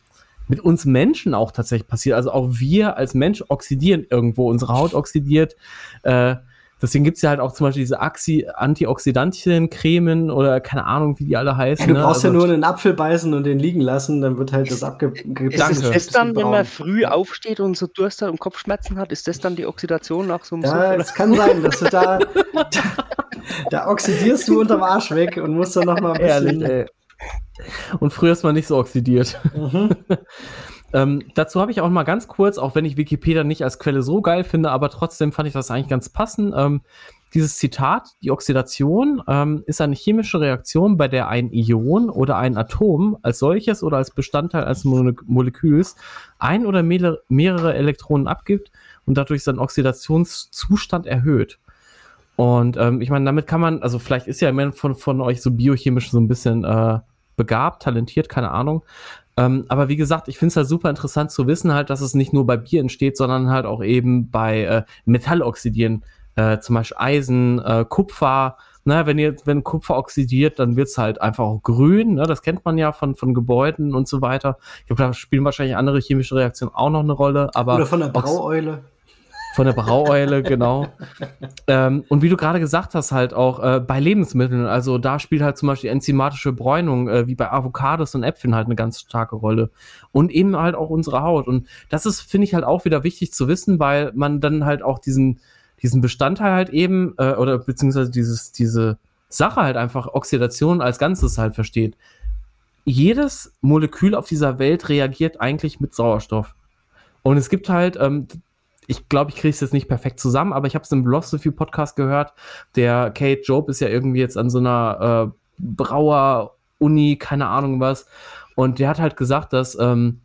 mit uns Menschen auch tatsächlich passiert. Also auch wir als Mensch oxidieren irgendwo, unsere Haut oxidiert, äh, Deswegen gibt's ja halt auch zum Beispiel diese Axi Antioxidantien, Cremen oder keine Ahnung, wie die alle heißen. Ja, du ne? brauchst also, ja nur einen Apfel beißen und den liegen lassen, dann wird halt das abgegeben. Ist das dann, wenn man früh aufsteht und so Durst hat und Kopfschmerzen hat, ist das dann die Oxidation nach so einem Ja, es kann sein, dass du da, da, da, oxidierst du unterm Arsch weg und musst dann nochmal ein bisschen... Ehrlich, ey. Und früher ist man nicht so oxidiert. Mhm. Ähm, dazu habe ich auch mal ganz kurz, auch wenn ich Wikipedia nicht als Quelle so geil finde, aber trotzdem fand ich das eigentlich ganz passend. Ähm, dieses Zitat, die Oxidation ähm, ist eine chemische Reaktion, bei der ein Ion oder ein Atom als solches oder als Bestandteil eines Mole Moleküls ein oder mehrere, mehrere Elektronen abgibt und dadurch seinen Oxidationszustand erhöht. Und ähm, ich meine, damit kann man, also vielleicht ist ja jemand von, von euch so biochemisch so ein bisschen äh, begabt, talentiert, keine Ahnung. Ähm, aber wie gesagt, ich finde es halt super interessant zu wissen halt, dass es nicht nur bei Bier entsteht, sondern halt auch eben bei äh, Metalloxidieren, äh, zum Beispiel Eisen, äh, Kupfer. Na, wenn ihr, wenn Kupfer oxidiert, dann wird's halt einfach auch grün. Ne? Das kennt man ja von, von Gebäuden und so weiter. Ich glaube, da spielen wahrscheinlich andere chemische Reaktionen auch noch eine Rolle. Aber Oder von der Braueule. Von der Braueule, genau. ähm, und wie du gerade gesagt hast, halt auch äh, bei Lebensmitteln, also da spielt halt zum Beispiel enzymatische Bräunung, äh, wie bei Avocados und Äpfeln halt eine ganz starke Rolle. Und eben halt auch unsere Haut. Und das ist, finde ich, halt auch wieder wichtig zu wissen, weil man dann halt auch diesen, diesen Bestandteil halt eben, äh, oder beziehungsweise dieses, diese Sache halt einfach Oxidation als Ganzes halt versteht. Jedes Molekül auf dieser Welt reagiert eigentlich mit Sauerstoff. Und es gibt halt, ähm, ich glaube, ich kriege es jetzt nicht perfekt zusammen, aber ich habe es im Philosophy Podcast gehört. Der Kate Job ist ja irgendwie jetzt an so einer äh, Brauer-Uni, keine Ahnung was. Und der hat halt gesagt, dass, ähm,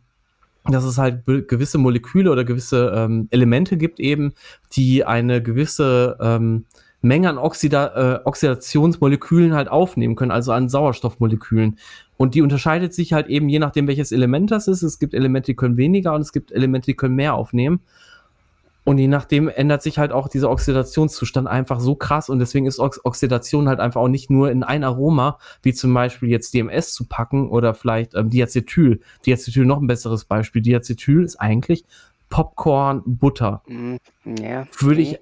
dass es halt gewisse Moleküle oder gewisse ähm, Elemente gibt eben, die eine gewisse ähm, Menge an Oxida äh, Oxidationsmolekülen halt aufnehmen können, also an Sauerstoffmolekülen. Und die unterscheidet sich halt eben je nachdem, welches Element das ist. Es gibt Elemente, die können weniger und es gibt Elemente, die können mehr aufnehmen. Und je nachdem ändert sich halt auch dieser Oxidationszustand einfach so krass und deswegen ist Ox Oxidation halt einfach auch nicht nur in ein Aroma, wie zum Beispiel jetzt DMS zu packen oder vielleicht ähm, Diacetyl. Diacetyl noch ein besseres Beispiel. Diacetyl ist eigentlich Popcorn, Butter. Mm, ja, Würde ich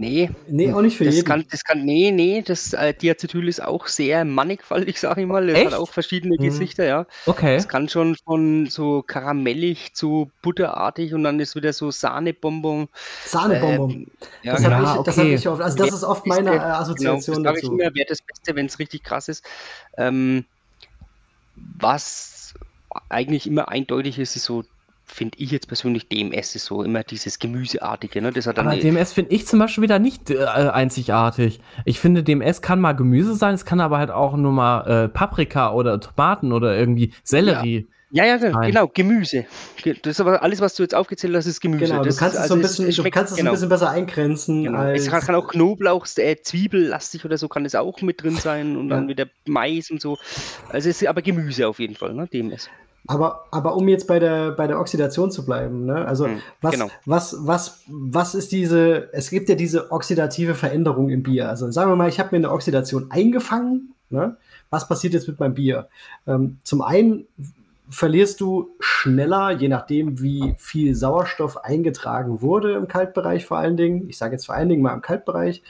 Nee. Nee, auch nicht für das jeden. Kann, das kann, nee, nee, das äh, Diacetyl ist auch sehr mannigfaltig, sag ich mal. Es hat auch verschiedene mhm. Gesichter, ja. Okay. Es kann schon von so karamellig zu butterartig und dann ist wieder so Sahnebonbon. Sahnebonbon. Ähm, ja, das habe ich, okay. hab ich oft, also das ist oft meine äh, Assoziation genau, das dazu. ich immer, wäre das Beste, wenn es richtig krass ist. Ähm, was eigentlich immer eindeutig ist, ist so finde ich jetzt persönlich, DMS ist so immer dieses Gemüseartige. Ne? Das hat dann Aber DMS finde ich zum Beispiel wieder nicht äh, einzigartig. Ich finde, DMS kann mal Gemüse sein, es kann aber halt auch nur mal äh, Paprika oder Tomaten oder irgendwie Sellerie. Ja. Ja, ja, genau, Gemüse. Das ist aber alles, was du jetzt aufgezählt hast, ist Gemüse. Genau, das du kannst ist, es so ein bisschen, schmeckt, kannst es genau. ein bisschen besser eingrenzen. Genau. es kann, kann, auch Knoblauch, äh, Zwiebellastig oder so kann es auch mit drin sein und ja. dann wieder Mais und so. Also es ist aber Gemüse auf jeden Fall, ne, DMS. Aber, aber um jetzt bei der, bei der Oxidation zu bleiben, ne? also hm, was, genau. was, was, was ist diese, es gibt ja diese oxidative Veränderung im Bier. Also sagen wir mal, ich habe mir eine Oxidation eingefangen. Ne? Was passiert jetzt mit meinem Bier? Ähm, zum einen verlierst du schneller, je nachdem, wie viel Sauerstoff eingetragen wurde im Kaltbereich vor allen Dingen. Ich sage jetzt vor allen Dingen mal im Kaltbereich.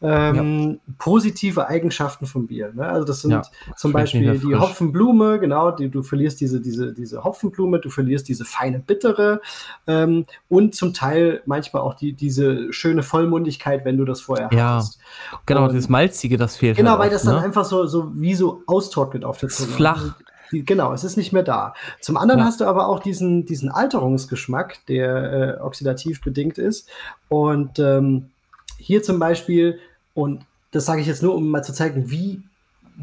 Ähm, ja. Positive Eigenschaften vom Bier. Ne? Also das sind ja, zum Beispiel die Hopfenblume, genau, die, du verlierst diese, diese, diese Hopfenblume, du verlierst diese feine Bittere ähm, und zum Teil manchmal auch die, diese schöne Vollmundigkeit, wenn du das vorher ja, hattest. Genau, und, das Malzige, das fehlt. Genau, halt weil oft, das dann ne? einfach so, so wie so austrocknet auf der Zunge. Flach. Genau, es ist nicht mehr da. Zum anderen ja. hast du aber auch diesen, diesen Alterungsgeschmack, der äh, oxidativ bedingt ist. Und ähm, hier zum Beispiel, und das sage ich jetzt nur, um mal zu zeigen, wie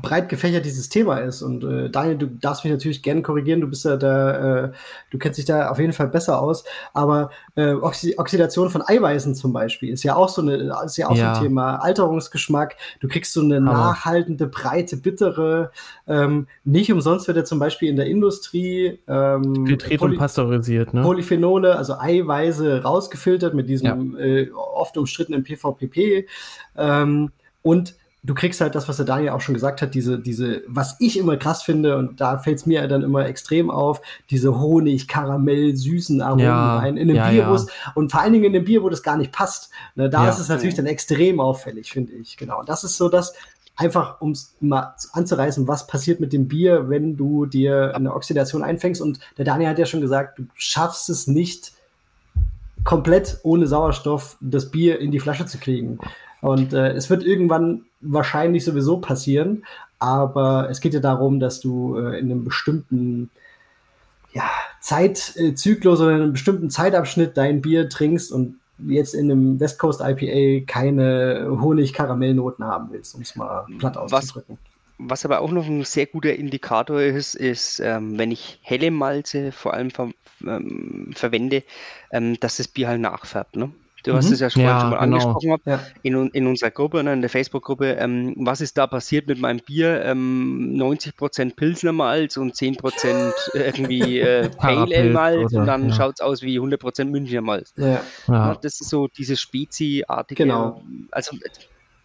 breit gefächert dieses Thema ist. Und äh, Daniel, du darfst mich natürlich gerne korrigieren, du bist ja da, äh, du kennst dich da auf jeden Fall besser aus. Aber äh, Oxi Oxidation von Eiweißen zum Beispiel ist ja auch so eine, ist ja auch ja. so ein Thema. Alterungsgeschmack, du kriegst so eine Aber. nachhaltende, breite, bittere. Ähm, nicht umsonst wird ja zum Beispiel in der Industrie ähm, Filtriert und pasteurisiert, ne? Polyphenole, also Eiweiße rausgefiltert mit diesem ja. äh, oft umstrittenen PVPP. Ähm, und du kriegst halt das, was der Daniel auch schon gesagt hat, diese, diese, was ich immer krass finde, und da fällt es mir dann immer extrem auf, diese Honig, Karamell, süßen Aromen ja, rein in einem ja, Bier, ja. und vor allen Dingen in einem Bier, wo das gar nicht passt. Ne, da ist es natürlich dann extrem auffällig, finde ich. Genau. Und das ist so das, einfach um es mal anzureißen, was passiert mit dem Bier, wenn du dir eine Oxidation einfängst. Und der Daniel hat ja schon gesagt, du schaffst es nicht, komplett ohne Sauerstoff das Bier in die Flasche zu kriegen. Und äh, es wird irgendwann wahrscheinlich sowieso passieren, aber es geht ja darum, dass du äh, in einem bestimmten ja, Zeitzyklus oder in einem bestimmten Zeitabschnitt dein Bier trinkst und jetzt in einem West Coast IPA keine Honig-Karamellnoten haben willst, um es mal platt auszudrücken. Was, was, aber auch noch ein sehr guter Indikator ist, ist, ähm, wenn ich helle Malze vor allem ver ähm, verwende, ähm, dass das Bier halt nachfärbt. Ne? Du hast mhm. es ja schon, ja, schon mal genau. angesprochen ja. in, in unserer Gruppe, ne, in der Facebook-Gruppe. Ähm, was ist da passiert mit meinem Bier? Ähm, 90% Pilsner Malz und 10% irgendwie äh, Pale Ale Malz und dann ja. schaut es aus wie 100% Münchner Malz. Ja. ja. Das ist so diese Spezi-artige. Genau. Also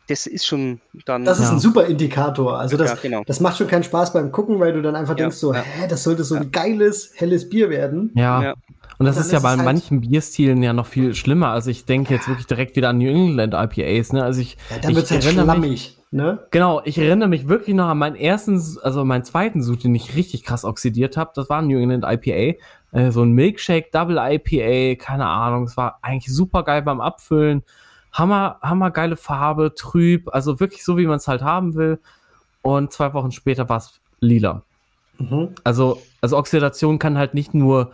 das ist schon dann. Das ist ja. ein super Indikator. Also das, ja, genau. das macht schon keinen Spaß beim Gucken, weil du dann einfach ja, denkst so, hä, das sollte so ein geiles, helles Bier werden. Ja. Und das ist ja bei halt manchen Bierstilen ja noch viel schlimmer. Also ich denke jetzt wirklich direkt wieder an New England IPAs. Ne? Also ich, ja, dann wird's halt schlammig. Mich, ne? Genau, ich erinnere mich wirklich noch an meinen ersten, also meinen zweiten Sud, den ich richtig krass oxidiert habe. Das war ein New England IPA. Äh, so ein Milkshake Double IPA, keine Ahnung. Es war eigentlich super geil beim Abfüllen. Hammer, hammer geile Farbe, trüb, also wirklich so, wie man es halt haben will. Und zwei Wochen später war es lila. Mhm. Also, also Oxidation kann halt nicht nur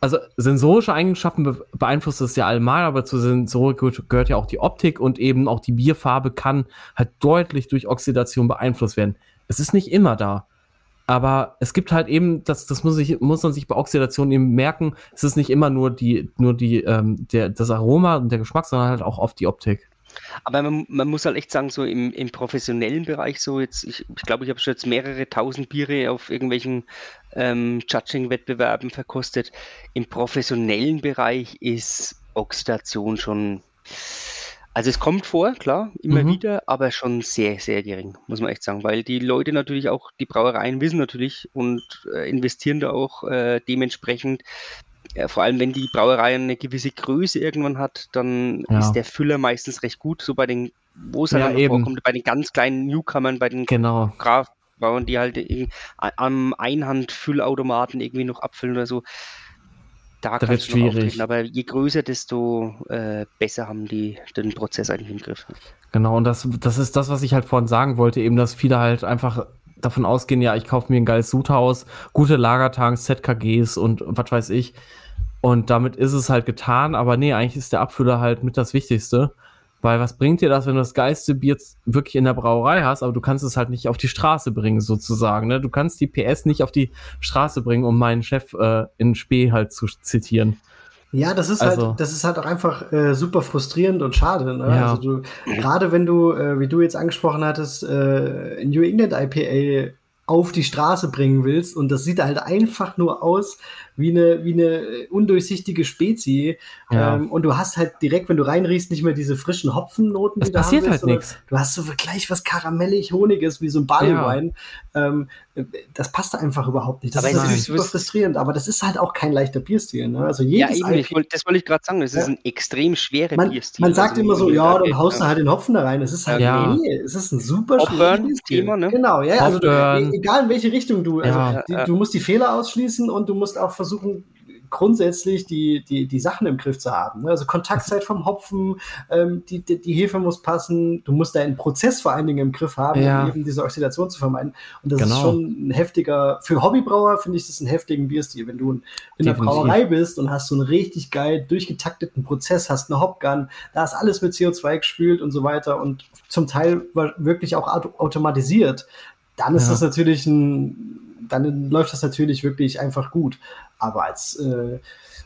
also sensorische Eigenschaften be beeinflusst es ja allemal, aber zur Sensorik gehört ja auch die Optik und eben auch die Bierfarbe kann halt deutlich durch Oxidation beeinflusst werden. Es ist nicht immer da. Aber es gibt halt eben, das, das muss, ich, muss man sich bei Oxidation eben merken, es ist nicht immer nur die, nur die, ähm, der, das Aroma und der Geschmack, sondern halt auch oft die Optik. Aber man, man, muss halt echt sagen, so im, im professionellen Bereich, so jetzt, ich glaube, ich, glaub, ich habe schon jetzt mehrere tausend Biere auf irgendwelchen ähm, Judging-Wettbewerben verkostet. Im professionellen Bereich ist Oxidation schon, also es kommt vor, klar, immer mhm. wieder, aber schon sehr, sehr gering, muss man echt sagen, weil die Leute natürlich auch, die Brauereien wissen natürlich und äh, investieren da auch äh, dementsprechend vor allem wenn die Brauerei eine gewisse Größe irgendwann hat, dann ja. ist der Füller meistens recht gut. So bei den, wo es halt ja, vorkommt, bei den ganz kleinen Newcomern, bei den genau. Kraftbrauern, die halt am Einhandfüllautomaten irgendwie noch abfüllen oder so. Da, da wird schwierig. Aber je größer, desto äh, besser haben die den Prozess eigentlich im Griff. Genau, und das, das ist das, was ich halt vorhin sagen wollte, eben, dass viele halt einfach davon ausgehen, ja, ich kaufe mir ein geiles Sudhaus, gute Lagertanks, ZKGs und was weiß ich. Und damit ist es halt getan, aber nee, eigentlich ist der Abfüller halt mit das Wichtigste. Weil was bringt dir das, wenn du das geilste Bier wirklich in der Brauerei hast, aber du kannst es halt nicht auf die Straße bringen, sozusagen. Ne? Du kannst die PS nicht auf die Straße bringen, um meinen Chef äh, in Spee halt zu zitieren. Ja, das ist halt, also, halt, das ist halt auch einfach äh, super frustrierend und schade. Ne? Ja. Also du, gerade wenn du, äh, wie du jetzt angesprochen hattest, äh, New England IPA auf die Straße bringen willst und das sieht halt einfach nur aus wie eine, wie eine undurchsichtige Spezie. Ja. Ähm, und du hast halt direkt, wenn du reinriechst, nicht mehr diese frischen Hopfennoten, die das passiert halt nichts. Du hast so gleich was karamellig Honiges, wie so ein Barleywein. Ja. Ähm, das passt einfach überhaupt nicht. Das aber ist natürlich super frustrierend, aber das ist halt auch kein leichter Bierstil. Ne? Also jedes ja, eben, wollt, das wollte ich gerade sagen. Das ist ein extrem schwerer man, Bierstil. Man sagt also immer so, ja, dann haust du halt den Hopfen da rein. Es ist halt, ja. nee, es ist ein super schweres Thema, ne? Genau, ja, also e-, egal in welche Richtung du, also die, du musst die Fehler ausschließen und du musst auch versuchen, grundsätzlich die, die, die Sachen im Griff zu haben. Ne? Also Kontaktzeit vom Hopfen, ähm, die, die, die, Hefe muss passen, du musst deinen Prozess vor allen Dingen im Griff haben, ja. um eben diese Oxidation zu vermeiden. Und das genau. ist schon ein heftiger, für Hobbybrauer finde ich das einen heftigen Bierstil. Wenn du in der Brauerei bist und hast so einen richtig geil durchgetakteten Prozess, hast eine Hopgun, da ist alles mit CO2 gespült und so weiter und zum Teil wirklich auch automatisiert, dann ist ja. das natürlich ein dann läuft das natürlich wirklich einfach gut. Aber als, äh,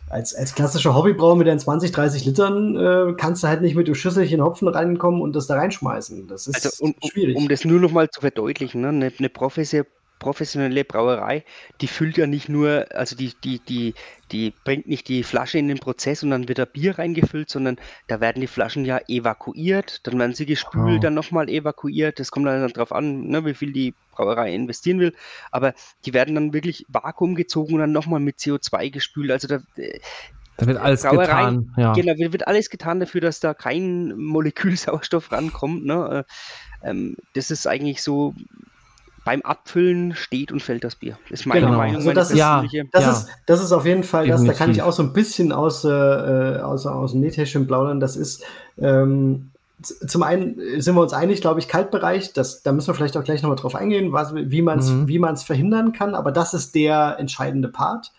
als, als klassischer Hobbybrauer mit den 20, 30 Litern äh, kannst du halt nicht mit dem Schüsselchen Hopfen reinkommen und das da reinschmeißen. Das ist also, um, schwierig. Um das nur noch mal zu verdeutlichen, ne? eine, eine professionelle professionelle Brauerei, die füllt ja nicht nur, also die, die, die, die bringt nicht die Flasche in den Prozess und dann wird da Bier reingefüllt, sondern da werden die Flaschen ja evakuiert, dann werden sie gespült, oh. dann nochmal evakuiert. Das kommt dann darauf an, ne, wie viel die Brauerei investieren will. Aber die werden dann wirklich vakuumgezogen und dann nochmal mit CO2 gespült. Also da, äh, da wird alles Brauerei, getan. Ja. Genau, wird alles getan dafür, dass da kein Molekül Sauerstoff rankommt. Ne? Äh, ähm, das ist eigentlich so beim Abfüllen steht und fällt das Bier. Ist meine genau. Meinung. Also das, ist, ja, das, ja. Ist, das ist auf jeden Fall, das, da kann ich auch so ein bisschen aus, äh, aus, aus dem Nähtäschchen plaudern. Das ist ähm, zum einen sind wir uns einig, glaube ich, Kaltbereich, das, da müssen wir vielleicht auch gleich nochmal drauf eingehen, was, wie man es mhm. Wie verhindern kann, aber das ist der entscheidende Part.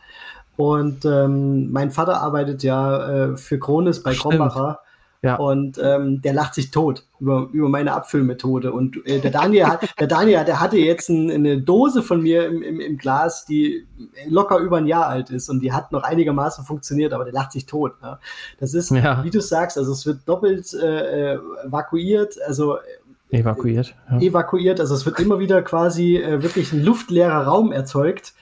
Und ähm, mein Vater arbeitet ja äh, für Kronis bei Krombacher ja. Und ähm, der lacht sich tot über, über meine Abfüllmethode. Und äh, der Daniel, hat, der Daniel, der hatte jetzt ein, eine Dose von mir im, im, im, Glas, die locker über ein Jahr alt ist und die hat noch einigermaßen funktioniert, aber der lacht sich tot. Ne? Das ist, ja. wie du sagst, also es wird doppelt äh, äh evakuiert, also Evakuiert. Ja. Evakuiert, also es wird immer wieder quasi äh, wirklich ein luftleerer Raum erzeugt.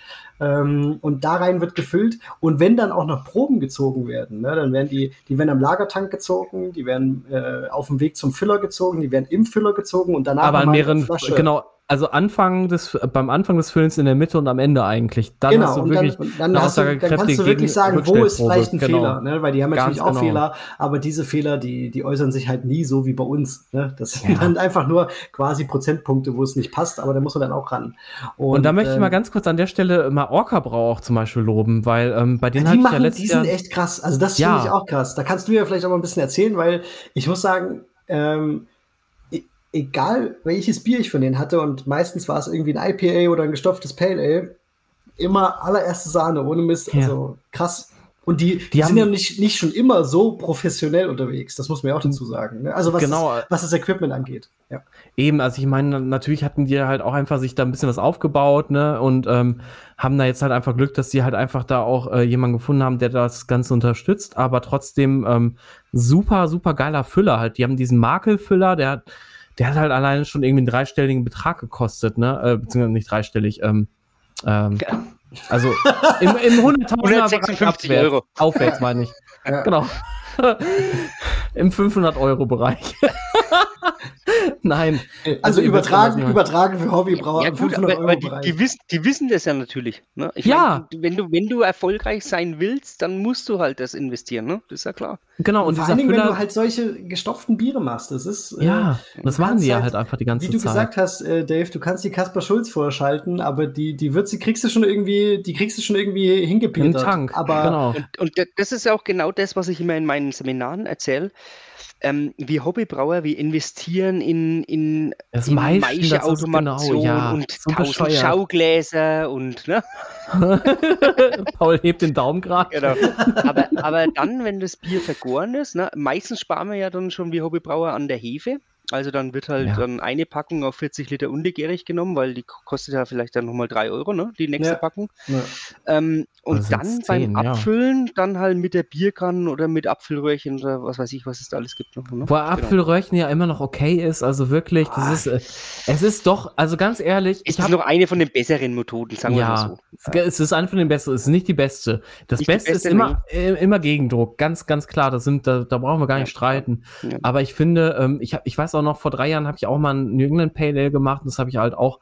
Ähm, und da rein wird gefüllt. Und wenn dann auch noch Proben gezogen werden, ne, dann werden die, die werden am Lagertank gezogen, die werden äh, auf dem Weg zum Füller gezogen, die werden im Füller gezogen und danach aber an mehreren, Flasche. genau, also Anfang des, beim Anfang des Füllens in der Mitte und am Ende eigentlich. Dann genau, hast du wirklich dann, dann, hast du, dann kannst du wirklich sagen, wo ist vielleicht ein genau. Fehler, ne? weil die haben natürlich auch genau. Fehler, aber diese Fehler, die, die äußern sich halt nie so wie bei uns. Ne? Das sind ja. dann einfach nur quasi Prozentpunkte, wo es nicht passt, aber da muss man dann auch ran. Und, und da möchte ähm, ich mal ähm, ganz kurz an der Stelle mal Orca Brau auch zum Beispiel loben, weil ähm, bei denen die machen, ja die sind echt krass. Also das ja. finde ich auch krass. Da kannst du ja vielleicht auch mal ein bisschen erzählen, weil ich muss sagen, ähm, egal welches Bier ich von denen hatte, und meistens war es irgendwie ein IPA oder ein gestopftes Pale Ale, immer allererste Sahne, ohne Mist. Ja. Also krass. Und die, die, die sind ja nicht, nicht schon immer so professionell unterwegs, das muss man ja auch dazu sagen. Ne? Also was, genau. das, was das Equipment angeht. Ja. Eben, also ich meine, natürlich hatten die halt auch einfach sich da ein bisschen was aufgebaut, ne? Und ähm, haben da jetzt halt einfach Glück, dass die halt einfach da auch äh, jemanden gefunden haben, der das Ganze unterstützt, aber trotzdem ähm, super, super geiler Füller halt. Die haben diesen Makelfüller, der hat der hat halt alleine schon irgendwie einen dreistelligen Betrag gekostet, ne? Äh, beziehungsweise nicht dreistellig, ähm, ähm, ja. also im, im 100.000er Bereich Euro. Aufwärts meine ich. Ja. Genau. Im 500-Euro-Bereich. Nein. Also, also übertragen, übertragen für Hobbybrauer. Ja, gut, aber, aber die, die, wissen, die wissen das ja natürlich. Ne? Ich ja. Mein, wenn, du, wenn du erfolgreich sein willst, dann musst du halt das investieren. Ne? Das ist ja klar. Genau. Und, vor allen Dingen, wenn du halt solche gestopften Biere machst. Das ist. Äh, ja, äh, das machen die ja halt, halt einfach die ganze Zeit. Wie du Zeit. gesagt hast, äh, Dave, du kannst die Kaspar Schulz vorschalten, aber die, die Würze kriegst du schon irgendwie, die kriegst du schon irgendwie hingepetert. Im Tank. Aber genau. und, und das ist ja auch genau das, was ich immer in meinen Seminaren erzähle ähm, wir Hobbybrauer, wir investieren in, in, Das in Maischeautomation genau, ja, und so tausend. Schaugläser und ne? Paul hebt den Daumen gerade. Genau. Aber, aber dann, wenn das Bier vergoren ist, ne, meistens sparen wir ja dann schon wie Hobbybrauer an der Hefe. Also dann wird halt Ja. dann eine Packung auf 40 Liter untegärig genommen, weil die kostet ja vielleicht dann nochmal 3 Euro, ne? Die nächste Ja. Packung. Ja. Ähm, und Oder dann sind's beim 10, ja. Abfüllen dann halt mit der Bierkanne oder mit Apfelröhrchen oder was weiß ich, was es da alles gibt. Noch, ne? Wo Genau. Apfelröhrchen ja immer noch okay ist, also wirklich, das Ah. ist, äh, es ist doch, also ganz ehrlich, Ist ich das habe noch eine von den besseren Methoden, sagen wir mal ja, so. es- es ist eine von den besten, es ist nicht die beste. Das Nicht die Beste ist beste, immer, äh, immer Gegendruck, ganz, ganz klar, das sind, da, da brauchen wir gar Ja, nicht streiten. Ja. Aber ich finde, ähm, ich, hab, ich weiß auch noch, vor drei Jahren habe ich auch mal ein New England Pale Ale gemacht und das habe ich halt auch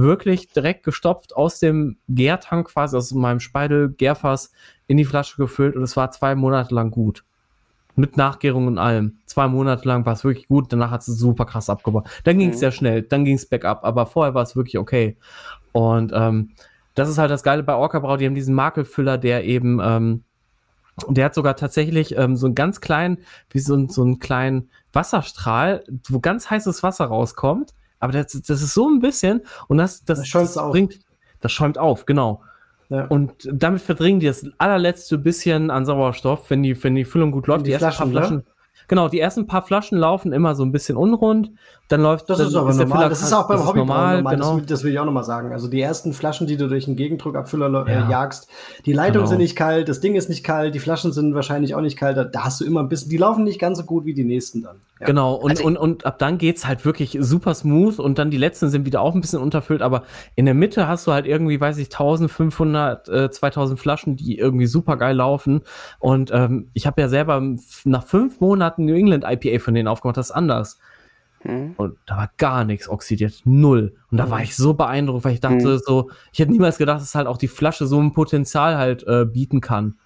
wirklich direkt gestopft aus dem Gärtank quasi, aus meinem Speidel Gärfass in die Flasche gefüllt und es war zwei Monate lang gut. Mit Nachgärung und allem. Zwei Monate lang war es wirklich gut, danach hat es super krass abgebaut. Dann ging es Mhm. sehr schnell, dann ging es bergab, aber vorher war es wirklich okay. Und ähm, das ist halt das Geile bei Orca Brau, die haben diesen Makelfüller, der eben, ähm, der hat sogar tatsächlich ähm, so einen ganz kleinen, wie so, so einen kleinen Wasserstrahl, wo ganz heißes Wasser rauskommt. Aber das, das ist so ein bisschen und das, das, Das das auf. bringt, das schäumt auf, genau. Ja. Und damit verdringen die das allerletzte bisschen an Sauerstoff, wenn die, wenn die Füllung gut läuft. die ersten paar Flaschen, ne? Flaschen, genau, die ersten paar Flaschen laufen immer so ein bisschen unrund. Dann läuft Das dann ist aber der normal. Das ist auch beim Hobby normal, normal. genau. Das, das will ich auch nochmal sagen. Also die ersten Flaschen, die du durch einen Gegendruckabfüller äh, Ja. jagst, die Leitungen Genau. sind nicht kalt, das Ding ist nicht kalt, die Flaschen sind wahrscheinlich auch nicht kalt. Da- hast du immer ein bisschen, die laufen nicht ganz so gut wie die nächsten dann. Ja. Genau, und, Also- und, und ab dann geht's halt wirklich super smooth und dann die letzten sind wieder auch ein bisschen unterfüllt, aber in der Mitte hast du halt irgendwie, weiß ich, 1500, äh, 2000 Flaschen, die irgendwie super geil laufen. Und ähm, ich habe ja selber nach fünf Monaten New England IPA von denen aufgemacht, das ist anders. Mhm. Und da war gar nichts oxidiert, null. Und da war ich so beeindruckt, weil ich dachte so, ich hätte niemals gedacht, dass halt auch die Flasche so ein Potenzial halt äh, bieten kann.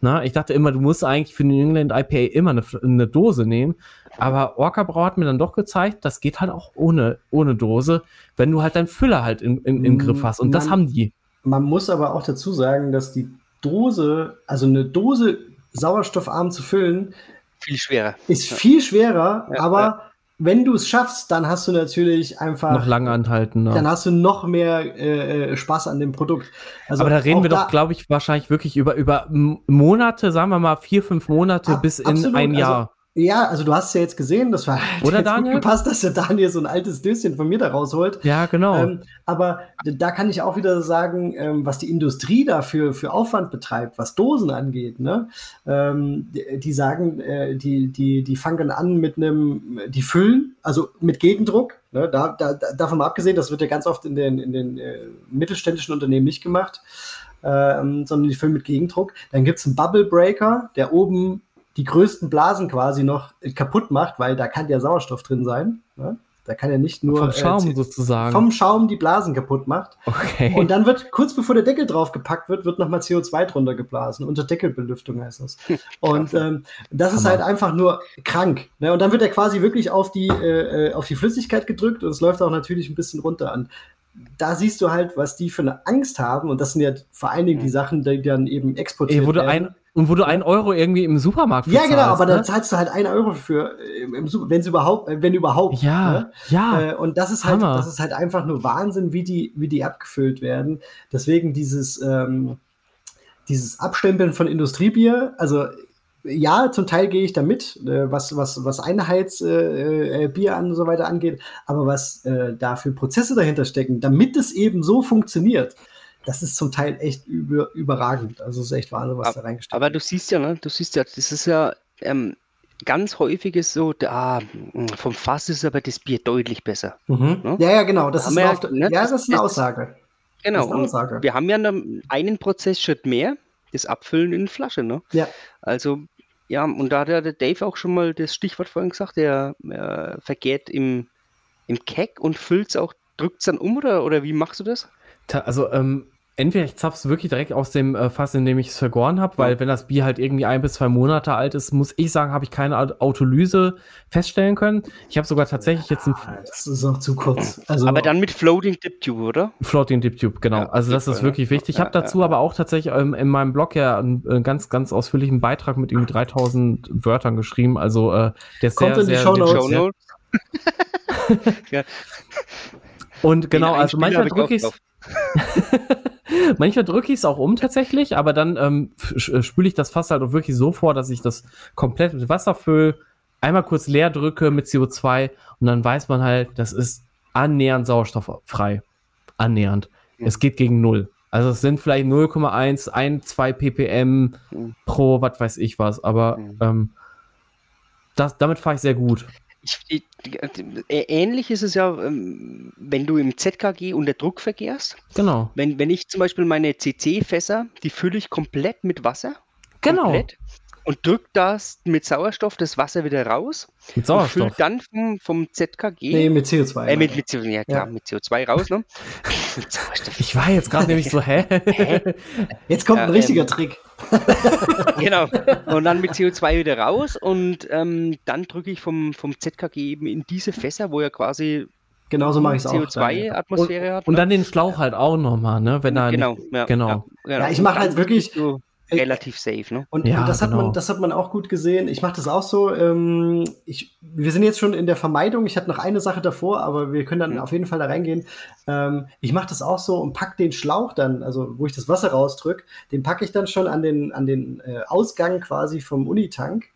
Na, ich dachte immer, du musst eigentlich für New England IPA immer eine, eine Dose nehmen. Aber Orca Brau hat mir dann doch gezeigt, das geht halt auch ohne, ohne Dose, wenn du halt deinen Füller halt in, im Mm, Griff hast. Und das man- haben die. Man muss aber auch dazu sagen, dass die Dose, also eine Dose sauerstoffarm zu füllen, Viel schwerer. ist viel schwerer, Ja, aber ja. wenn du es schaffst, dann hast du natürlich einfach Noch lange anhalten. Ne? dann hast du noch mehr äh, äh, Spaß an dem Produkt. Also Aber da reden wir doch, glaube ich, wahrscheinlich wirklich über, über Monate, sagen wir mal vier, fünf Monate Ab- bis in absolut, ein also- Jahr. Ja, also du hast es ja jetzt gesehen, das war Oder, hat jetzt Daniel? gut gepasst, dass der Daniel so ein altes Döschen von mir da rausholt. ja, genau. Ähm, aber da kann ich auch wieder sagen, ähm, was die Industrie dafür für Aufwand betreibt, was Dosen angeht. Ne? Ähm, die, die sagen, äh, die, die, die fangen an mit einem, die füllen, also mit Gegendruck. Ne? Da, da, da- davon mal abgesehen, das wird ja ganz oft in den, in den äh, mittelständischen Unternehmen nicht gemacht, ähm, sondern die füllen mit Gegendruck. Dann gibt es einen Bubble Breaker, der oben die größten Blasen quasi noch äh, kaputt macht, weil da kann ja Sauerstoff drin sein. Ne? Da kann ja nicht nur Vom äh, Schaum z- sozusagen. vom Schaum die Blasen kaputt macht. okay. Und dann wird, kurz bevor der Deckel drauf gepackt wird, wird nochmal CO2 drunter geblasen. Unter Deckelbelüftung heißt das. Und ähm, das ist Hammer. halt einfach nur krank. Ne? Und dann wird er quasi wirklich auf die, äh, äh, auf die Flüssigkeit gedrückt und es läuft auch natürlich ein bisschen runter an. Da siehst du halt, was die für eine Angst haben. Und das sind ja vor allen Dingen die Sachen, die dann eben exportiert Ey, du werden. ein, und wo du ein Euro irgendwie im Supermarkt für ja, genau, zahlst, aber ne? dann zahlst du halt einen Euro für, äh, wenn es überhaupt, äh, wenn überhaupt. Ja, ne? ja. Äh, und das ist halt, Hammer. das ist halt einfach nur Wahnsinn, wie die, wie die abgefüllt werden. Deswegen dieses, ähm, dieses Abstempeln von Industriebier, also ja, zum Teil gehe ich da mit, äh, was, was, was Einheitsbier äh, an und so weiter angeht, aber was da für Prozesse dahinter stecken, damit es eben so funktioniert, das ist zum Teil echt über, überragend. Also es ist echt Wahnsinn, was da reingesteckt Aber du siehst ja, ne, du siehst ja, das ist ja ähm, ganz häufig ist so, da, mh, vom Fass ist aber das Bier deutlich besser. Mhm. Ne? Ja, ja, genau. Das ist, eine, ja, ne, ja, das- das ist eine das- Aussage. Genau. Das ist eine Aussage. wir haben ja einen, einen Prozessschritt mehr, das Abfüllen in Flasche, ne? Ja. Also, ja, und da hat ja der Dave auch schon mal das Stichwort vorhin gesagt, der äh, vergärt im, im Keck und füllt es auch, drückt es dann um oder, oder wie machst du das? Ta- Also, ähm, entweder ich zapf's wirklich direkt aus dem äh, Fass, in dem ich es vergoren habe, weil wenn das Bier halt irgendwie ein bis zwei Monate alt ist, muss ich sagen, habe ich keine Autolyse feststellen können. Ich habe sogar tatsächlich jetzt ein Ah, das ist auch zu kurz. Also aber dann mit Floating Dip Tube, oder? Floating Dip Tube, genau. Ja, also das super, ist wirklich ja. wichtig. Ich habe Ja, dazu aber auch tatsächlich ähm, in meinem Blog ja einen, äh, ganz, ganz ausführlichen Beitrag mit irgendwie 3000 Wörtern geschrieben. Also äh, der ist Kommt sehr, in die sehr, Show sehr Notes. ja, Und genau, also manchmal drücke ich manchmal drücke ich es auch um tatsächlich, aber dann ähm, äh, spüle ich das Fass halt auch wirklich so vor, dass ich das komplett mit Wasser fülle, einmal kurz leer drücke mit CO2 und dann weiß man halt, das ist annähernd sauerstofffrei. Annähernd. Mhm. Es geht gegen null. Also es sind vielleicht 0,1, 1, 2 ppm Mhm. pro, was weiß ich was, aber Mhm. ähm, das, damit fahre ich sehr gut. Ich, ich, äh, ähnlich ist es ja, ähm, wenn du im ZKG unter Druck verkehrst. Genau. Wenn, wenn ich zum Beispiel meine CC-Fässer, die fülle ich komplett mit Wasser. Genau. Komplett, und drück das mit Sauerstoff das Wasser wieder raus. Mit Und füll Sauerstoff. dann vom, vom ZKG. Nee, mit CO2. äh, mit, mit, CO- ja, klar, Ja. mit CO2 raus, ne? mit Sauerstoff. Ich war jetzt gerade nämlich so, hä? Hä? Jetzt kommt Ja, ein richtiger ähm, Trick. genau. Und dann mit CO2 wieder raus und ähm, dann drücke ich vom, vom ZKG eben in diese Fässer, wo ja quasi Genauso mache ich es auch. CO2-Atmosphäre hat. Und ne? dann den Schlauch halt auch nochmal, ne? Wenn er genau, nicht, ja, genau. Ja, genau. Ja, ich Und mache halt wirklich- du relativ safe, ne? Und, Ja, und das, hat genau. man, das hat man auch gut gesehen. Ich mache das auch so. Ähm, ich, wir sind jetzt schon in der Vermeidung. Ich hatte noch eine Sache davor, aber wir können dann Mhm. auf jeden Fall da reingehen. Ähm, ich mache das auch so und pack den Schlauch dann, also wo ich das Wasser rausdrück, den packe ich dann schon an den, an den äh, Ausgang quasi vom Unitank.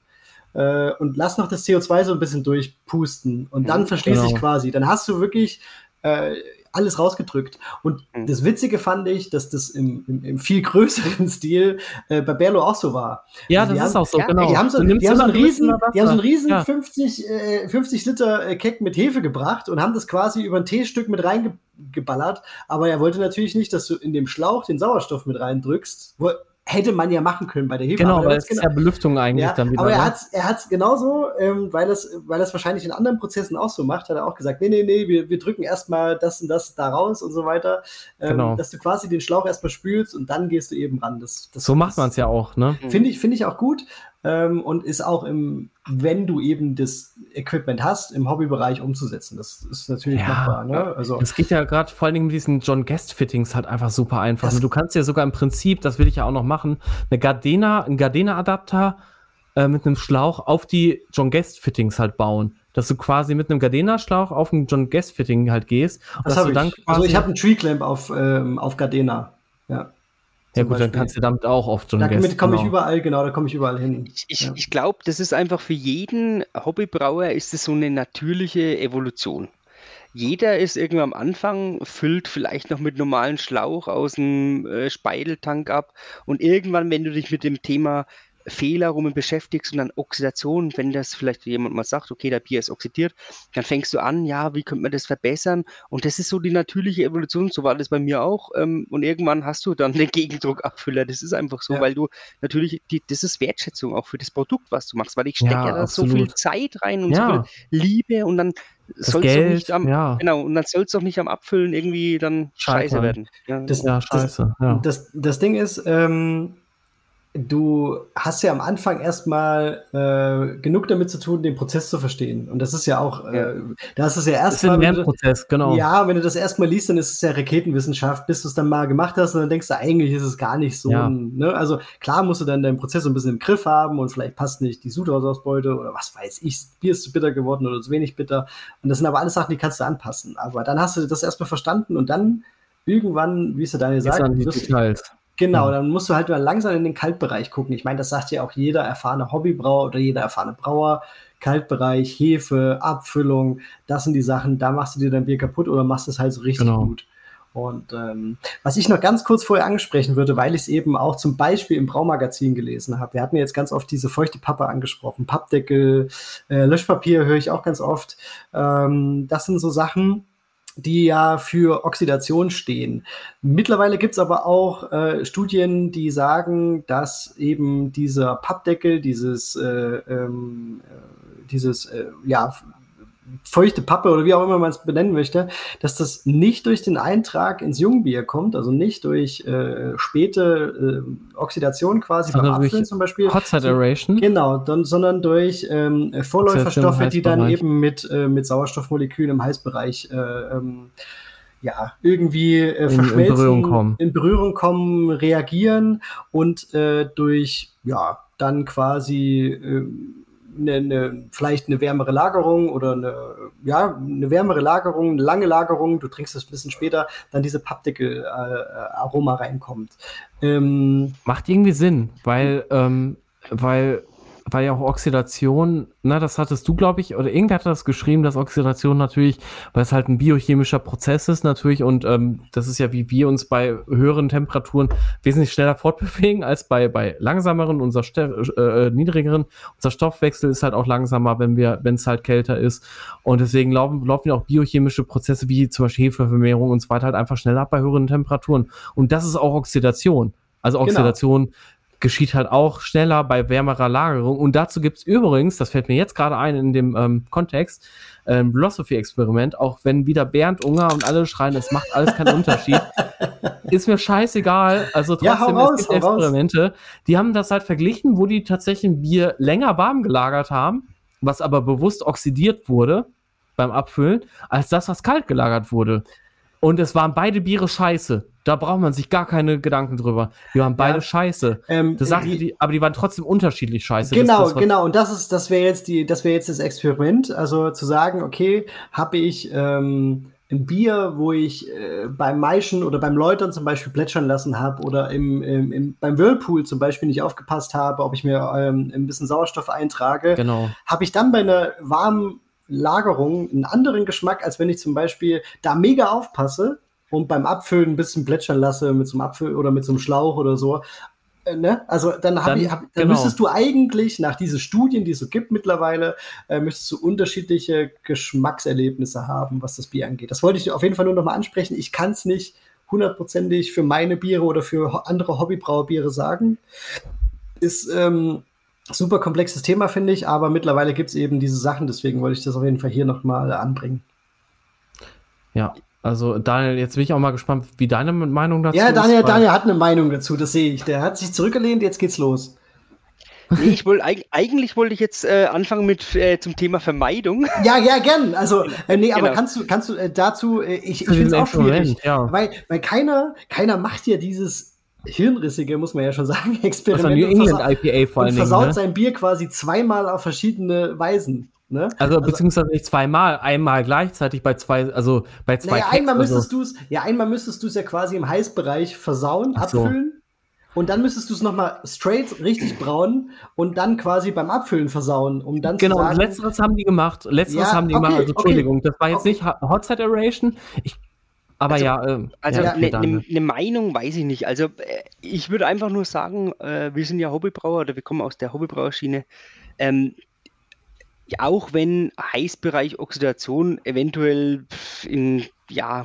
Äh, und lass noch das CO2 so ein bisschen durchpusten. Und dann Mhm, verschließe ich genau. quasi. Dann hast du wirklich äh, alles rausgedrückt. Und Mhm. das Witzige fand ich, dass das im, im, im viel größeren Stil äh, bei Berlo auch so war. Ja, Also das ist haben- auch so, ja, genau. Die haben so, die haben so einen riesen, die haben so einen riesen Ja. 50, äh, 50 Liter äh, Keck mit Hefe gebracht und haben das quasi über ein Teestück mit reingeballert. Aber er wollte natürlich nicht, dass du in dem Schlauch den Sauerstoff mit reindrückst. Wo, hätte man ja machen können bei der Hefe. Genau, aber er weil es ist ja Belüftung eigentlich ja, dann wieder. aber er ne? hat er hat's genauso, ähm, weil es weil es wahrscheinlich in anderen Prozessen auch so macht, hat er auch gesagt, nee, nee, nee, wir, wir drücken erstmal das und das da raus und so weiter, ähm, Genau. dass du quasi den Schlauch erstmal spülst und dann gehst du eben ran. Das, das, so macht das- man es ja auch, ne? Finde ich, finde ich auch gut ähm, und ist auch im, wenn du eben das Equipment hast, im Hobbybereich umzusetzen. Das ist natürlich Ja. machbar. Ne? Also, Das geht ja gerade vor allen Dingen mit diesen John Guest Fittings halt einfach super einfach. Das- du kannst ja sogar im Prinzip, das will ich ja auch noch machen, eine Gardena, einen Gardena Adapter äh, mit einem Schlauch auf die John Guest Fittings halt bauen. Dass du quasi mit einem Gardena Schlauch auf einen John Guest Fitting halt gehst. Das dass du ich. dann Also quasi- ich habe einen Tree Clamp auf, ähm, auf Gardena. Ja. Ja gut, dann Beispiel. kannst du damit auch John Guest. Damit komme ich genau. überall, genau, da komme ich überall hin. Ich, ich, Ja. ich glaube, das ist einfach für jeden Hobbybrauer ist es so eine natürliche Evolution. Jeder ist irgendwann am Anfang, füllt vielleicht noch mit normalen Schlauch aus dem äh, Speideltank ab und irgendwann, wenn du dich mit dem Thema Fehler rum beschäftigst und dann Oxidation, wenn das vielleicht jemand mal sagt, okay, der Bier ist oxidiert, dann fängst du an, ja, wie könnte man das verbessern? Und das ist so die natürliche Evolution, so war das bei mir auch. Ähm, und irgendwann hast du dann den Gegendruckabfüller. Das ist einfach so, Ja. weil du natürlich, die, das ist Wertschätzung auch für das Produkt, was du machst, weil ich stecke Ja, ja, da so viel. Zeit rein und Ja. so viel Liebe und dann Das soll es doch nicht am, ja. genau, und dann soll es doch nicht am Abfüllen irgendwie dann scheiße Scheitern. werden. Ja. Das, Ja, das, scheiße. ja. Das, das Ding ist, ähm, du hast ja am Anfang erstmal äh, genug damit zu tun, den Prozess zu verstehen. Und das ist ja auch, äh, da ist es ja Das ist ein erstmal. Lernprozess, genau. Ja, wenn du das erstmal liest, dann ist es ja Raketenwissenschaft, bis du es dann mal gemacht hast und dann denkst du, eigentlich ist es gar nicht so. Ja. Ein, ne? Also klar musst du dann deinen Prozess so ein bisschen im Griff haben und vielleicht passt nicht die Sudhausausbeute oder was weiß ich, Bier ist zu bitter geworden oder zu wenig bitter. Und das sind aber alles Sachen, die kannst du anpassen. Aber dann hast du das erstmal verstanden und dann irgendwann, wie es der Daniel sagt, wirst-. Genau, dann musst du halt mal langsam in den Kaltbereich gucken. Ich meine, das sagt ja auch jeder erfahrene Hobbybrauer oder jeder erfahrene Brauer. Kaltbereich, Hefe, Abfüllung, das sind die Sachen, da machst du dir dein Bier kaputt oder machst es halt so richtig Genau. gut. Und ähm, was ich noch ganz kurz vorher ansprechen würde, weil ich es eben auch zum Beispiel im Braumagazin gelesen habe. Wir hatten jetzt ganz oft diese feuchte Pappe angesprochen, Pappdeckel, äh, Löschpapier höre ich auch ganz oft. Ähm, das sind so Sachen, die ja für Oxidation stehen. Mittlerweile gibt es aber auch äh, Studien, die sagen, dass eben dieser Pappdeckel, dieses, äh, ähm, äh, dieses äh, ja, feuchte Pappe oder wie auch immer man es benennen möchte, dass das nicht durch den Eintrag ins Jungbier kommt, also nicht durch äh, späte äh, Oxidation quasi Sondern beim durch Abfüllen zum Beispiel. Hot Side Aeration. Genau, dann, sondern durch ähm, Vorläuferstoffe, die dann eben mit, äh, mit Sauerstoffmolekülen im Heißbereich äh, ähm, ja, irgendwie äh, in verschmelzen, Berührung kommen. in Berührung kommen, reagieren und äh, durch, ja, dann quasi äh, eine, eine, vielleicht eine wärmere Lagerung oder eine, ja, eine wärmere Lagerung, eine lange Lagerung, du trinkst es ein bisschen später, dann diese Pappdeckel-Aroma reinkommt. Ähm, Macht irgendwie Sinn, weil, ähm, weil, weil ja auch Oxidation, na, das hattest du, glaube ich, oder irgendwer hat das geschrieben, dass Oxidation natürlich, weil es halt ein biochemischer Prozess ist natürlich und ähm, das ist ja, wie wir uns bei höheren Temperaturen wesentlich schneller fortbewegen als bei, bei langsameren, unser Ste äh, niedrigeren. Unser Stoffwechsel ist halt auch langsamer, wenn wir, wenn es halt kälter ist. Und deswegen laufen, laufen ja auch biochemische Prozesse wie zum Beispiel Hefevermehrung und so weiter halt einfach schneller ab bei höheren Temperaturen. Und das ist auch Oxidation. Also Genau. Geschieht halt auch schneller bei wärmerer Lagerung. Und dazu gibt's übrigens, das fällt mir jetzt gerade ein in dem ähm, Kontext, ein Philosophy-Experiment, auch wenn wieder Bernd Unger und alle schreien, es macht alles keinen Unterschied. Ist mir scheißegal. Also Ja, trotzdem, hau raus, es gibt hau raus. Experimente, die haben das halt verglichen, wo die tatsächlich ein Bier länger warm gelagert haben, was aber bewusst oxidiert wurde beim Abfüllen, als das, was kalt gelagert wurde. Und es waren beide Biere scheiße. Da braucht man sich gar keine Gedanken drüber. Die waren beide Ja. scheiße. ähm, Das sagten die- die, aber die waren trotzdem unterschiedlich scheiße. Das Genau, das, was- genau. Und das ist, das wäre jetzt die, das wäre jetzt das Experiment. Also zu sagen, okay, habe ich ähm, ein Bier, wo ich äh, beim Maischen oder beim Läutern zum Beispiel plätschern lassen habe oder im, im, im, beim Whirlpool zum Beispiel nicht aufgepasst habe, ob ich mir ähm, ein bisschen Sauerstoff eintrage, Genau. habe ich dann bei einer warmen Lagerung einen anderen Geschmack, als wenn ich zum Beispiel da mega aufpasse und beim Abfüllen ein bisschen plätschern lasse mit so einem Apfel oder mit so einem Schlauch oder so. Äh, ne? Also dann, hab Dann- ich, hab, dann genau. müsstest du eigentlich nach diesen Studien, die es so gibt mittlerweile, äh, müsstest du unterschiedliche Geschmackserlebnisse haben, was das Bier angeht. Das wollte ich auf jeden Fall nur noch mal ansprechen. Ich kann es nicht hundertprozentig für meine Biere oder für andere Hobbybrauerbiere sagen. Ist ähm, super komplexes Thema, finde ich, aber mittlerweile gibt es eben diese Sachen, deswegen wollte ich das auf jeden Fall hier noch mal anbringen. Ja. Also Daniel, jetzt bin ich auch mal gespannt, wie deine Meinung dazu Ja, ist. Daniel, weil- Daniel hat eine Meinung dazu, das sehe ich. Der hat sich zurückgelehnt, jetzt geht's los. Nee, ich wollte eig- eigentlich wollte ich jetzt äh, anfangen mit äh, zum Thema Vermeidung. Ja, ja, gern. Also, äh, nee, aber Genau. kannst du, kannst du äh, dazu, äh, ich, ich finde es auch schwierig, ja. weil, weil keiner, keiner macht ja dieses hirnrissige, muss man ja schon sagen, Experiment New und, England IPA vor allen Dingen. versaut Ne? sein Bier quasi zweimal auf verschiedene Weisen. Ne? Also, beziehungsweise nicht zweimal, einmal gleichzeitig bei zwei, also bei zwei Naja, Keks, einmal also, müsstest du es, ja, einmal müsstest du es ja quasi im Heißbereich versauen, Ach so. abfüllen. Und dann müsstest du es nochmal straight richtig brauen und dann quasi beim Abfüllen versauen, um dann Genau, zu sagen, letzteres haben die gemacht. Letzteres Ja, haben die okay, gemacht. Also, okay. Entschuldigung, das war jetzt Okay. nicht Ho- Hot Side Aeration. Ich, aber Also- ja, ähm, Also ja, eine okay, ne, Daniel. ne Meinung weiß ich nicht. Also äh, ich würde einfach nur sagen, äh, wir sind ja Hobbybrauer oder wir kommen aus der Hobbybrauerschiene. Ähm, auch wenn Heißbereich Oxidation eventuell in ja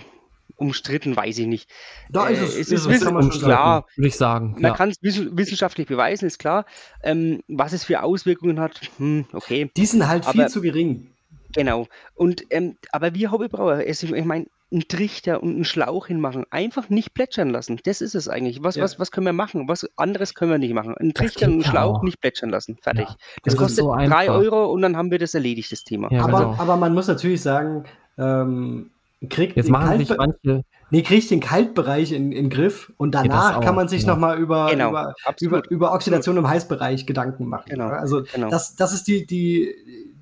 umstritten, weiß ich nicht. da ist Äh, es, es ist ist es, klar. würde ich sagen. Man Ja. kann es wissenschaftlich beweisen, ist klar. Ähm, was es für Auswirkungen hat, hm, okay. Die sind halt viel Aber- zu gering. Genau. Und ähm, aber wir Hobbybrauer, es- ich meine, einen Trichter und einen Schlauch hinmachen, einfach nicht plätschern lassen. Das ist es eigentlich. Was, Ja. was, was können wir machen? Was anderes können wir nicht machen. Einen Trichter und einen Schlauch auch. nicht plätschern lassen. Fertig. Ja, das, das kostet so drei einfach. Euro und dann haben wir das erledigt, das Thema. Ja, aber, genau. aber man muss natürlich sagen, ähm, kriegt Jetzt den machen sich manche, nee, kriegt den Kaltbereich in, in den Griff und danach auch, kann man sich ja. noch mal über, Genau, über, über, über Oxidation im Heißbereich Gedanken machen. Genau, Also genau. das, das ist die, die,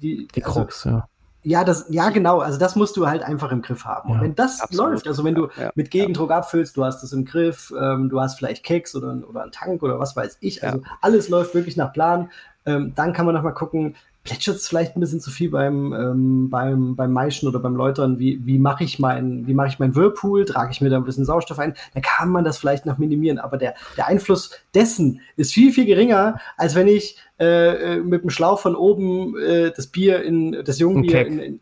die, die also, Krux, ja. Ja, das, ja, genau. Also das musst du halt einfach im Griff haben. Und Ja, wenn das absolut. läuft, also wenn du Ja, ja, mit Gegendruck abfüllst, du hast das im Griff, ähm, du hast vielleicht Keks oder, oder einen Tank oder was weiß ich. Also alles läuft wirklich nach Plan. Ähm, dann kann man noch mal gucken, plätschert es vielleicht ein bisschen zu viel beim, ähm, beim, beim Maischen oder beim Läutern? Wie, wie mache ich mein, wie mache ich meinen Whirlpool? Trage ich mir da ein bisschen Sauerstoff ein? Dann kann man das vielleicht noch minimieren. Aber der, der Einfluss dessen ist viel, viel geringer, als wenn ich äh, äh, mit dem Schlauch von oben äh, das Bier in das Jungbier in, in,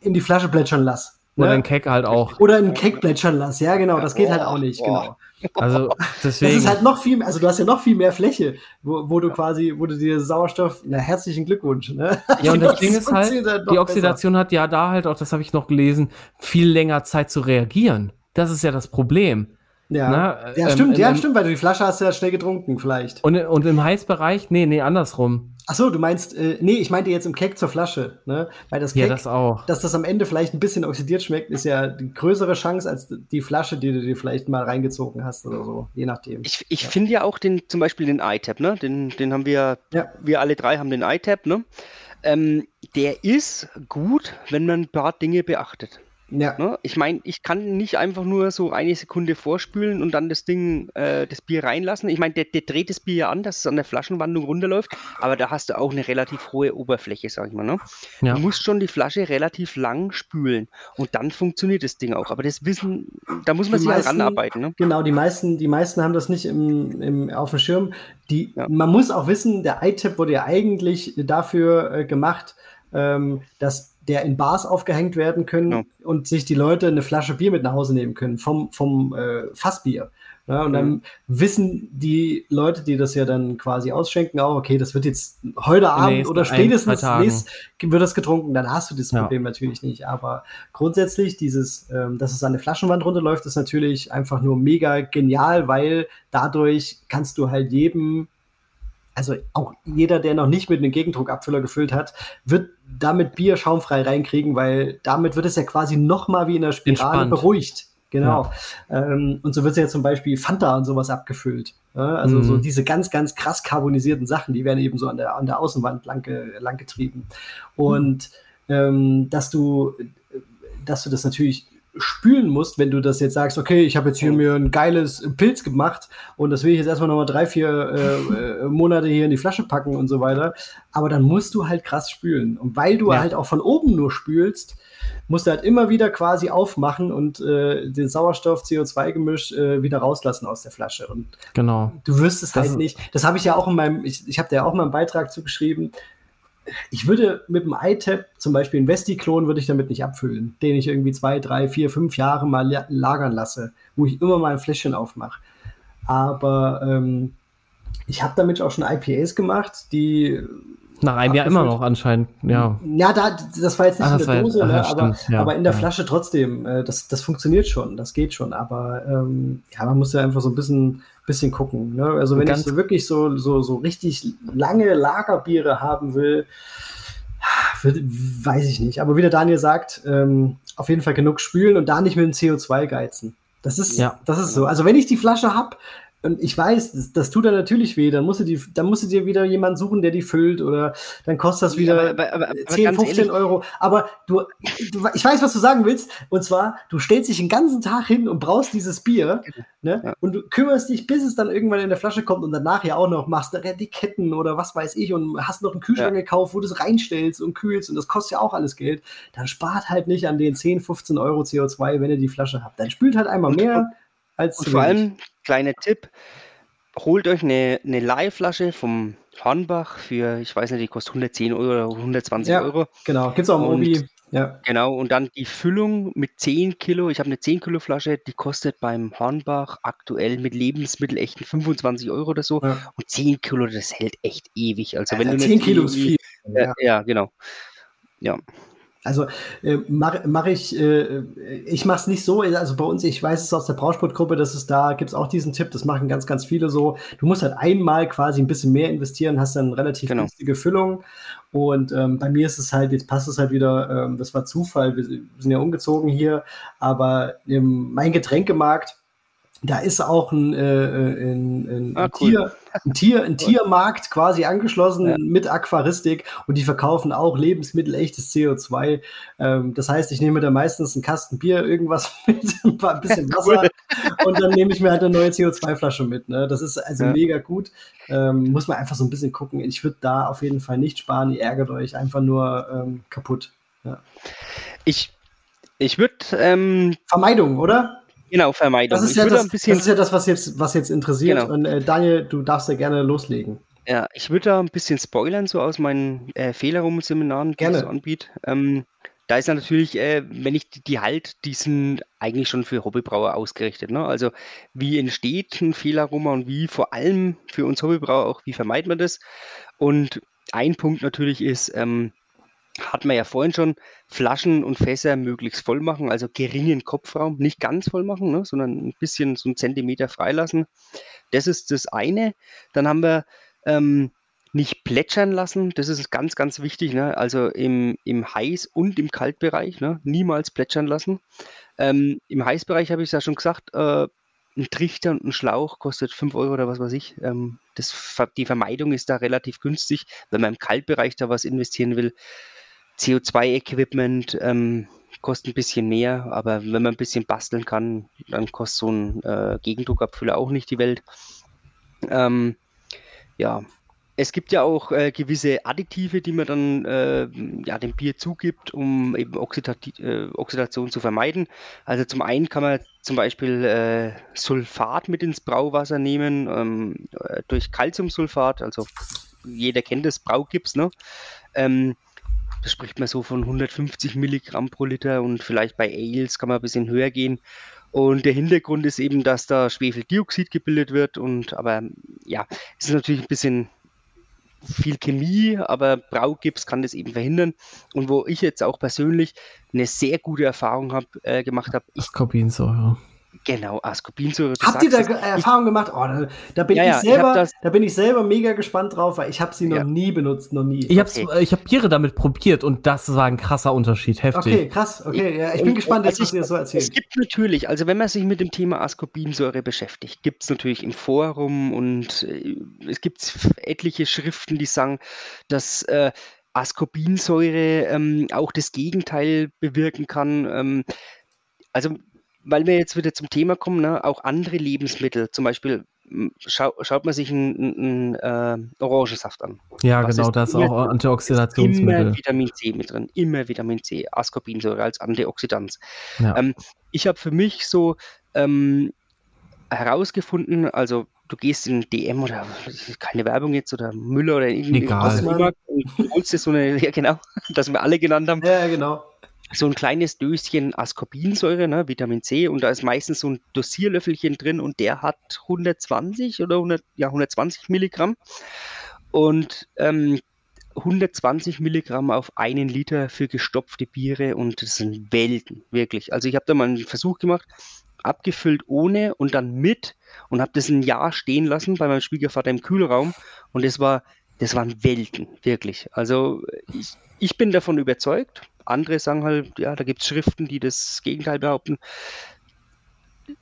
in die Flasche plätschern lasse. Oder ne? ein Keck halt auch. Oder ein Keck plätschern lassen, ja genau, das geht halt auch nicht, genau. Also deswegen. Das ist halt noch viel, also du hast ja noch viel mehr Fläche, wo, wo du quasi, wo du dir Sauerstoff, na herzlichen Glückwunsch. Ne? Ja und das Ding ist halt, die Oxidation besser. hat ja da halt auch, das habe ich noch gelesen, viel länger Zeit zu reagieren. Das ist ja das Problem. Ja, Na, ja ähm, stimmt, ja, stimmt, weil du die Flasche hast ja schnell getrunken, vielleicht. Und, und im Heißbereich, nee, nee, andersrum. Ach so, du meinst, äh, nee, ich meinte jetzt im Keck zur Flasche, ne? Weil das Keck, ja, das auch. dass das am Ende vielleicht ein bisschen oxidiert schmeckt, ist ja die größere Chance als die Flasche, die du dir vielleicht mal reingezogen hast oder so, je nachdem. Ich, ich ja. finde ja auch den, zum Beispiel den iTap, ne? Den, den haben wir, ja. wir alle drei haben den iTap, ne? Ähm, der ist gut, wenn man ein paar Dinge beachtet. Ja. Ne? Ich meine, ich kann nicht einfach nur so eine Sekunde vorspülen und dann das Ding, äh, das Bier reinlassen. Ich meine, der, der, dreht das Bier ja an, dass es an der Flaschenwandung runterläuft, aber da hast du auch eine relativ hohe Oberfläche, sag ich mal. Ne? Ja. Du musst schon die Flasche relativ lang spülen und dann funktioniert das Ding auch. Aber das Wissen, da muss man die sich halt meisten, ranarbeiten. Ne? Genau, die meisten, die meisten haben das nicht im, im, auf dem Schirm. Die, ja. Man muss auch wissen, der iTip wurde ja eigentlich dafür äh, gemacht, ähm, dass der in Bars aufgehängt werden können ja. und sich die Leute eine Flasche Bier mit nach Hause nehmen können vom, vom äh, Fassbier. Ja, und dann mhm. wissen die Leute, die das ja dann quasi ausschenken, auch, okay, das wird jetzt heute Abend oder spätestens nächst, wird das getrunken, dann hast du das ja. Problem natürlich nicht. Aber grundsätzlich, dieses, ähm, dass es an der Flaschenwand runterläuft, ist natürlich einfach nur mega genial, weil dadurch kannst du halt jedem also auch jeder, der noch nicht mit einem Gegendruckabfüller gefüllt hat, wird damit Bier schaumfrei reinkriegen, weil damit wird es ja quasi noch mal wie in der Spirale Entspannt. beruhigt. Genau. Ja. Ähm, und so wird ja zum Beispiel Fanta und sowas abgefüllt. Ja, also mhm. so diese ganz, ganz krass carbonisierten Sachen, die werden eben so an der, an der Außenwand lang, lang getrieben. Und mhm. ähm, dass du, dass du das natürlich spülen musst, wenn du das jetzt sagst, okay, ich habe jetzt hier mir ein geiles Pilz gemacht und das will ich jetzt erstmal nochmal drei, vier äh, äh, Monate hier in die Flasche packen und so weiter. Aber dann musst du halt krass spülen. Und weil du ja. halt auch von oben nur spülst, musst du halt immer wieder quasi aufmachen und äh, den Sauerstoff-CO2-Gemisch äh, wieder rauslassen aus der Flasche. Und genau. du wirst es das halt nicht. Das habe ich ja auch in meinem, ich, ich habe da ja auch mal einen Beitrag zugeschrieben ich würde mit dem iTap zum Beispiel einen Vesti-Klon würde ich damit nicht abfüllen, den ich irgendwie zwei, drei, vier, fünf Jahre mal lagern lasse, wo ich immer mal ein Fläschchen aufmache. Aber ähm, ich habe damit auch schon IPAs gemacht, die nach einem Jahr immer noch anscheinend, ja. Ja, da, das war jetzt nicht Ach, in der Dose, war, ne, aber, ja, aber, in der ja. Flasche trotzdem. Äh, das, das funktioniert schon, das geht schon. Aber ähm, ja, man muss ja einfach so ein bisschen bisschen gucken. Ne? Also wenn ich so wirklich so, so, so richtig lange Lagerbiere haben will, weiß ich nicht. Aber wie der Daniel sagt, ähm, auf jeden Fall genug spülen und da nicht mit dem CO2 geizen. Das ist, ja. das ist so. Also wenn ich die Flasche habe, und ich weiß, das, das, tut dann natürlich weh. Dann musst, du die, dann musst du dir wieder jemanden suchen, der die füllt oder dann kostet das wieder aber, aber, aber, 10, 15 ehrlich. Euro. Aber du, du, ich weiß, was du sagen willst. Und zwar, du stellst dich den ganzen Tag hin und brauchst dieses Bier ne? Ja. und du kümmerst dich, bis es dann irgendwann in der Flasche kommt und danach ja auch noch machst Etiketten oder was weiß ich und hast noch einen Kühlschrank ja. gekauft, wo du es reinstellst und kühlst und das kostet ja auch alles Geld. Dann spart halt nicht an den 10, 15 Euro CO2, wenn ihr die Flasche habt. Dann spült halt einmal mehr als und vor allem, kleiner Tipp, holt euch eine, eine Leihflasche vom Hornbach für, ich weiß nicht, die kostet 110 Euro oder 120 ja, Euro. Genau, gibt es auch im Obi. Ja. Genau, und dann die Füllung mit 10 Kilo. Ich habe eine 10 Kilo Flasche, die kostet beim Hornbach aktuell mit Lebensmittel echt 25 Euro oder so. Ja. Und 10 Kilo, das hält echt ewig. Also, wenn ja, du 10 Kilo ist viel. Ja, ja genau. Ja. Also äh, mache mach ich, äh, ich mache es nicht so, also bei uns, ich weiß es aus der Brausportgruppe, dass es da gibt es auch diesen Tipp, das machen ganz, ganz viele so. Du musst halt einmal quasi ein bisschen mehr investieren, hast dann relativ genau. günstige Füllung. Und ähm, bei mir ist es halt, jetzt passt es halt wieder, ähm, das war Zufall, wir, sind ja umgezogen hier, aber ähm, mein Getränkemarkt, da ist auch ein, äh, äh ein, ein, ah, cool. Tier, ein, Tier, ein Tiermarkt quasi angeschlossen ja. mit Aquaristik und die verkaufen auch Lebensmittel, echtes CO2. Ähm, das heißt, ich nehme da meistens einen Kasten Bier, irgendwas mit, ein, paar, ein bisschen Wasser cool. und dann nehme ich mir halt eine neue CO2-Flasche mit. Ne? Das ist also ja. mega gut. Ähm, muss man einfach so ein bisschen gucken. Ich würde da auf jeden Fall nicht sparen. Ihr ärgert euch einfach nur ähm, kaputt. Ja. Ich, ich würde. Ähm, Vermeidung, oder? Genau, Vermeidung. Das ist, ja das, das ist ja das, was jetzt, was jetzt interessiert. Genau. Und äh, Daniel, du darfst ja gerne loslegen. Ja, ich würde da ein bisschen spoilern, so aus meinen äh, Fehlerrum-Seminaren, die ich so anbiete. Ähm, da ist natürlich, äh, wenn ich die, die halt, die sind eigentlich schon für Hobbybrauer ausgerichtet. Ne? Also wie entsteht ein Fehlaroma und wie vor allem für uns Hobbybrauer auch, wie vermeidet man das? Und ein Punkt natürlich ist, ähm, hat man ja vorhin schon, Flaschen und Fässer möglichst voll machen, also geringen Kopfraum, nicht ganz voll machen, ne, sondern ein bisschen so einen Zentimeter freilassen. Das ist das eine. Dann haben wir ähm, nicht plätschern lassen, das ist ganz, ganz wichtig, ne? also im, im Heiß- und im Kaltbereich, ne? niemals plätschern lassen. Ähm, Im Heißbereich habe ich es ja schon gesagt, äh, ein Trichter und ein Schlauch kostet 5 Euro oder was weiß ich. Ähm, das, die Vermeidung ist da relativ günstig. Wenn man im Kaltbereich da was investieren will, CO2-Equipment ähm, kostet ein bisschen mehr, aber wenn man ein bisschen basteln kann, dann kostet so ein äh, Gegendruckabfüller auch nicht die Welt. Ähm, ja, es gibt ja auch äh, gewisse Additive, die man dann äh, ja, dem Bier zugibt, um eben Oxidati äh, Oxidation zu vermeiden. Also zum einen kann man zum Beispiel äh, Sulfat mit ins Brauwasser nehmen, ähm, äh, durch Calciumsulfat, also jeder kennt das Braugips, ne? Ähm, spricht man so von 150 Milligramm pro Liter und vielleicht bei Ales kann man ein bisschen höher gehen. Und der Hintergrund ist eben, dass da Schwefeldioxid gebildet wird und aber ja, es ist natürlich ein bisschen viel Chemie, aber Braugips kann das eben verhindern. Und wo ich jetzt auch persönlich eine sehr gute Erfahrung hab, äh, gemacht habe. Ascorbinsäure. Genau, Ascorbinsäure. Habt ihr da es, Erfahrung ich, gemacht? Oh, da, da, bin ja, ich selber, das, da bin ich selber mega gespannt drauf, weil ich habe sie noch ja. nie benutzt, noch nie. Ich okay. habe ich hab Biere damit probiert und das war ein krasser Unterschied, heftig. Okay, krass, okay, ja, ich bin und, gespannt, was ihr so erzählt. Es gibt natürlich, also wenn man sich mit dem Thema Ascorbinsäure beschäftigt, gibt es natürlich im Forum und äh, es gibt etliche Schriften, die sagen, dass äh, Ascorbinsäure ähm, auch das Gegenteil bewirken kann. Ähm, also weil wir jetzt wieder zum Thema kommen, ne, auch andere Lebensmittel, zum Beispiel schau, schaut man sich einen, einen äh, Orangensaft an. Ja, Was genau, da ist auch Antioxidationsmittel. Immer Vitamin C mit drin, immer Vitamin C, Ascorbinsäure als Antioxidant. Ja. Ähm, ich habe für mich so ähm, herausgefunden, also du gehst in DM oder keine Werbung jetzt oder Müller oder irgendwie Egal. und holst dir so eine, ja genau, das wir alle genannt haben. Ja, genau so ein kleines Döschen Ascorbinsäure, ne, Vitamin C, und da ist meistens so ein Dosierlöffelchen drin und der hat 120 oder 100, ja, 120 Milligramm. Und ähm, 120 Milligramm auf einen Liter für gestopfte Biere und das sind Welten, wirklich. Also ich habe da mal einen Versuch gemacht, abgefüllt ohne und dann mit und habe das ein Jahr stehen lassen bei meinem Schwiegervater im Kühlraum und das war, das waren Welten, wirklich. Also ich, ich bin davon überzeugt, andere sagen halt, ja, da gibt es Schriften, die das Gegenteil behaupten.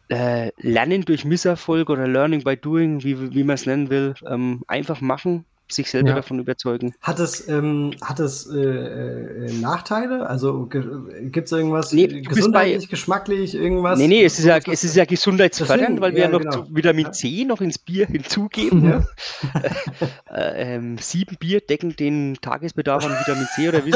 Äh, Lernen durch Misserfolg oder Learning by Doing, wie, wie man es nennen will, ähm, einfach machen sich selber ja. davon überzeugen. Hat es, ähm, hat es äh, äh, Nachteile? Also gibt es irgendwas nee, gesundheitlich, bei, geschmacklich, irgendwas? Nee, nee, es ist ja, es ist ja gesundheitsfördernd, weil wir ja, noch genau. Vitamin C noch ins Bier hinzugeben. Ja. äh, ähm, sieben Bier decken den Tagesbedarf an Vitamin C oder wie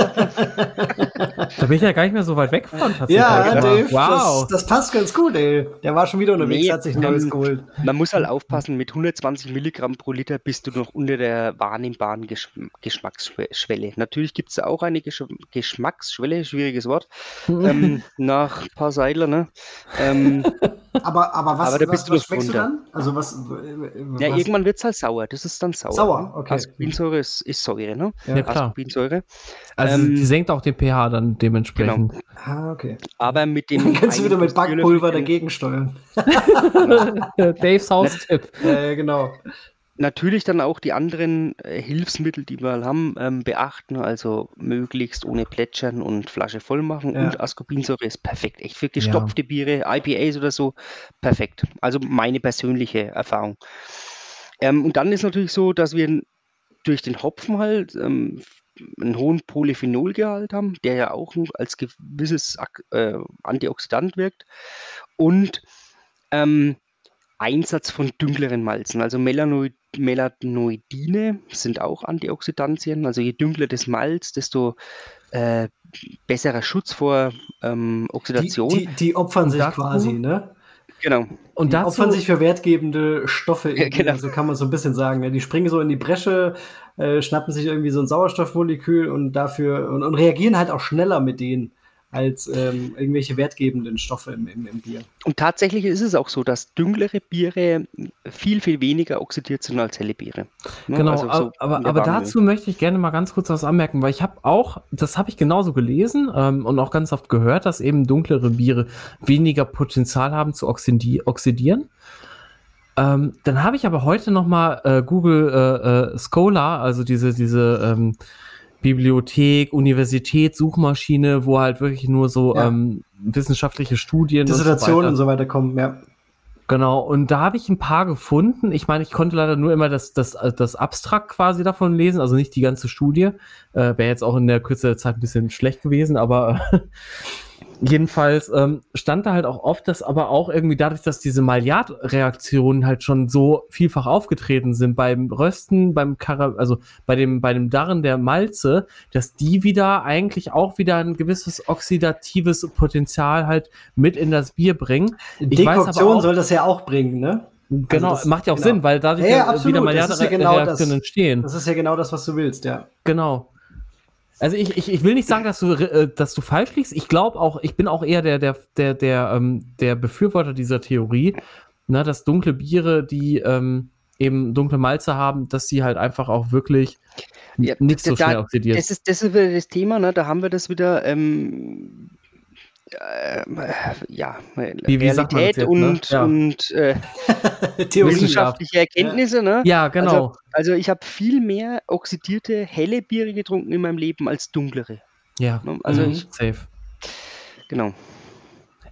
da bin ich ja gar nicht mehr so weit weg von. Ja, Dave, wow. Das, das, passt ganz gut, ey. Der war schon wieder unterwegs, nee, hat sich ein neues geholt. Man muss halt aufpassen, mit 120 Milligramm pro Liter bist du noch unter der wahrnehmbaren Gesch Geschmacksschwelle. Natürlich gibt es auch eine Gesch Geschmacksschwelle, schwieriges Wort, ähm, nach ein paar Seidler, ne? Ähm, aber, aber was, aber da was, was schmeckst runter. du dann? Also was, was? Ja, irgendwann wird es halt sauer. Das ist dann sauer. Sauer, ne? okay. Ascorbinsäure ist, ist Säure, ne? Ja, klar. Ascorbinsäure. Also ähm, die senkt auch den pH dann dementsprechend. Genau. Ah, okay. Aber mit dem. Dann kannst du wieder mit Backpulver dagegen steuern. Daves Haustipp. Ja, genau natürlich dann auch die anderen äh, Hilfsmittel, die wir haben, ähm, beachten. Also möglichst ohne Plätschern und Flasche voll machen. Ja. Und Ascorbinsäure ist perfekt. Echt für gestopfte ja. Biere, IPAs oder so, perfekt. Also meine persönliche Erfahrung. Ähm, und dann ist natürlich so, dass wir durch den Hopfen halt ähm, einen hohen Polyphenolgehalt haben, der ja auch als gewisses äh, Antioxidant wirkt. Und ähm, Einsatz von dünkleren Malzen. Also Melanoid, Melanoidine sind auch Antioxidantien. Also je dünkler das Malz, desto äh, besserer Schutz vor ähm, Oxidation. Die, die, die opfern sich dazu, quasi, ne? Genau. Und die dazu, opfern sich für wertgebende Stoffe, ja, genau. also kann man so ein bisschen sagen. Ja, die springen so in die Bresche, äh, schnappen sich irgendwie so ein Sauerstoffmolekül und dafür und, und reagieren halt auch schneller mit denen. Als ähm, irgendwelche wertgebenden Stoffe im, im, im, Bier. Und tatsächlich ist es auch so, dass dunklere Biere viel, viel weniger oxidiert sind als helle Biere. Ne? Genau, also so aber, aber dazu möchte ich gerne mal ganz kurz was anmerken, weil ich habe auch, das habe ich genauso gelesen ähm, und auch ganz oft gehört, dass eben dunklere Biere weniger Potenzial haben zu oxidi oxidieren. Ähm, dann habe ich aber heute noch mal äh, Google äh, äh, Scholar, also diese, diese ähm, Bibliothek, Universität, Suchmaschine, wo halt wirklich nur so ja. ähm, wissenschaftliche Studien Dissertationen und so, und so weiter kommen, ja. Genau, und da habe ich ein paar gefunden. Ich meine, ich konnte leider nur immer das, das, das Abstrakt quasi davon lesen, also nicht die ganze Studie. Äh, Wäre jetzt auch in der Kürze der Zeit ein bisschen schlecht gewesen, aber Jedenfalls ähm, stand da halt auch oft, dass aber auch irgendwie dadurch, dass diese Maillard-Reaktionen halt schon so vielfach aufgetreten sind beim Rösten, beim Kara also bei dem, bei dem Darren der Malze, dass die wieder eigentlich auch wieder ein gewisses oxidatives Potenzial halt mit in das Bier bringen. Ich Dekoktion auch, soll das ja auch bringen, ne? Genau, also das, macht ja auch genau. Sinn, weil dadurch ja, ja, wieder Maillard-Reaktionen genau entstehen. Das ist ja genau das, was du willst, ja. Genau. Also ich, ich, ich will nicht sagen, dass du, äh, dass du falsch liegst. Ich glaube auch, ich bin auch eher der, der, der, der, ähm, der Befürworter dieser Theorie, ne, dass dunkle Biere, die ähm, eben dunkle Malze haben, dass sie halt einfach auch wirklich ja, nicht so schnell oxidieren. Das ist, das ist wieder das Thema, ne? da haben wir das wieder, ähm, äh, ja, wie, wie Realität jetzt, und, ne? ja. und äh, wissenschaftliche Erkenntnisse. Ne? Ja, genau. Also, also ich habe viel mehr oxidierte helle Biere getrunken in meinem Leben als dunklere. Ja, ne? also mhm. ich, safe. Genau.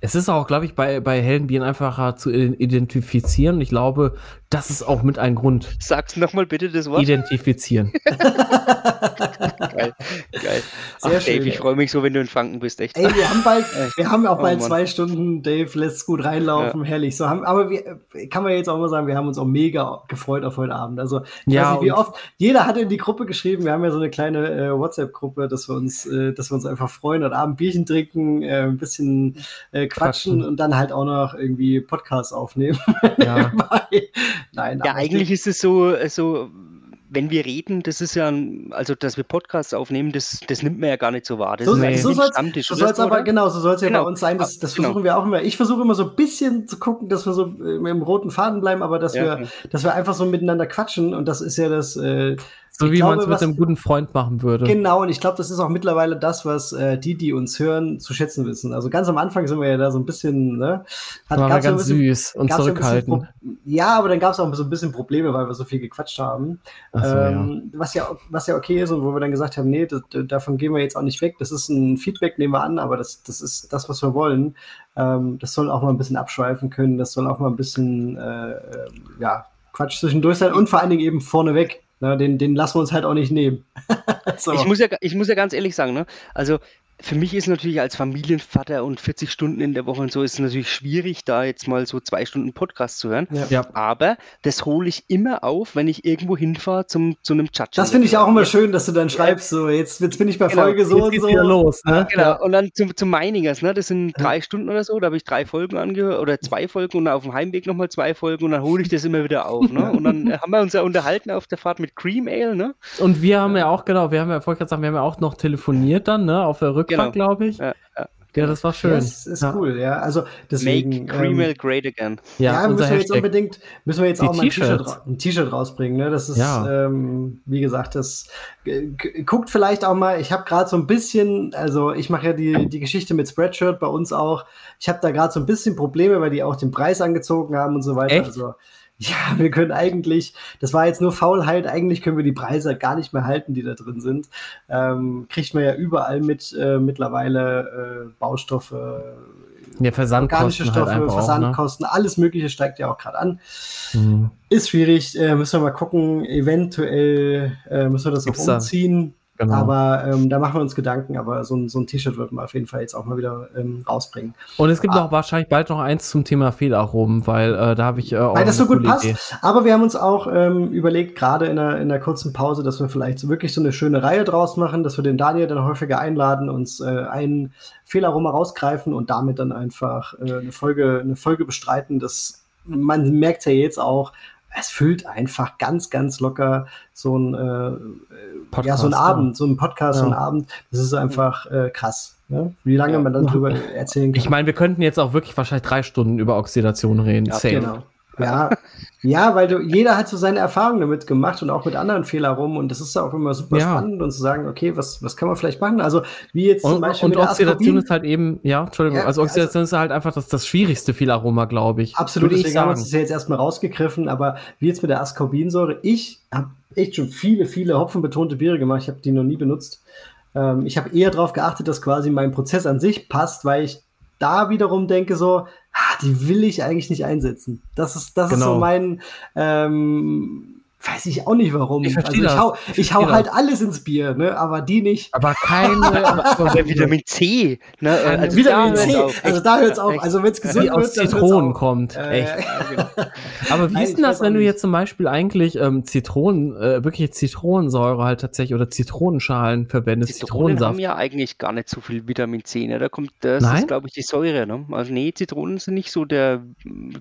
Es ist auch, glaube ich, bei, bei hellen Bieren einfacher zu identifizieren. Ich glaube, das ist auch mit ein Grund. Sag's nochmal bitte das Wort. Identifizieren. geil, geil. Sehr Ach, schön. Dave, ich freue mich so, wenn du in Franken bist, echt. Ey, wir haben bald, wir haben auch oh, bald Mann. zwei Stunden, Dave lässt gut reinlaufen, ja. herrlich. So haben, aber wir, kann man jetzt auch mal sagen, wir haben uns auch mega gefreut auf heute Abend. Also, ich ja, weiß nicht, wie oft, jeder hat in die Gruppe geschrieben, wir haben ja so eine kleine äh, WhatsApp-Gruppe, dass wir uns, äh, dass wir uns einfach freuen und Abend Bierchen trinken, äh, ein bisschen äh, quatschen, quatschen, und dann halt auch noch irgendwie Podcasts aufnehmen. Ja. Nein. Ja, eigentlich ist es so, so wenn wir reden, das ist ja, also dass wir Podcasts aufnehmen, das, das nimmt man ja gar nicht so wahr. Das so, ist so soll Stammtisch. So aber, genau, so soll es ja genau. bei uns sein. Das, das genau. versuchen wir auch immer. Ich versuche immer so ein bisschen zu gucken, dass wir so im roten Faden bleiben, aber dass ja, wir, dass wir einfach so miteinander quatschen und das ist ja das, äh, so wie man es mit einem guten Freund machen würde. Genau, und ich glaube, das ist auch mittlerweile das, was äh, die, die uns hören, zu schätzen wissen. Also ganz am Anfang sind wir ja da so ein bisschen, ne? Hat, war ganz bisschen, süß und zurückhaltend. Ja, aber dann gab es auch so ein bisschen Probleme, weil wir so viel gequatscht haben. So, ähm, ja. Was, ja, was ja okay ist und wo wir dann gesagt haben, nee, das, davon gehen wir jetzt auch nicht weg. Das ist ein Feedback, nehmen wir an, aber das, das ist das, was wir wollen. Ähm, das soll auch mal ein bisschen abschweifen können, das soll auch mal ein bisschen, äh, äh ja, Quatsch zwischendurch sein und vor allen Dingen eben vorneweg na, den, den lassen wir uns halt auch nicht nehmen. so. ich, muss ja, ich muss ja ganz ehrlich sagen, ne? also für mich ist natürlich als Familienvater und 40 Stunden in der Woche und so ist es natürlich schwierig, da jetzt mal so zwei Stunden Podcast zu hören. Ja. Aber das hole ich immer auf, wenn ich irgendwo hinfahre zum, zu einem Chat. Das finde ich auch immer ja. schön, dass du dann schreibst, so jetzt, jetzt bin ich bei genau. Folge so jetzt und so. Wieder los, ne? Genau. Ja. Und dann zum, zum Meiningers, ne? Das sind drei Stunden oder so, da habe ich drei Folgen angehört oder zwei Folgen und auf dem Heimweg nochmal zwei Folgen und dann hole ich das immer wieder auf. Ne? Und dann haben wir uns ja unterhalten auf der Fahrt mit Cream Ale, ne? Und wir haben ja auch, genau, wir haben ja vorher gesagt, wir haben ja auch noch telefoniert dann, ne? Auf der Rückfahrt Rückfahrt, genau. glaube ich. Ja, ja. ja, das war schön. Das ist ja. cool, ja. Also deswegen. Make Creamel ähm, great again. Ja, ja müssen wir jetzt unbedingt, müssen wir jetzt Die auch mal ein T-Shirt rausbringen. Ne? Das ist, ähm, wie gesagt, das guckt vielleicht auch mal. Ich habe gerade so ein bisschen, also ich mache ja die, die Geschichte mit Spreadshirt bei uns auch. Ich habe da gerade so ein bisschen Probleme, weil die auch den Preis angezogen haben und so weiter. Echt? Also ja, wir können eigentlich, das war jetzt nur Faulheit, eigentlich können wir die Preise gar nicht mehr halten, die da drin sind. Ähm, kriegt man ja überall mit äh, mittlerweile äh, Baustoffe, ja, Versandkosten organische halt Stoffe, halt Versandkosten, auch, ne? alles Mögliche steigt ja auch gerade an. Mhm. Ist schwierig, äh, müssen wir mal gucken. Eventuell äh, müssen wir das Gibt's auch umziehen. Da? Genau. Aber ähm, da machen wir uns Gedanken, aber so ein, so ein T-Shirt wird man auf jeden Fall jetzt auch mal wieder ähm, rausbringen. Und es gibt ah. auch wahrscheinlich bald noch eins zum Thema Fehlaromen, weil äh, da habe ich äh, auch. Weil das so gut passt. Idee. Aber wir haben uns auch ähm, überlegt, gerade in einer, in einer kurzen Pause, dass wir vielleicht so wirklich so eine schöne Reihe draus machen, dass wir den Daniel dann häufiger einladen, uns äh, einen Fehlaroma rausgreifen und damit dann einfach äh, eine, Folge, eine Folge bestreiten. Das, man merkt ja jetzt auch, es füllt einfach ganz, ganz locker so ein, äh, Podcast, ja, so ein Abend, so ein Podcast, ja. so ein Abend. Das ist einfach äh, krass. Ja? Wie lange man dann drüber erzählen kann. Ich meine, wir könnten jetzt auch wirklich wahrscheinlich drei Stunden über Oxidation reden. Safe. Genau. Ja, ja, weil du, jeder hat so seine Erfahrungen damit gemacht und auch mit anderen Fehlern rum und das ist ja auch immer super ja. spannend und zu sagen, okay, was, was kann man vielleicht machen? Also wie jetzt und, zum Beispiel und Oxidation ist halt eben, ja, Entschuldigung, ja, also Oxidation also, ist halt einfach das, das schwierigste Fehlaroma, glaube ich. Absolut, deswegen ich haben wir uns das ja jetzt erstmal rausgegriffen, aber wie jetzt mit der Ascorbinsäure, ich habe echt schon viele, viele hopfenbetonte Biere gemacht, ich habe die noch nie benutzt. Ähm, ich habe eher darauf geachtet, dass quasi mein Prozess an sich passt, weil ich da wiederum denke so, ah, die will ich eigentlich nicht einsetzen. Das ist, das genau. ist so genau. mein, ähm, weiß ich auch nicht warum. Ich, also ich hau, ich, ich hau halt alles ins Bier, ne? aber die nicht. Aber keine. aber Vitamin C. Ne? Also Vitamin C. Also da hört es auf. Also wenn es gesund Wie aus Zitronen kommt. Äh, echt. Genau. aber wie ist denn das, wenn du jetzt zum Beispiel eigentlich ähm, Zitronen, äh, wirklich Zitronensäure halt tatsächlich oder Zitronenschalen verwendest? Zitronen haben ja eigentlich gar nicht so viel Vitamin C. Ne? Da kommt, das Nein? ist glaube ich die Säure. Ne? Also nee, Zitronen sind nicht so der.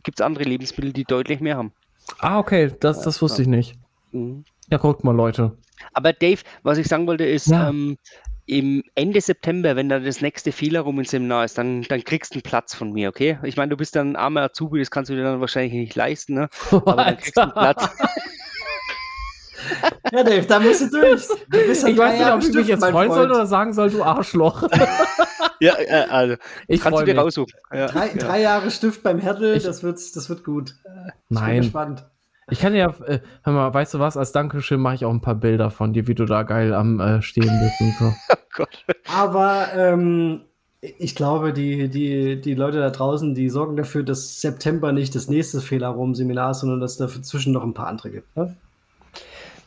Gibt es andere Lebensmittel, die deutlich mehr haben. Ah, okay, das, das wusste ich nicht. Mhm. Ja, guckt mal, Leute. Aber Dave, was ich sagen wollte, ist, ja. ähm, im Ende September, wenn dann das nächste Fehlerrum im Seminar ist, dann, dann kriegst du einen Platz von mir, okay? Ich meine, du bist dann ein armer Azubi, das kannst du dir dann wahrscheinlich nicht leisten, ne? Aber dann kriegst du einen Platz. ja, Dave, da musst du durch. Du ich weiß nicht, ob ich mich jetzt freuen soll oder sagen soll, du Arschloch. ja, äh, also, ich kannst du dir raussuchen. Ja. Drei, drei, Jahre Stift beim Hertel, das, wird, das wird gut. Nein. Ich bin gespannt. Ich kann ja, äh, hör mal, weißt du was, als Dankeschön mache ich auch ein paar Bilder von dir, wie du da geil am äh, Stehen bist und so. Oh Gott. Aber ähm, ich glaube, die, die, die Leute da draußen, die sorgen dafür, dass September nicht das nächste Fehlerraum-Seminar ist, sondern dass es dazwischen noch ein paar andere gibt. Ne?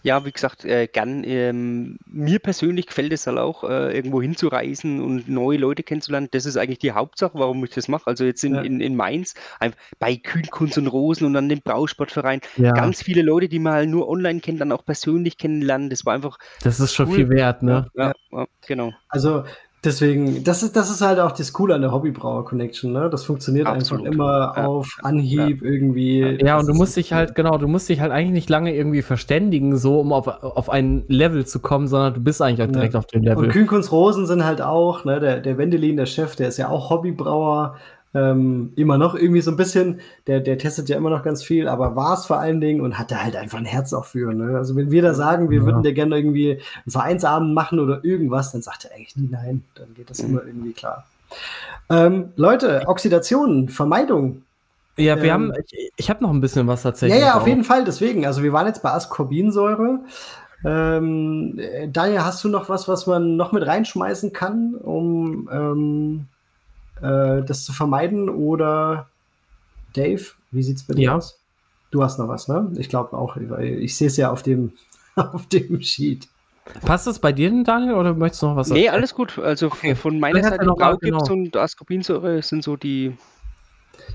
Ja, wie gesagt, äh, gern. Ähm, mir persönlich gefällt es halt auch, äh, irgendwo hinzureisen und neue Leute kennenzulernen. Das ist eigentlich die Hauptsache, warum ich das mache. Also jetzt in, ja. in, in Mainz, bei Kühnkunst und Rosen und an dem Brausportverein. Ja. Ganz viele Leute, die man halt nur online kennt, dann auch persönlich kennenlernen. Das war einfach. Das ist schon cool. viel wert, ne? Ja, ja, genau. Also Deswegen, das ist, das ist halt auch das Coole an der Hobbybrauer-Connection, ne? Das funktioniert Absolut. einfach immer ja. auf Anhieb ja. irgendwie. Ja, und du musst dich halt, genau, du musst dich halt eigentlich nicht lange irgendwie verständigen, so um auf, auf ein Level zu kommen, sondern du bist eigentlich auch direkt ja. auf dem Level. Und Kühnkunst Rosen sind halt auch, ne, der, der Wendelin, der Chef, der ist ja auch Hobbybrauer, ähm, immer noch irgendwie so ein bisschen, der, der testet ja immer noch ganz viel, aber war es vor allen Dingen und hat da halt einfach ein Herz auch für. Ne? Also wenn wir da sagen, wir ja. würden dir gerne irgendwie einen Vereinsabend machen oder irgendwas, dann sagt er eigentlich nie nein. Dann geht das immer irgendwie klar. Ähm, Leute, Oxidation, Vermeidung. Ja, wir ähm, haben, ich, ich habe noch ein bisschen was tatsächlich. Ja, ja, auf auch. jeden Fall. Deswegen, also wir waren jetzt bei Ascorbinsäure. Ähm, Daniel, hast du noch was, was man noch mit reinschmeißen kann, um ähm, äh, das zu vermeiden? Oder Dave, wie sieht es bei dir ja. aus? Du hast noch was, ne? Ich glaube auch, weil ich sehe es ja auf dem, auf dem Sheet. Passt das bei dir denn, Daniel, oder möchtest du noch was sagen? Nee, alles gut. Also okay. von meiner Seite Blaugips genau. und Ascorbinsäure sind so die.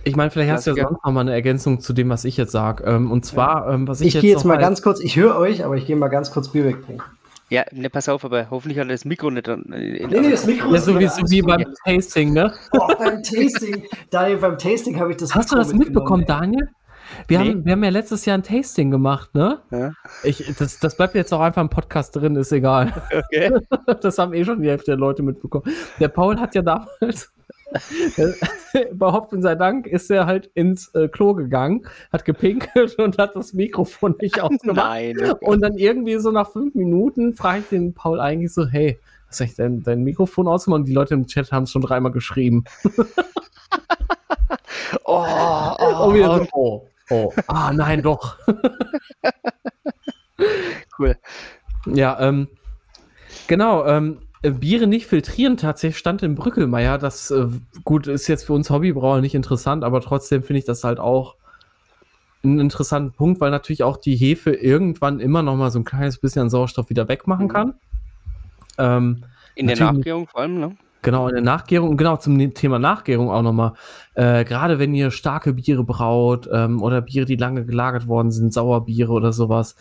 Ich meine, vielleicht hast du ja sonst noch mal eine Ergänzung zu dem, was ich jetzt sage. Ähm, und zwar, ja. ähm, was ich, ich jetzt. Ich gehe jetzt mal ganz kurz, ich höre euch, aber ich gehe mal ganz kurz Bier wegbringen. Ja, ne, pass auf, aber hoffentlich hat er das Mikro nicht. In, nee, nee, das Mikro ja, ist so wie, so wie beim Tasting, ne? Oh, beim Tasting, Daniel, beim Tasting habe ich das. Hast Mikro du das mitbekommen, Daniel? Wir, nee. haben, wir haben ja letztes Jahr ein Tasting gemacht, ne? Ja. Ich, das, das bleibt jetzt auch einfach im Podcast drin, ist egal. Okay. Das haben eh schon die Hälfte der Leute mitbekommen. Der Paul hat ja damals Überhaupt in sei Dank ist er halt ins äh, Klo gegangen, hat gepinkelt und hat das Mikrofon nicht ausgemacht. Nein. Und dann irgendwie so nach fünf Minuten frage ich den Paul eigentlich so, hey, hast du dein, dein Mikrofon ausgemacht? Und die Leute im Chat haben es schon dreimal geschrieben. oh, oh, so, oh, oh, ah, nein, doch. cool. Ja, ähm, genau, ähm, äh, Biere nicht filtrieren tatsächlich stand im Brückelmeier. Das äh, gut ist jetzt für uns Hobbybrauer nicht interessant, aber trotzdem finde ich das halt auch einen interessanten Punkt, weil natürlich auch die Hefe irgendwann immer noch mal so ein kleines bisschen Sauerstoff wieder wegmachen mhm. kann. Ähm, in der Nachgärung vor allem, ne? Genau, in der Nachgärung und genau zum Thema Nachgärung auch nochmal. Äh, Gerade wenn ihr starke Biere braut ähm, oder Biere, die lange gelagert worden sind, Sauerbiere oder sowas,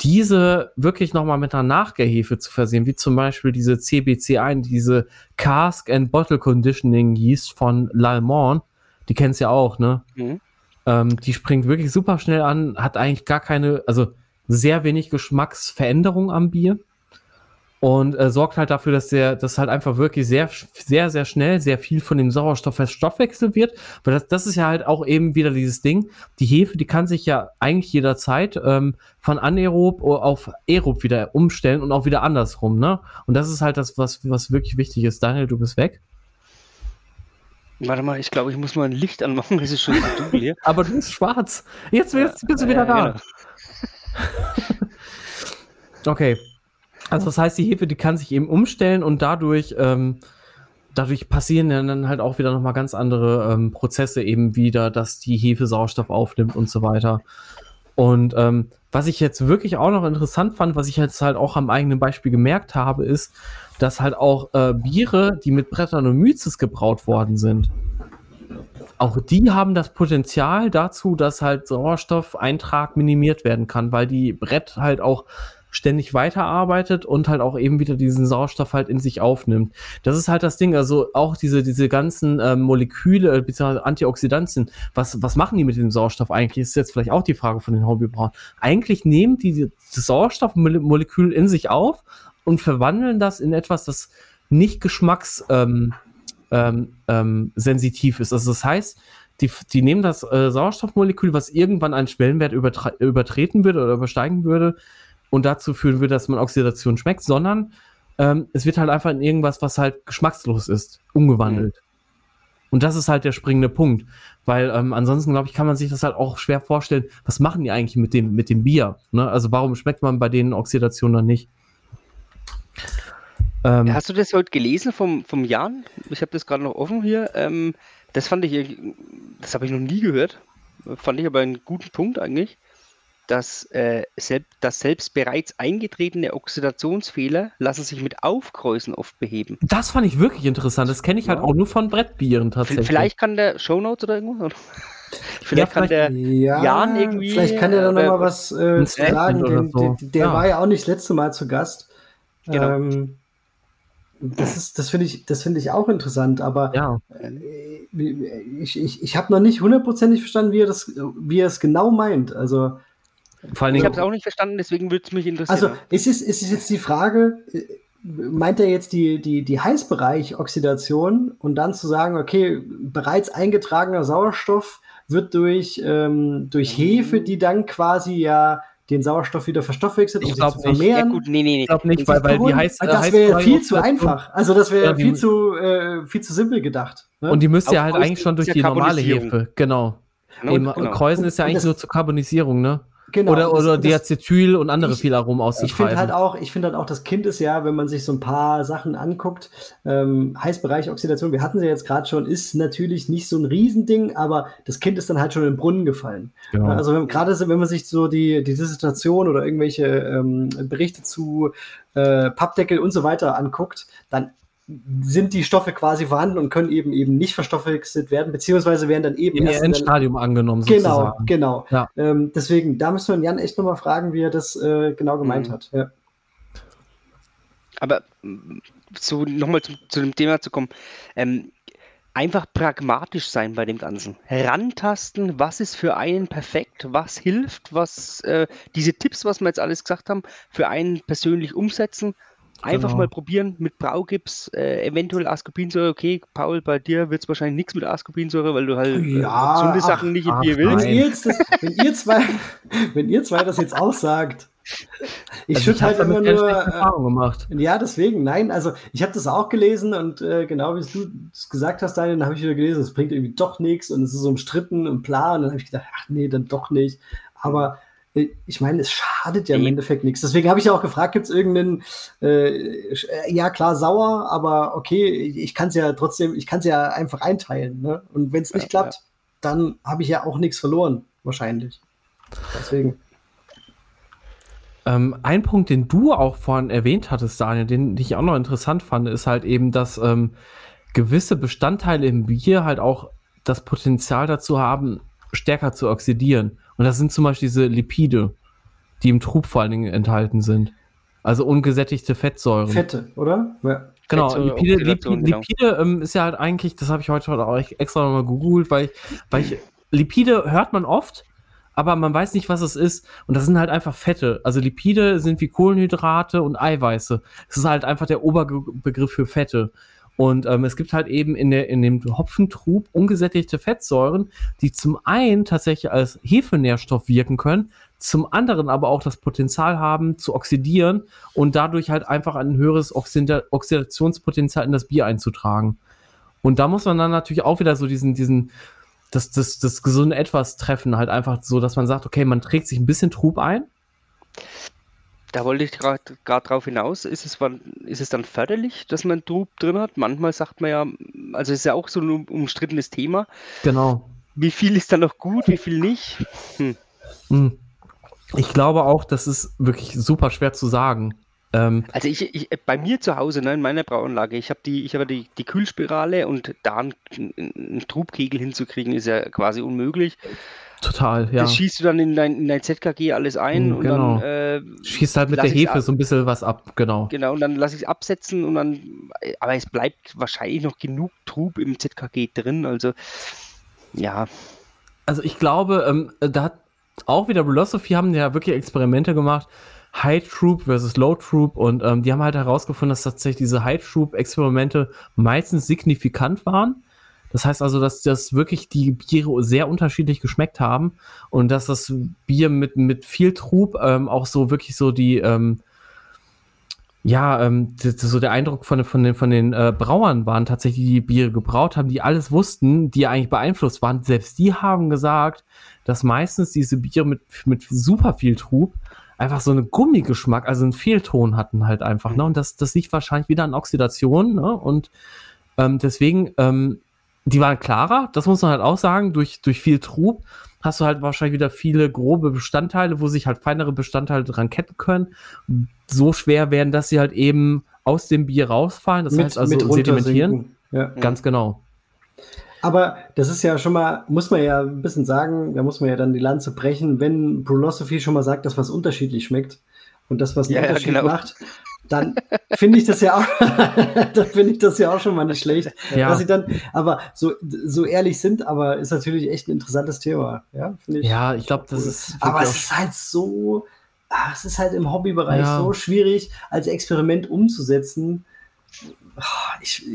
diese wirklich nochmal mit einer Nachgärhefe zu versehen, wie zum Beispiel diese CBC1, diese Cask and Bottle Conditioning Yeast von L'Allemande, die kennst ja auch, ne? Mhm. Ähm, die springt wirklich super schnell an, hat eigentlich gar keine, also sehr wenig Geschmacksveränderung am Bier. Und äh, sorgt halt dafür, dass der, dass halt einfach wirklich sehr, sehr, sehr schnell sehr viel von dem Sauerstoff verstoffwechselt wird. Weil das, das ist ja halt auch eben wieder dieses Ding. Die Hefe, die kann sich ja eigentlich jederzeit ähm, von anaerob auf aerob wieder umstellen und auch wieder andersrum, ne? Und das ist halt das, was, was wirklich wichtig ist. Daniel, du bist weg. Warte mal, ich glaube, ich muss mal ein Licht anmachen, es ist schon dunkel hier. Aber du bist schwarz. Jetzt bist, bist du wieder da. Genau. okay. Also das heißt, die Hefe, die kann sich eben umstellen und dadurch, ähm, dadurch passieren dann halt auch wieder nochmal ganz andere ähm, Prozesse eben wieder, dass die Hefe Sauerstoff aufnimmt und so weiter. Und ähm, was ich jetzt wirklich auch noch interessant fand, was ich jetzt halt auch am eigenen Beispiel gemerkt habe, ist, dass halt auch äh, Biere, die mit Brettanomyces gebraut worden sind, auch die haben das Potenzial dazu, dass halt Sauerstoffeintrag minimiert werden kann, weil die Brett halt auch ständig weiterarbeitet und halt auch eben wieder diesen Sauerstoff halt in sich aufnimmt. Das ist halt das Ding, also auch diese, diese ganzen äh, Moleküle bzw. Antioxidantien, was, was machen die mit dem Sauerstoff eigentlich? Ist jetzt vielleicht auch die Frage von den Hobbybrauen. Eigentlich nehmen die das Sauerstoffmolekül in sich auf und verwandeln das in etwas, das nicht geschmackssensitiv ähm, ähm, ähm, ist. Also das heißt, die, die nehmen das äh, Sauerstoffmolekül, was irgendwann einen Schwellenwert übertreten würde oder übersteigen würde, und dazu führen würde, dass man Oxidation schmeckt, sondern ähm, es wird halt einfach in irgendwas, was halt geschmackslos ist, umgewandelt. Mhm. Und das ist halt der springende Punkt. Weil ähm, ansonsten, glaube ich, kann man sich das halt auch schwer vorstellen, was machen die eigentlich mit dem, mit dem Bier? Ne? Also warum schmeckt man bei denen Oxidation dann nicht? Ähm, Hast du das heute gelesen vom, vom Jan? Ich habe das gerade noch offen hier. Ähm, das fand ich, das habe ich noch nie gehört. Fand ich aber einen guten Punkt eigentlich dass, äh, selbst, dass selbst bereits eingetretene Oxidationsfehler lassen sich mit Aufkreuzen oft beheben. Das fand ich wirklich interessant. Das kenne ich halt ja. auch nur von Brettbieren tatsächlich. Vielleicht kann der Shownotes oder irgendwas. Vielleicht ja, kann der ja, Jan irgendwie. Vielleicht kann der da nochmal äh, was äh, sagen. Den, so. der, der war ja auch nicht das letzte Mal zu Gast. Genau. Ähm, das ist, das finde ich, das finde ich auch interessant, aber ja. Äh, ich, ich, ich habe noch nicht hundertprozentig verstanden, wie er das, wie er es genau meint. Also vor allen Dingen, ich habe es auch nicht verstanden, deswegen würde es mich interessieren. Also ist es, ist es jetzt die Frage, äh, meint er jetzt die, die, die Heißbereich-Oxidation und dann zu sagen, okay, bereits eingetragener Sauerstoff wird durch, ähm, durch Hefe, die dann quasi ja den Sauerstoff wieder verstoffwechselt, um sich zu vermehren. Ja, gut, nee, nee, Ich glaube nicht, weil, weil die heißt, Das wäre viel zu einfach. Also das wäre ja, viel, zu, äh, viel zu simpel gedacht. Ne? Und die müsste ja halt eigentlich schon durch die normale Hefe, genau. genau, genau. Kreuzen ist ja eigentlich nur zur Karbonisierung, ne? Genau, oder oder das, Diacetyl und andere ich, viel Aromen auszutreiben. Ich finde halt auch, ich finde halt auch, das Kind ist ja, wenn man sich so ein paar Sachen anguckt, ähm, Heißbereich Oxidation, wir hatten sie jetzt gerade schon, ist natürlich nicht so ein Riesending, aber das Kind ist dann halt schon im Brunnen gefallen. Genau. Also gerade wenn man sich so die, die Dissertation oder irgendwelche ähm, Berichte zu äh, Pappdeckel und so weiter anguckt, dann sind die Stoffe quasi vorhanden und können eben eben nicht verstoffwechselt werden, beziehungsweise werden dann eben im Endstadium angenommen. Genau, sozusagen. genau. Ja. Ähm, deswegen, da müssen wir Jan echt nochmal fragen, wie er das äh, genau gemeint mhm. hat. Ja. Aber so nochmal zu, zu, dem Thema zu kommen, ähm, einfach pragmatisch sein bei dem Ganzen. Herantasten, was ist für einen perfekt, was hilft, was äh, diese Tipps, was wir jetzt alles gesagt haben, für einen persönlich umsetzen Einfach genau. mal probieren mit Braugips, äh, eventuell Ascorbinsäure. Okay, Paul, bei dir wird es wahrscheinlich nichts mit Ascorbinsäure, weil du halt äh, ja, äh, gesunde Sachen nicht in dir willst. Wenn ihr, jetzt das, wenn, ihr zwei, wenn ihr zwei das jetzt auch sagt, ich also schütte halt immer nur. Erfahrung gemacht. Ja, deswegen, nein, also ich habe das auch gelesen und äh, genau wie du es gesagt hast, Daniel, dann habe ich wieder gelesen, es bringt irgendwie doch nichts und es ist so umstritten und bla. Und dann habe ich gedacht, ach nee, dann doch nicht. Aber ich meine, es schadet ja im Endeffekt nichts. Deswegen habe ich ja auch gefragt, gibt es irgendeinen, äh, ja klar, sauer, aber okay, ich kann es ja trotzdem, ich kann es ja einfach einteilen. Ne? Und wenn es nicht ja, klappt, ja. dann habe ich ja auch nichts verloren, wahrscheinlich. Deswegen. Ähm, ein Punkt, den du auch vorhin erwähnt hattest, Daniel, den, den ich auch noch interessant fand, ist halt eben, dass ähm, gewisse Bestandteile im Bier halt auch das Potenzial dazu haben, stärker zu oxidieren. Und das sind zum Beispiel diese Lipide, die im Trub vor allen Dingen enthalten sind. Also ungesättigte Fettsäuren. Fette, oder? Ja. Genau, Lipide, Lipide, genau. Lipide ähm, ist ja halt eigentlich, das habe ich heute auch extra nochmal gegoogelt, weil ich, weil ich, Lipide hört man oft, aber man weiß nicht, was es ist. Und das sind halt einfach Fette. Also Lipide sind wie Kohlenhydrate und Eiweiße. Das ist halt einfach der Oberbegriff für Fette. Und ähm, es gibt halt eben in, der, in dem Hopfentrub ungesättigte Fettsäuren, die zum einen tatsächlich als Hefenährstoff wirken können, zum anderen aber auch das Potenzial haben zu oxidieren und dadurch halt einfach ein höheres Oxida Oxidationspotenzial in das Bier einzutragen. Und da muss man dann natürlich auch wieder so diesen, diesen, das, das, das gesunde Etwas treffen, halt einfach so, dass man sagt, okay, man trägt sich ein bisschen Trub ein, da wollte ich gerade drauf hinaus. Ist es, ist es dann förderlich, dass man Trub drin hat? Manchmal sagt man ja, also es ist ja auch so ein umstrittenes Thema. Genau. Wie viel ist dann noch gut, wie viel nicht? Hm. hm. Ich glaube auch, das ist wirklich super schwer zu sagen. Ähm, also ich, ich, bei mir zu Hause, ne, in meiner Brauanlage, ich habe die, ich habe die, die Kühlspirale und da einen, einen Trubkegel hinzukriegen, ist ja quasi unmöglich. Total, ja. Das schießt du dann in dein, in dein ZKG alles ein mhm, genau. und dann äh, schießt halt mit der Hefe so ein bisschen was ab, genau. Genau, und dann lasse ich es absetzen und dann, aber es bleibt wahrscheinlich noch genug Trub im ZKG drin, also ja. Also ich glaube, ähm, da hat auch wieder Philosophy haben ja wirklich Experimente gemacht, High Troop versus Low Troop und ähm, die haben halt herausgefunden, dass tatsächlich diese High Troop Experimente meistens signifikant waren das heißt also, dass das wirklich die Biere sehr unterschiedlich geschmeckt haben und dass das Bier mit, mit viel Trub ähm, auch so wirklich so die, ähm, ja, ähm, so der Eindruck von, von den, von den äh, Brauern waren tatsächlich, die Biere gebraut haben, die alles wussten, die eigentlich beeinflusst waren. Selbst die haben gesagt, dass meistens diese Biere mit, mit super viel Trub einfach so einen Gummigeschmack, also einen Fehlton hatten halt einfach. Ne? Und das, das liegt wahrscheinlich wieder an Oxidation. Ne? Und ähm, deswegen ähm, die waren klarer, das muss man halt auch sagen, durch, durch viel Trub hast du halt wahrscheinlich wieder viele grobe Bestandteile, wo sich halt feinere Bestandteile dran ketten können. So schwer werden, dass sie halt eben aus dem Bier rausfallen. Das mit, heißt also sedimentieren. Ja. Ganz genau. Aber das ist ja schon mal, muss man ja ein bisschen sagen, da muss man ja dann die Lanze brechen, wenn Brulosophy schon mal sagt, dass was unterschiedlich schmeckt und das, was einen ja, Unterschied ja, genau. macht, dann finde ich das ja auch, dann finde ich das ja auch schon mal nicht schlecht. Ja. Dass sie dann, aber so, so ehrlich sind, aber ist natürlich echt ein interessantes Thema. Ja, ich. Ja, ich glaube, das cool. ist. Aber es ist halt so, ach, es ist halt im Hobbybereich ja. so schwierig, als Experiment umzusetzen. Ich,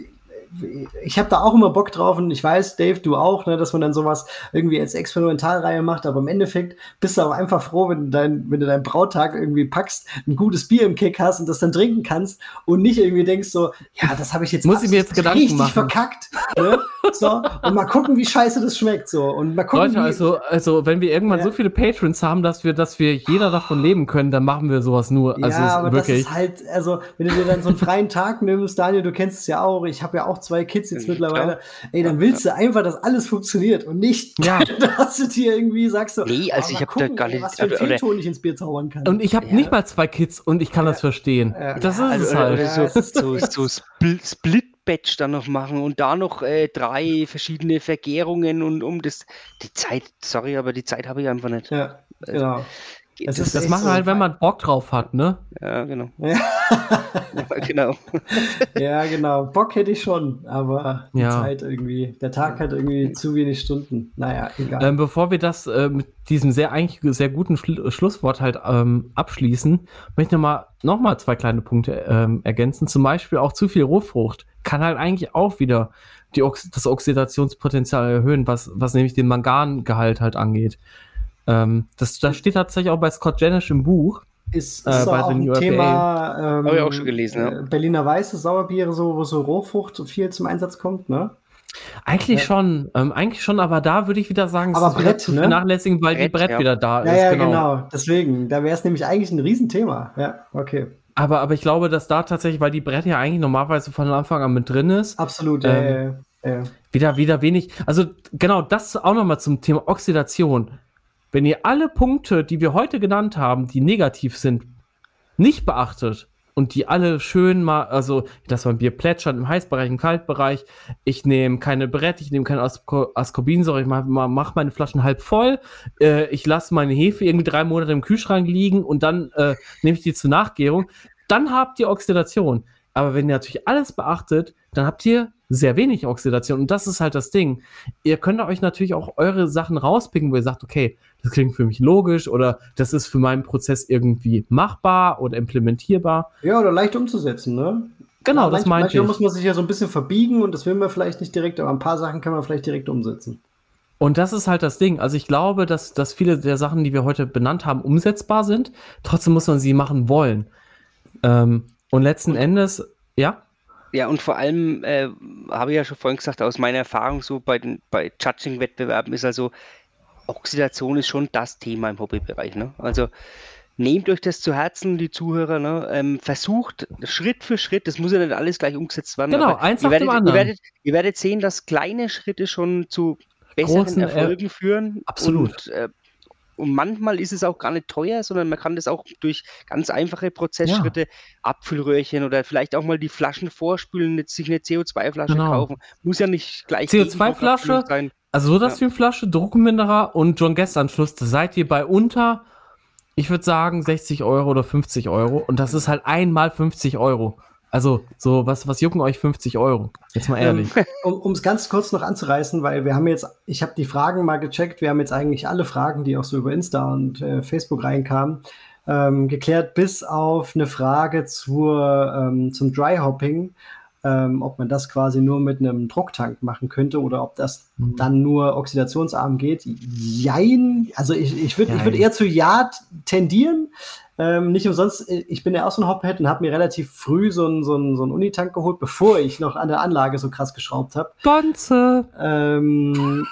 ich habe da auch immer Bock drauf und ich weiß, Dave, du auch, ne, dass man dann sowas irgendwie als Experimentalreihe macht, aber im Endeffekt bist du auch einfach froh, wenn du, dein, wenn du deinen Brautag irgendwie packst, ein gutes Bier im Kick hast und das dann trinken kannst und nicht irgendwie denkst so, ja, das habe ich jetzt, Muss ich mir jetzt Gedanken richtig machen. verkackt. Ne? So, und mal gucken, wie scheiße das schmeckt. So. Und mal gucken, Leute, also, also wenn wir irgendwann ja. so viele Patrons haben, dass wir, dass wir jeder davon leben können, dann machen wir sowas nur. Also ja, aber wirklich. das ist halt, also wenn du dir dann so einen freien Tag nimmst, Daniel, du kennst es ja auch, ich habe ja auch zwei Kids jetzt mittlerweile. Ey, dann willst du einfach, dass alles funktioniert und nicht, ja. dass du dir irgendwie sagst, so, nee, also oh, ich habe da gar nicht, was für ein Fehlton ich ins Bier zaubern kann. Und ich habe ja. nicht mal zwei Kids und ich kann ja. das verstehen. Das ist also, es halt. so, so, so Split, Split Batch dann noch machen und da noch äh, drei verschiedene Vergärungen und um das die Zeit, sorry, aber die Zeit habe ich einfach nicht. Ja, also, genau. Das, das, das machen so halt, wenn man Bock drauf hat, ne? Ja, genau. Ja, ja genau. ja, genau. Bock hätte ich schon, aber die ja. Zeit irgendwie, der Tag hat irgendwie zu wenig Stunden. Naja, egal. Ähm, bevor wir das äh, mit diesem sehr eigentlich sehr guten Schlu Schlusswort halt ähm, abschließen, möchte ich nochmal noch mal zwei kleine Punkte ähm, ergänzen. Zum Beispiel auch zu viel Rohfrucht kann halt eigentlich auch wieder die Ox das Oxidationspotenzial erhöhen, was, was nämlich den Mangangehalt halt angeht. Ähm, das, das steht tatsächlich auch bei Scott Janish im Buch. Ist, äh, bei auch ein Thema ähm, Habe ich auch schon gelesen, ja. Äh, Berliner Weiße Sauerbiere, so, wo so Rohfrucht viel zum Einsatz kommt, ne? Eigentlich ja. schon, ähm, eigentlich schon, aber da würde ich wieder sagen, aber Brett, zu ne? vernachlässigen, weil Brett, die Brett ja. wieder da ja, ist. Ja, genau. genau. Deswegen, da wäre es nämlich eigentlich ein Riesenthema. Ja, okay. Aber, aber ich glaube, dass da tatsächlich, weil die Brett ja eigentlich normalerweise von Anfang an mit drin ist. Absolut, ähm, ja, ja, Wieder, wieder wenig. Also genau, das auch nochmal zum Thema Oxidation. Wenn ihr alle Punkte, die wir heute genannt haben, die negativ sind, nicht beachtet und die alle schön mal, also dass man Bier plätschert im Heißbereich, im Kaltbereich, ich nehme keine Brett, ich nehme keine Ascorbinsäure, ich mache mach meine Flaschen halb voll, äh, ich lasse meine Hefe irgendwie drei Monate im Kühlschrank liegen und dann äh, nehme ich die zur Nachgärung, dann habt ihr Oxidation. Aber wenn ihr natürlich alles beachtet, dann habt ihr sehr wenig Oxidation. Und das ist halt das Ding. Ihr könnt euch natürlich auch eure Sachen rauspicken, wo ihr sagt, okay, das klingt für mich logisch oder das ist für meinen Prozess irgendwie machbar oder implementierbar. Ja, oder leicht umzusetzen, ne? Genau, ja, das meinte ich. Manchmal muss man sich ja so ein bisschen verbiegen und das will man vielleicht nicht direkt, aber ein paar Sachen kann man vielleicht direkt umsetzen. Und das ist halt das Ding. Also ich glaube, dass, dass viele der Sachen, die wir heute benannt haben, umsetzbar sind. Trotzdem muss man sie machen wollen. Ähm, und letzten Endes, ja? Ja, und vor allem äh, habe ich ja schon vorhin gesagt, aus meiner Erfahrung so bei den bei Judging-Wettbewerben ist also Oxidation ist schon das Thema im Hobbybereich. Ne? Also nehmt euch das zu Herzen, die Zuhörer. Ne? Ähm, versucht Schritt für Schritt, das muss ja nicht alles gleich umgesetzt werden. Genau, eins nach dem anderen. Ihr werdet, ihr werdet sehen, dass kleine Schritte schon zu besseren Großen, äh, Erfolgen äh, führen. Absolut. Und, äh, und manchmal ist es auch gar nicht teuer, sondern man kann das auch durch ganz einfache Prozessschritte, ja. Abfüllröhrchen oder vielleicht auch mal die Flaschen vorspülen, sich eine CO2-Flasche genau. kaufen. Muss ja nicht gleich CO2-Flasche, sein. also so das ja. Flasche, Druckenminderer und John Guest-Anschluss, da seid ihr bei unter, ich würde sagen 60 Euro oder 50 Euro und das ist halt einmal 50 Euro. Also, so, was, was jucken euch 50 Euro? Jetzt mal ehrlich. Ähm, um es ganz kurz noch anzureißen, weil wir haben jetzt, ich habe die Fragen mal gecheckt, wir haben jetzt eigentlich alle Fragen, die auch so über Insta und äh, Facebook reinkamen, ähm, geklärt, bis auf eine Frage zur, ähm, zum Dry Hopping ähm, ob man das quasi nur mit einem Drucktank machen könnte oder ob das mhm. dann nur oxidationsarm geht. Jein, also ich, ich würde ich würd eher zu Ja tendieren. Ähm, nicht umsonst, äh, ich bin ja auch so ein Hophead und habe mir relativ früh so einen so so einen Unitank geholt, bevor ich noch an der Anlage so krass geschraubt habe. Bonze! Ähm,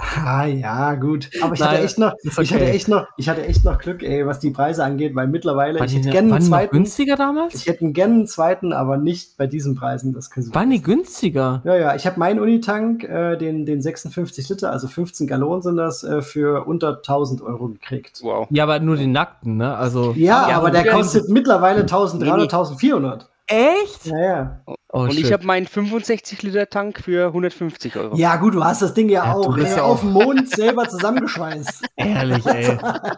Ah, ja, gut. Aber ich Nein, hatte echt noch, okay. ich hatte echt noch, ich hatte echt noch Glück, ey, was die Preise angeht, weil mittlerweile, war ich hätte gerne einen zweiten. günstiger damals? Ich hätte gerne einen zweiten, aber nicht bei diesen Preisen. Das können Sie Waren die günstiger? Ja, ja. Ich habe meinen Unitank, äh, den, den 56 Liter, also 15 Gallonen sind das, äh, für unter 1000 Euro gekriegt. Wow. Ja, aber nur den nackten, ne? Also. Ja, ja aber der kostet mittlerweile 1300, 1400. Echt? Ja, ja. Oh, und shit. ich habe meinen 65 Liter Tank für 150 Euro. Ja, gut, du hast das Ding ja, ja auch ey, ja auf dem Mond selber zusammengeschweißt. Ehrlich, ey.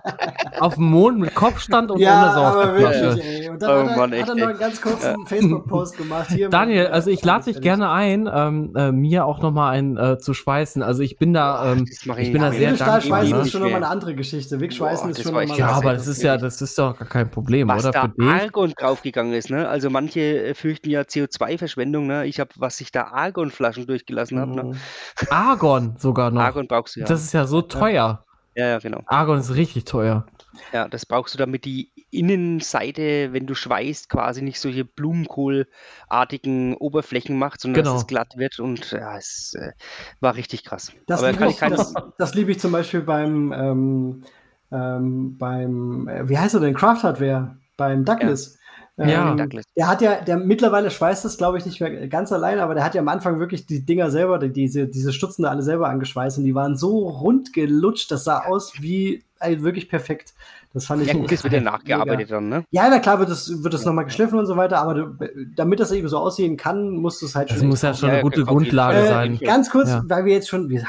auf dem Mond mit Kopfstand und ja, ohne Sauerstoffflasche. Und dann oh, hat, er, Mann, echt, hat er noch einen ganz kurzen ja. Facebook-Post gemacht. Hier Daniel, also ich lade dich gerne ein, ähm, äh, mir auch nochmal einen äh, zu schweißen. Also ich bin da, ähm, ich, ich, bin da sehr dankbar. Schweißen ist schon nochmal eine andere Geschichte. Wegschweißen ist schon nochmal Ja, aber das ist ja, das ist doch gar kein Problem, Was oder? Was da Argon draufgegangen ist, ne? Also manche äh, fürchten ja CO2-Verschwendung, ne? Ich habe, was sich da Argon-Flaschen durchgelassen hat. Ne? Mhm. Argon sogar noch. Argon brauchst du ja. Das ist ja so teuer. Ja, ja, genau. Argon ist richtig teuer. Ja, das brauchst du, damit die Innenseite, wenn du schweißt, quasi nicht solche Blumenkohlartigen Oberflächen macht, sondern genau. dass es glatt wird und ja, es äh, war richtig krass. Das, liebe ich, das, das liebe ich zum Beispiel beim, ähm, ähm, beim, äh, wie heißt er denn, Craft Hardware, beim Douglas. Ja. Ja, ähm, der hat ja, der mittlerweile schweißt es, glaube ich, nicht mehr ganz alleine, aber der hat ja am Anfang wirklich die Dinger selber, die, diese, diese Stutzen da alle selber angeschweißt und die waren so rund gelutscht, das sah aus wie ey, wirklich perfekt. Das fand ich. Ja, gut, das wird ja nachgearbeitet mega. dann, ne? Ja, na klar wird es wird das nochmal geschliffen und so weiter, aber du, damit das eben so aussehen kann, muss es halt schon. Das muss ja schon eine gute Grundlage äh, sein. Ganz kurz, ja. weil wir jetzt schon. Wir,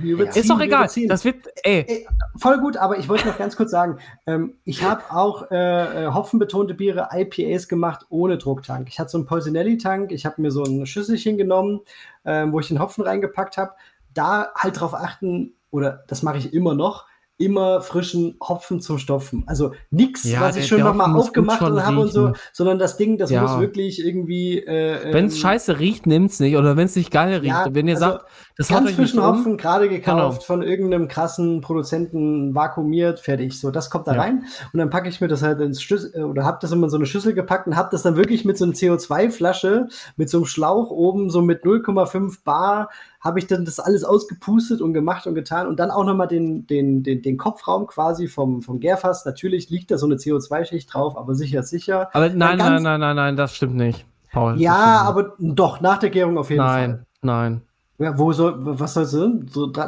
wir ist doch egal. Das wird. Ey. ey. Voll gut, aber ich wollte noch ganz kurz sagen, ähm, ich habe auch äh, äh hopfenbetonte Biere, IPAs gemacht ohne Drucktank. Ich hatte so einen Polsinelli-Tank, ich habe mir so ein Schüsselchen genommen, äh, wo ich den Hopfen reingepackt habe. Da halt drauf achten, oder das mache ich immer noch, immer frischen Hopfen zum Stopfen. Also nichts, ja, was ich schon nochmal aufgemacht habe und so, sondern das Ding, das ja. muss wirklich irgendwie. Äh, wenn es ähm, scheiße riecht, nimmt's nicht. Oder wenn es nicht geil riecht. Ja, wenn ihr also sagt, das ganz frischen um, Hopfen, gerade gekauft genau. von irgendeinem krassen Produzenten, vakuumiert, fertig. So, das kommt da rein. Und dann packe ich mir das halt ins Schlüssel, oder habe das immer in so eine Schüssel gepackt und habe das dann wirklich mit so einer CO2-Flasche, mit so einem Schlauch oben, so mit 0,5 Bar habe ich dann das alles ausgepustet und gemacht und getan und dann auch nochmal den, den, den, den Kopfraum quasi vom, vom Gärfass. Natürlich liegt da so eine CO2-Schicht drauf, aber sicher sicher. Aber nein, nein, nein, nein, nein, das stimmt nicht. Paul, ja, aber doch, nach der Gärung auf jeden nein, Fall. Nein, nein. Ja, wo soll, was soll so,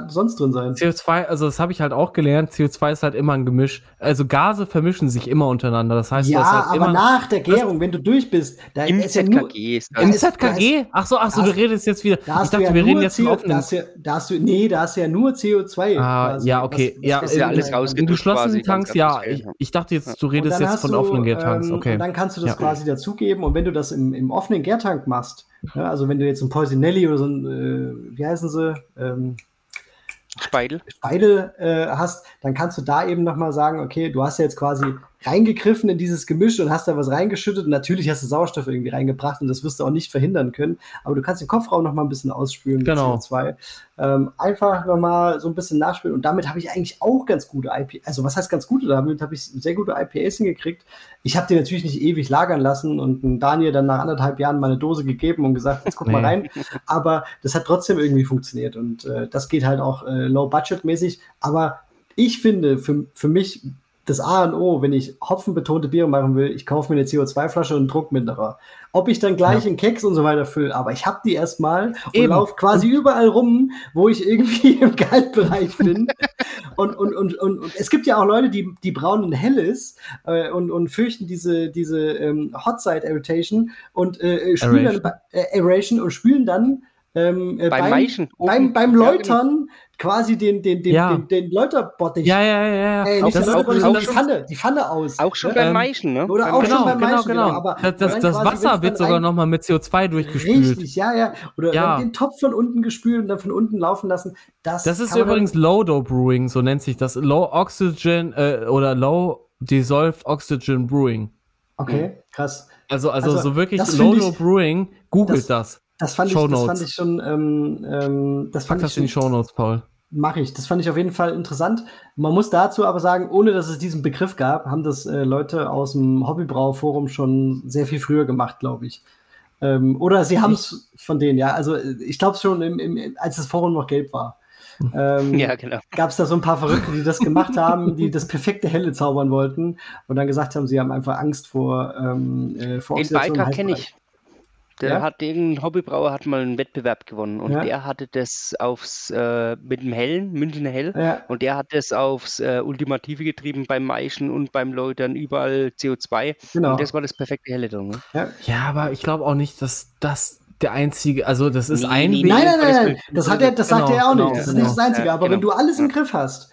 sonst drin sein? CO2, also das habe ich halt auch gelernt, CO2 ist halt immer ein Gemisch. Also Gase vermischen sich immer untereinander. Das heißt, ja, du hast halt aber immer nach der Gärung, wenn du durch bist, da Im ist ja nur, ZKG ist Im das. ist- ZKG? Ach so, ach so, du redest jetzt wieder. da Ich dachte, ja wir reden nur jetzt CO, da offenen. hast du, ja, da hast du, nee, da hast du ja nur CO2. Ah, quasi. ja, okay, ja, ist ja in- alles in- rausge- In geschlossenen Tanks, ja. Ich, ich dachte jetzt, du redest jetzt von du, offenen Gärtanks. ähm, Okay. Und dann kannst du das Ja. quasi dazugeben. Und wenn du das im, im offenen Gärtank machst, ja, also wenn du jetzt ein Poisinelli oder so ein, äh, wie heißen sie, ähm, Speidel. Speidel äh, hast, dann kannst du da eben nochmal sagen, okay, du hast ja jetzt quasi reingegriffen in dieses Gemisch und hast da was reingeschüttet und natürlich hast du Sauerstoff irgendwie reingebracht und das wirst du auch nicht verhindern können, aber du kannst den Kopfraum nochmal ein bisschen ausspülen mit Genau. CO2. Ähm, einfach nochmal so ein bisschen nachspülen und damit habe ich eigentlich auch ganz gute IPAs, also was heißt ganz gute, damit habe ich sehr gute IPAs hingekriegt. Ich habe die natürlich nicht ewig lagern lassen und Daniel dann nach anderthalb Jahren mal eine Dose gegeben und gesagt, jetzt guck mal Nee. rein, aber das hat trotzdem irgendwie funktioniert und äh, das geht halt auch äh, low-budget-mäßig, aber ich finde für, für mich das A und O, wenn ich hopfenbetonte Biere machen will, ich kaufe mir eine CO2-Flasche und einen Druckminderer. Ob ich dann gleich in Keks und so weiter fülle, aber ich habe die erstmal und laufe quasi überall rum, wo ich irgendwie im Kaltbereich bin. und, und, und, und, und es gibt ja auch Leute, die, die brauen ein helles äh, und, und fürchten diese, diese ähm, Hot Side Irritation und äh, spülen Aeration. dann äh, Aeration und spülen dann ähm, äh, Beim Maischen, beim, oben. beim Ja, genau. Läutern quasi den, den, den, Ja. den, den Läuterbottich Ja, ja, ja, ja. äh, nicht das- der auch- Läuterbottich, auch sondern die Pfanne, die Pfanne aus. Auch schon ne? beim Ähm, Maischen, ne? oder Beim auch Maischen. schon Genau, beim genau, Maischen, genau. genau, aber das das, das Wasser wird sogar nochmal mit CO2 durchgespült. Richtig, ja, ja. Oder Ja. den Topf von unten gespült und dann von unten laufen lassen. Das, Das ist übrigens Low-Dow Brewing, so nennt sich das. Low Oxygen äh, oder Low Dissolved Oxygen Brewing. Okay, krass. Also, also, Also, so wirklich ich- Brewing, googelt das- das. Das fand, ich, das Shownotes. fand ich schon, ähm, ähm, das Pack fand das ich in die schon, Shownotes, Paul. mache ich. Das fand ich auf jeden Fall interessant. Man muss dazu aber sagen, ohne dass es diesen Begriff gab, haben das äh, Leute aus dem Hobbybrauforum schon sehr viel früher gemacht, glaube ich. Ähm, oder sie haben es von denen, ja. Also ich glaube schon, im, im, als das Forum noch gelb war. Ähm, Ja, genau. gab es da so ein paar Verrückte, die das gemacht haben, die das perfekte Helle zaubern wollten und dann gesagt haben, sie haben einfach Angst vor, ähm, äh, vor Den Beitrag kenne ich. Der Ja? hat irgendein Hobbybrauer hat mal einen Wettbewerb gewonnen und Ja. der hatte das aufs äh, mit dem Hellen, Münchner Hell. Ja, Und der hat das aufs äh, Ultimative getrieben beim Maischen und beim Läutern, überall CO2. genau. Und das war das perfekte Helle drin. Ne? ja. Ja, aber ich glaube auch nicht, dass das der einzige, also das ist Nee, ein nee. Nein, nein, nein, nein. Das, hat er, das sagt Genau, er auch genau, nicht. Das ist genau. nicht das Einzige. Ja, aber wenn genau. du alles im Griff hast,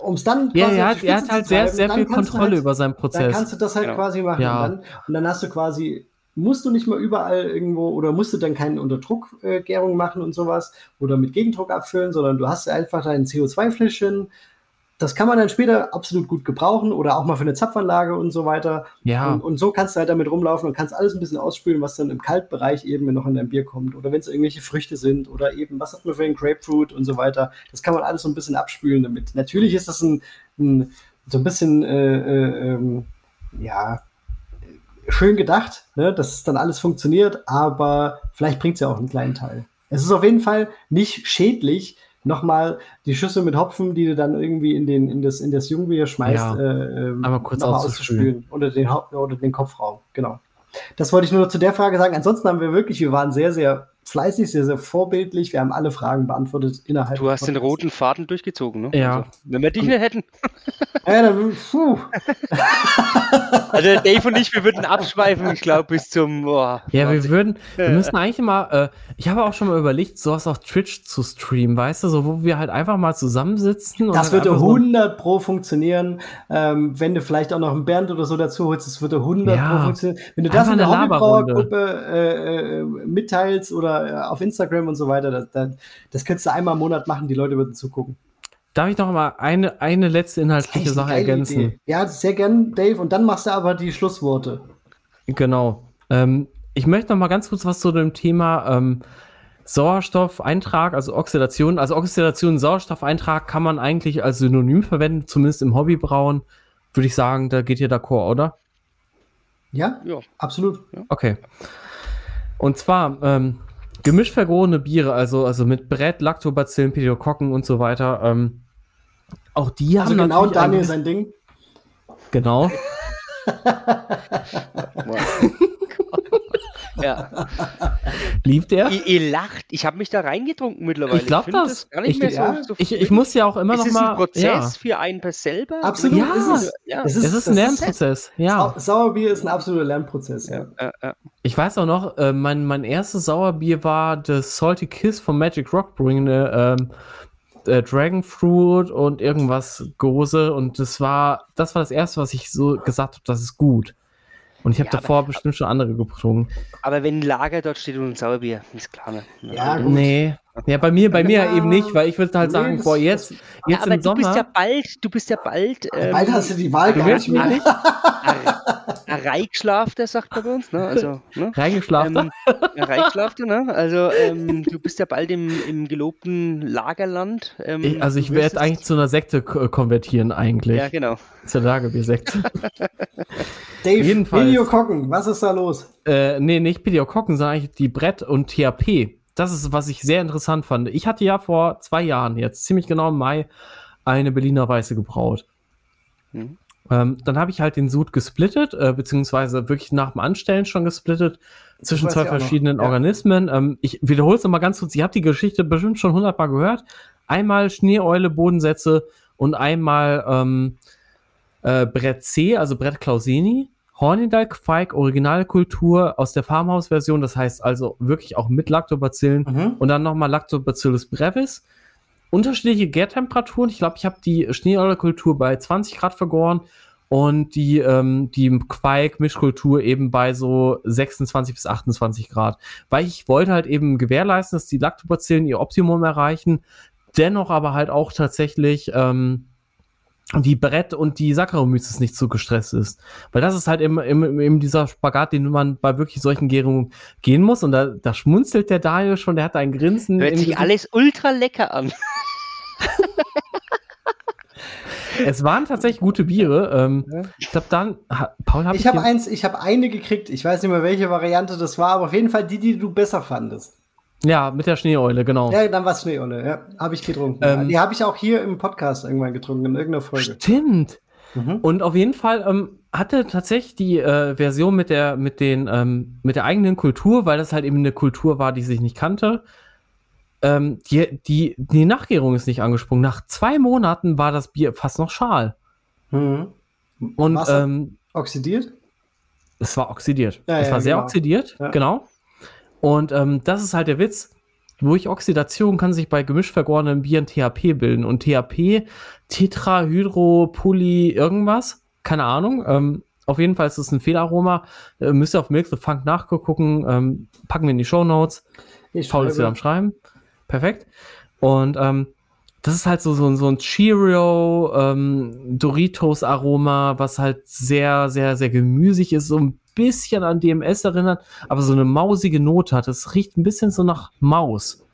um es dann Ja, quasi er auf hat, er hat halt sehr, treiben, sehr dann viel Kontrolle halt, über seinen Dann Prozess. kannst du das halt Genau. quasi machen. Ja. Und, dann, und dann hast du quasi, musst du nicht mal überall irgendwo oder musst du dann keine Unterdruckgärung machen und sowas oder mit Gegendruck abfüllen, sondern du hast einfach dein CO2-Fläschchen. Das kann man dann später absolut gut gebrauchen oder auch mal für eine Zapfanlage und so weiter. Ja, Und, und so kannst du halt damit rumlaufen und kannst alles ein bisschen ausspülen, was dann im Kaltbereich eben noch in dein Bier kommt. Oder wenn es irgendwelche Früchte sind oder eben, was hat man für einen Grapefruit und so weiter. Das kann man alles so ein bisschen abspülen damit. Natürlich ist das ein, ein so ein bisschen, äh, äh, ähm, ja, schön gedacht, ne, dass es dann alles funktioniert, aber vielleicht bringt es ja auch einen kleinen Teil. Es ist auf jeden Fall nicht schädlich, nochmal die Schüssel mit Hopfen, die du dann irgendwie in, den, in, das, in das Jungbier schmeißt, Ja. äh, ähm, Einmal kurz auszuspülen. Oder den, Haupt- oder den Kopfraum, genau. Das wollte ich nur zu der Frage sagen. Ansonsten haben wir wirklich, wir waren sehr, sehr fleißig, sehr, sehr vorbildlich. Wir haben alle Fragen beantwortet innerhalb. Du hast den roten Faden durchgezogen, ne? Ja. Also, wenn wir dich nicht hätten. Ja, dann, puh. Also Dave und ich, wir würden abschweifen, ich glaube, bis zum. Boah, ja, wir würden, wir müssen eigentlich mal, äh, ich habe auch schon mal überlegt, sowas auf Twitch zu streamen, weißt du, so wo wir halt einfach mal zusammensitzen. und Das würde einfach so- 100 pro funktionieren. Ähm, wenn du vielleicht auch noch einen Bernd oder so dazu holst, das würde 100 Ja. pro funktionieren. Wenn du das Einfach in der. Hobbybrauergruppe äh, äh, mitteilst oder äh, auf Instagram und so weiter, das, das, das könntest du einmal im Monat machen, die Leute würden zugucken. Darf ich noch mal eine, eine letzte inhaltliche Sache ergänzen? Idee. Ja, sehr gern, Dave. Und dann machst du aber die Schlussworte. Genau. Ähm, ich möchte noch mal ganz kurz was zu dem Thema ähm, Sauerstoffeintrag, also Oxidation. Also Oxidation und Sauerstoffeintrag kann man eigentlich als Synonym verwenden, zumindest im Hobbybrauen. Würde ich sagen, da geht ihr d'accord, oder? Ja, Ja. absolut. Okay. Und zwar ähm, gemischt vergorene Biere, also, also mit Brett, Lactobacillen, Pädiokokken und so weiter. Ähm, auch die Also haben genau natürlich ein Daniel sein Ding. Genau. ja. Liebt er? Ihr, ihr lacht. Ich habe mich da reingetrunken mittlerweile. Ich glaube das. nicht Ich, ja, so, so ich, ich muss ja auch immer ist noch es mal. ein Prozess ja. für einen per selber? Absolut, Ja. ist es. Ja. Es Es ist das ein Lernprozess. Ja. Sau Sauerbier ist ein absoluter Lernprozess, ja. Ich weiß auch noch, äh, mein, mein erstes Sauerbier war das Salty Kiss von Magic Rock Brewing, ähm, äh, Dragon Fruit und irgendwas Gose und das war, das war das erste, was ich so gesagt habe, das ist gut. Und ich habe Ja, aber- davor bestimmt schon andere getrunken. Aber wenn ein Lager dort steht und ein Sauerbier, ist klar. Ne? Ja, gut. Nee. Ja, bei mir, bei mir Ja. eben nicht, weil ich würde halt sagen, das- boah, jetzt, Ja, jetzt aber im du bist ja Sommer. bald, du bist ja bald ähm, Bald hast du die Wahl Du willst mich nicht ein Reichschlafter, sagt man bei uns. Ne? Also, ne? reingeschlafen. Ähm, ne? Also ähm, du bist ja bald im, im gelobten Lagerland. Ähm, ich, also ich werde eigentlich zu einer Sekte konvertieren eigentlich. Ja, genau. Zur Lagerbier-Sekte. Dave, Jedenfalls. Videokocken, was ist da los? äh, nee, nicht Pediokokken, sondern eigentlich die Brett und THP. Das ist, was ich sehr interessant fand. Ich hatte ja vor zwei Jahren, jetzt ziemlich genau im Mai, eine Berliner Weiße gebraut. Mhm. Ähm, dann habe ich halt den Sud gesplittet, äh, beziehungsweise wirklich nach dem Anstellen schon gesplittet zwischen zwei verschiedenen ja. Organismen. Ähm, ich wiederhole es nochmal ganz kurz. Ich habe die Geschichte bestimmt schon hundertmal gehört. Einmal Schneeeule, Bodensätze und einmal ähm, äh, Brett C, also Brett Clauseni. Hornidal Quake Originalkultur aus der Farmhouse-Version, das heißt also wirklich auch mit Lactobacillen Mhm. und dann nochmal Lactobacillus brevis. Unterschiedliche Gärtemperaturen. Ich glaube, ich habe die Schneeeule-Kultur bei 20 Grad vergoren und die, ähm, die Quake-Mischkultur eben bei so 26 bis 28 Grad. Weil ich wollte halt eben gewährleisten, dass die Lactobacillen ihr Optimum erreichen, dennoch aber halt auch tatsächlich ähm, die Brett und die Saccharomyces nicht zu gestresst ist. Weil das ist halt eben, eben, eben dieser Spagat, den man bei wirklich solchen Gärungen gehen muss. Und da, da schmunzelt der Daniel schon, der hat ein Grinsen. Hört sich Gesicht. alles ultra lecker an. Es waren tatsächlich gute Biere. Ähm, Ich glaube, dann, ha, Paul, hab Ich habe dir- eins, ich habe eine gekriegt. Ich weiß nicht mehr, welche Variante das war, aber auf jeden Fall die, die du besser fandest. Ja, mit der Schneeeule, genau. Ja, dann war es Schneeolle, ja. Habe ich getrunken. Ähm, die habe ich auch hier im Podcast irgendwann getrunken, in irgendeiner Folge. Stimmt. Mhm. Und auf jeden Fall ähm, hatte tatsächlich die äh, Version mit der, mit den, ähm, mit der eigenen Kultur, weil das halt eben eine Kultur war, die sich nicht kannte. Ähm, die, die, die Nachgärung ist nicht angesprungen. Nach zwei Monaten war das Bier fast noch schal. Mhm. Und Wasser? ähm, Oxidiert? es war oxidiert. Ja, es ja, war sehr genau. oxidiert, Ja. genau. Und ähm, das ist halt der Witz. Durch Oxidation kann sich bei gemischt vergorenen Bieren THP bilden. Und THP, Tetrahydropoly irgendwas, keine Ahnung. Ähm, auf jeden Fall ist es ein Fehlaroma. Äh, müsst ihr auf Milk the Funk nachgucken. Ähm, packen wir in die Show Notes. Ich Paul ist wieder am schreibe. Schreiben. Perfekt. Und ähm, das ist halt so, so, so ein Cheerio ähm, Doritos-Aroma, was halt sehr, sehr, sehr gemüsig ist, so ein bisschen an DMS erinnert, aber so eine mausige Note hat. Es riecht ein bisschen so nach Maus.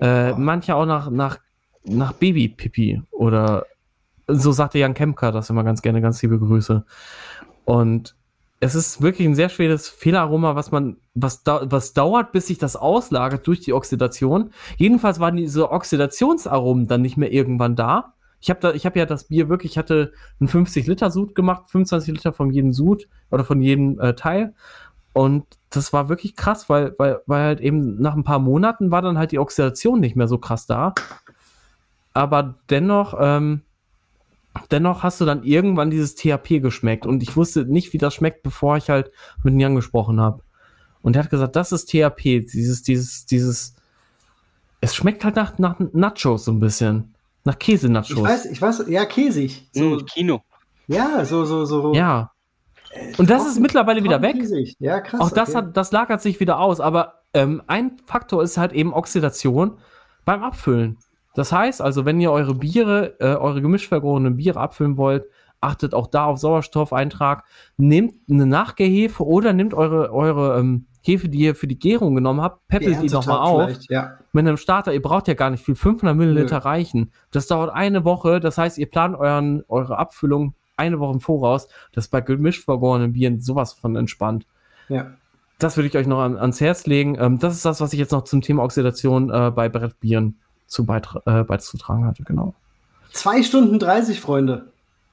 Äh, manche auch nach, nach, nach Babypipi oder so sagte Jan Kemper das immer ganz gerne, ganz liebe Grüße. Und es ist wirklich ein sehr schweres Fehleraroma, was man, was, dau was dauert, bis sich das auslagert durch die Oxidation. Jedenfalls waren diese Oxidationsaromen dann nicht mehr irgendwann da. Ich habe da, ja das Bier wirklich, ich hatte einen 50 Liter Sud gemacht, 25 Liter von jedem Sud oder von jedem äh, Teil. Und das war wirklich krass, weil, weil, weil halt eben nach ein paar Monaten war dann halt die Oxidation nicht mehr so krass da. Aber dennoch, ähm, dennoch hast du dann irgendwann dieses THP geschmeckt und ich wusste nicht, wie das schmeckt, bevor ich halt mit Jan gesprochen habe. Und er hat gesagt, das ist THP, dieses, dieses, dieses, es schmeckt halt nach, nach Nachos so ein bisschen. Nach Ich Käse-Nachos. weiß, ich weiß, ja, käsig. So, So, Kino. Ja, so, so, so. Ja. Und das ist mittlerweile wieder weg. Käsig. Ja, krass. Auch das okay. hat, das lagert sich wieder aus, aber ähm, ein Faktor ist halt eben Oxidation beim Abfüllen. Das heißt also, wenn ihr eure Biere, äh, eure gemischt vergorenen Biere abfüllen wollt, achtet auch da auf Sauerstoffeintrag. Nehmt eine Nachgärhefe oder nehmt eure, eure ähm, Hefe, die ihr für die Gärung genommen habt, peppelt die Erntetag nochmal auf. Ja. Mit einem Starter, ihr braucht ja gar nicht viel, 500 Milliliter reichen. Das dauert eine Woche, das heißt, ihr plant euren, eure Abfüllung eine Woche im Voraus. Das ist bei gemischt vergorenen Bieren sowas von entspannt ja. das würde ich euch noch an, ans Herz legen. Ähm, das ist das, was ich jetzt noch zum Thema Oxidation äh, bei Brettbieren zu äh, beizutragen hatte, genau. Zwei Stunden 30, Freunde.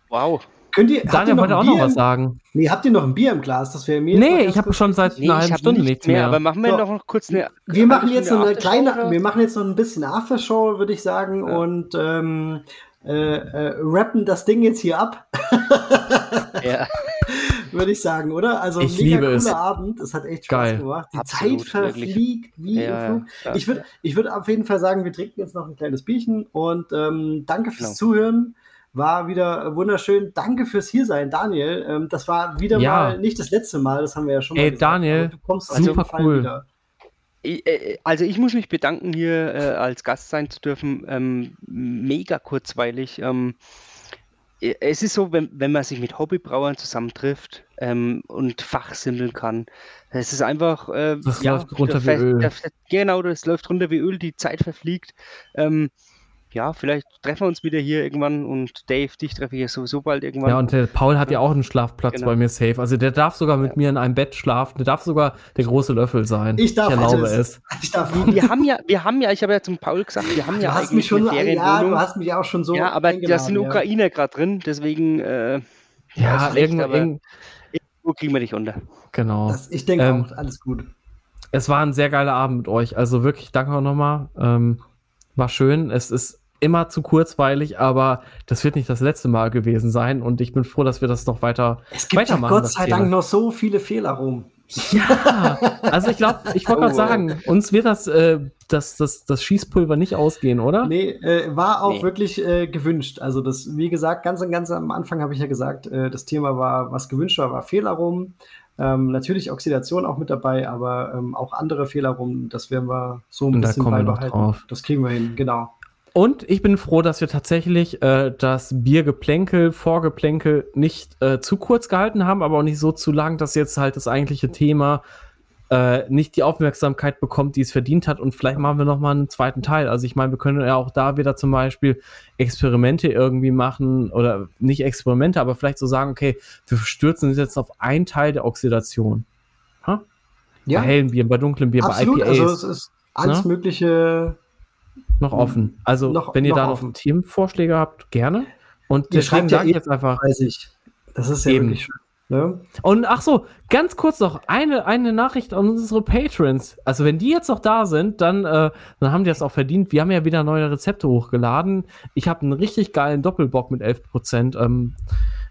Wow. Könnt ihr, Daniel wollte auch noch was sagen. Nee, habt ihr noch ein Bier im Glas? Das wäre mir. Nee, ich habe schon seit nee, einer halben Stunde nichts mehr. mehr. Aber machen wir so. noch kurz eine. Wir machen jetzt eine, eine kleine, wir machen jetzt noch ein bisschen Aftershow, würde ich sagen, ja. und ähm, äh, äh, rappen das Ding jetzt hier ab. ja. Würde ich sagen, oder? Also ich mega cooler es. Abend. Es hat echt Spaß Geil. gemacht. Die Absolut, Zeit verfliegt wirklich. wie ja, im Flug. Ich würde ich würd auf jeden Fall sagen, wir trinken jetzt noch ein kleines Bierchen und ähm, danke fürs genau. Zuhören. War wieder wunderschön. Danke fürs Hiersein, Daniel. Ähm, das war wieder ja. mal nicht das letzte Mal, das haben wir ja schon mal Ey, gesagt. Daniel, du kommst super cool. Wieder. Äh, also ich muss mich bedanken, hier äh, als Gast sein zu dürfen. Ähm, mega kurzweilig. Ähm, äh, es ist so, wenn, wenn man sich mit Hobbybrauern zusammentrifft ähm, und fachsimmeln kann. Es ist einfach. Äh, das ja, läuft runter wie Öl. Genau, das läuft runter wie Öl, die Zeit verfliegt. Ähm, ja, vielleicht treffen wir uns wieder hier irgendwann und Dave, dich treffe ich ja sowieso bald irgendwann. Ja, und der Paul hat ja auch einen Schlafplatz genau. bei mir safe. Also der darf sogar mit ja. mir in einem Bett schlafen. Der darf sogar der große Löffel sein. Ich darf ich erlaube es. Ich darf wir haben ja, wir haben ja, ich habe ja zum Paul gesagt, wir haben du ja hast mich schon, Ja, du hast mich auch schon so. Ja, aber da sind Ukrainer ja. gerade drin, deswegen. Äh, ja, ja irgendwo, irgendwo kriegen wir dich unter. Genau. Das, ich denke ähm, auch, alles gut. Es war ein sehr geiler Abend mit euch. Also wirklich, danke auch nochmal. Ähm, war schön. Es ist immer zu kurzweilig, aber das wird nicht das letzte Mal gewesen sein und ich bin froh, dass wir das noch weiter es gibt weitermachen. Ja Gott sei Dank noch so viele Fehler rum. Ja, also ich glaube, ich wollte gerade oh, sagen, uns wird das, äh, das, das, das Schießpulver nicht ausgehen, oder? Nee, äh, war auch nee. wirklich äh, gewünscht. Also das, wie gesagt, ganz, ganz am Anfang habe ich ja gesagt, äh, das Thema war, was gewünscht war, war Fehler rum. Ähm, natürlich Oxidation auch mit dabei, aber ähm, auch andere Fehler rum, das werden wir so ein und bisschen beibehalten. Das kriegen wir hin, genau. Und ich bin froh, dass wir tatsächlich äh, das Biergeplänkel, Vorgeplänkel nicht äh, zu kurz gehalten haben, aber auch nicht so zu lang, dass jetzt halt das eigentliche Thema äh, nicht die Aufmerksamkeit bekommt, die es verdient hat. Und vielleicht machen wir noch mal einen zweiten Teil. Also ich meine, wir können ja auch da wieder zum Beispiel Experimente irgendwie machen oder nicht Experimente, aber vielleicht so sagen, okay, wir stürzen uns jetzt auf einen Teil der Oxidation. Ha? Ja. Bei hellen Bieren, bei dunklen Bieren, Absolut. bei IPAs. Also es ist alles ne? mögliche noch offen. Also, noch, wenn ihr noch da noch Themenvorschläge habt, gerne. Und ihr schreibt ja eh jetzt einfach. 30. Das ist ja eben. wirklich schön. Ne? Und ach so, ganz kurz noch eine, eine Nachricht an unsere Patrons. Also, wenn die jetzt noch da sind, dann, äh, dann haben die das auch verdient. Wir haben ja wieder neue Rezepte hochgeladen. Ich habe einen richtig geilen Doppelbock mit 11% ähm,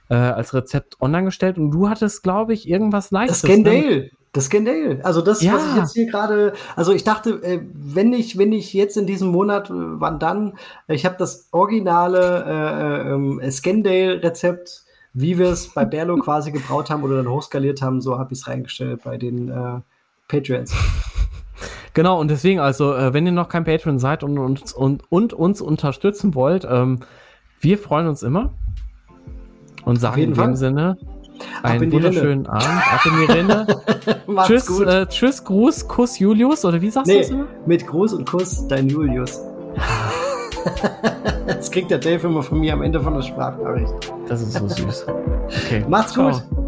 äh, als Rezept online gestellt und du hattest, glaube ich, irgendwas leichtes. Das Scandale. Ne? Das Scandale. Also das, ja. was ich jetzt hier gerade, also ich dachte, äh, wenn ich, wenn ich jetzt in diesem Monat, äh, wann dann? Ich habe das originale äh, ähm, Scandale-Rezept, wie wir es bei Berlo quasi gebraut haben oder dann hochskaliert haben, so habe ich es reingestellt bei den äh, Patreons. Genau, und deswegen, also, äh, wenn ihr noch kein Patreon seid und, und, und, und uns unterstützen wollt, ähm, wir freuen uns immer und sagen in dem Fall. Sinne, einen wunderschönen Abend. Ab in die Rinne. tschüss, äh, tschüss, Gruß, Kuss Julius, oder wie sagst nee, du das immer? Mit Gruß und Kuss, dein Julius. das kriegt der Dave immer von mir am Ende von der Sprachnachricht. Das ist so süß. Okay. Macht's Ciao. gut.